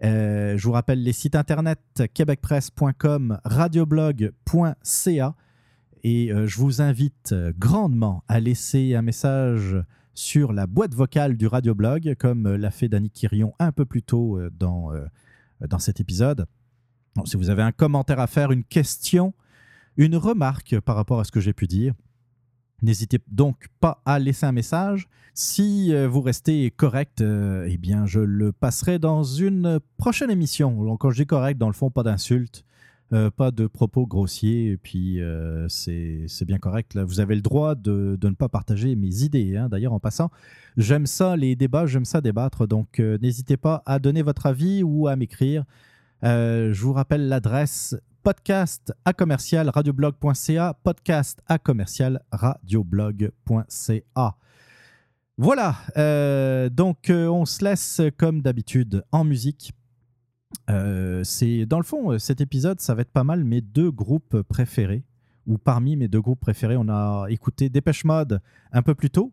Je vous rappelle les sites internet québecpresse.com, radioblog.ca et je vous invite grandement à laisser un message sur la boîte vocale du radioblog, comme euh, l'a fait Danny Quirion un peu plus tôt euh, dans, euh, dans cet épisode. Si vous avez un commentaire à faire, une question, une remarque par rapport à ce que j'ai pu dire, n'hésitez donc pas à laisser un message. Si vous restez correct, eh bien, je le passerai dans une prochaine émission. Donc, quand je dis correct, dans le fond, pas d'insulte. Euh, pas de propos grossiers, et puis euh, c'est bien correct. Vous avez le droit de, de ne pas partager mes idées. hein. D'ailleurs, en passant, j'aime ça, les débats, j'aime ça débattre. Donc, euh, n'hésitez pas à donner votre avis ou à m'écrire. Je vous rappelle l'adresse podcast à commercial radioblog.ca, podcast à commercial radioblog.ca. Voilà, donc on se laisse comme d'habitude en musique. Euh, c'est dans le fond, euh, cet épisode, ça va être pas mal mes deux groupes préférés, ou parmi mes deux groupes préférés. On a écouté Dépêche Mode un peu plus tôt.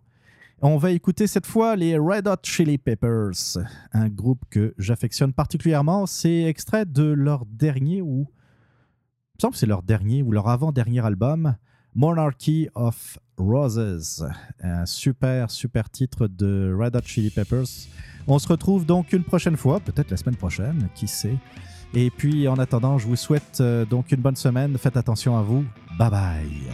On va écouter cette fois les Red Hot Chili Peppers, un groupe que j'affectionne particulièrement. C'est extrait de leur dernier ou il me semble c'est leur dernier ou leur avant-dernier album, Monarchy of Roses. Un super, super titre de Red Hot Chili Peppers. On se retrouve donc une prochaine fois, peut-être la semaine prochaine, qui sait. Et puis en attendant, je vous souhaite euh, donc une bonne semaine. Faites attention à vous. Bye bye.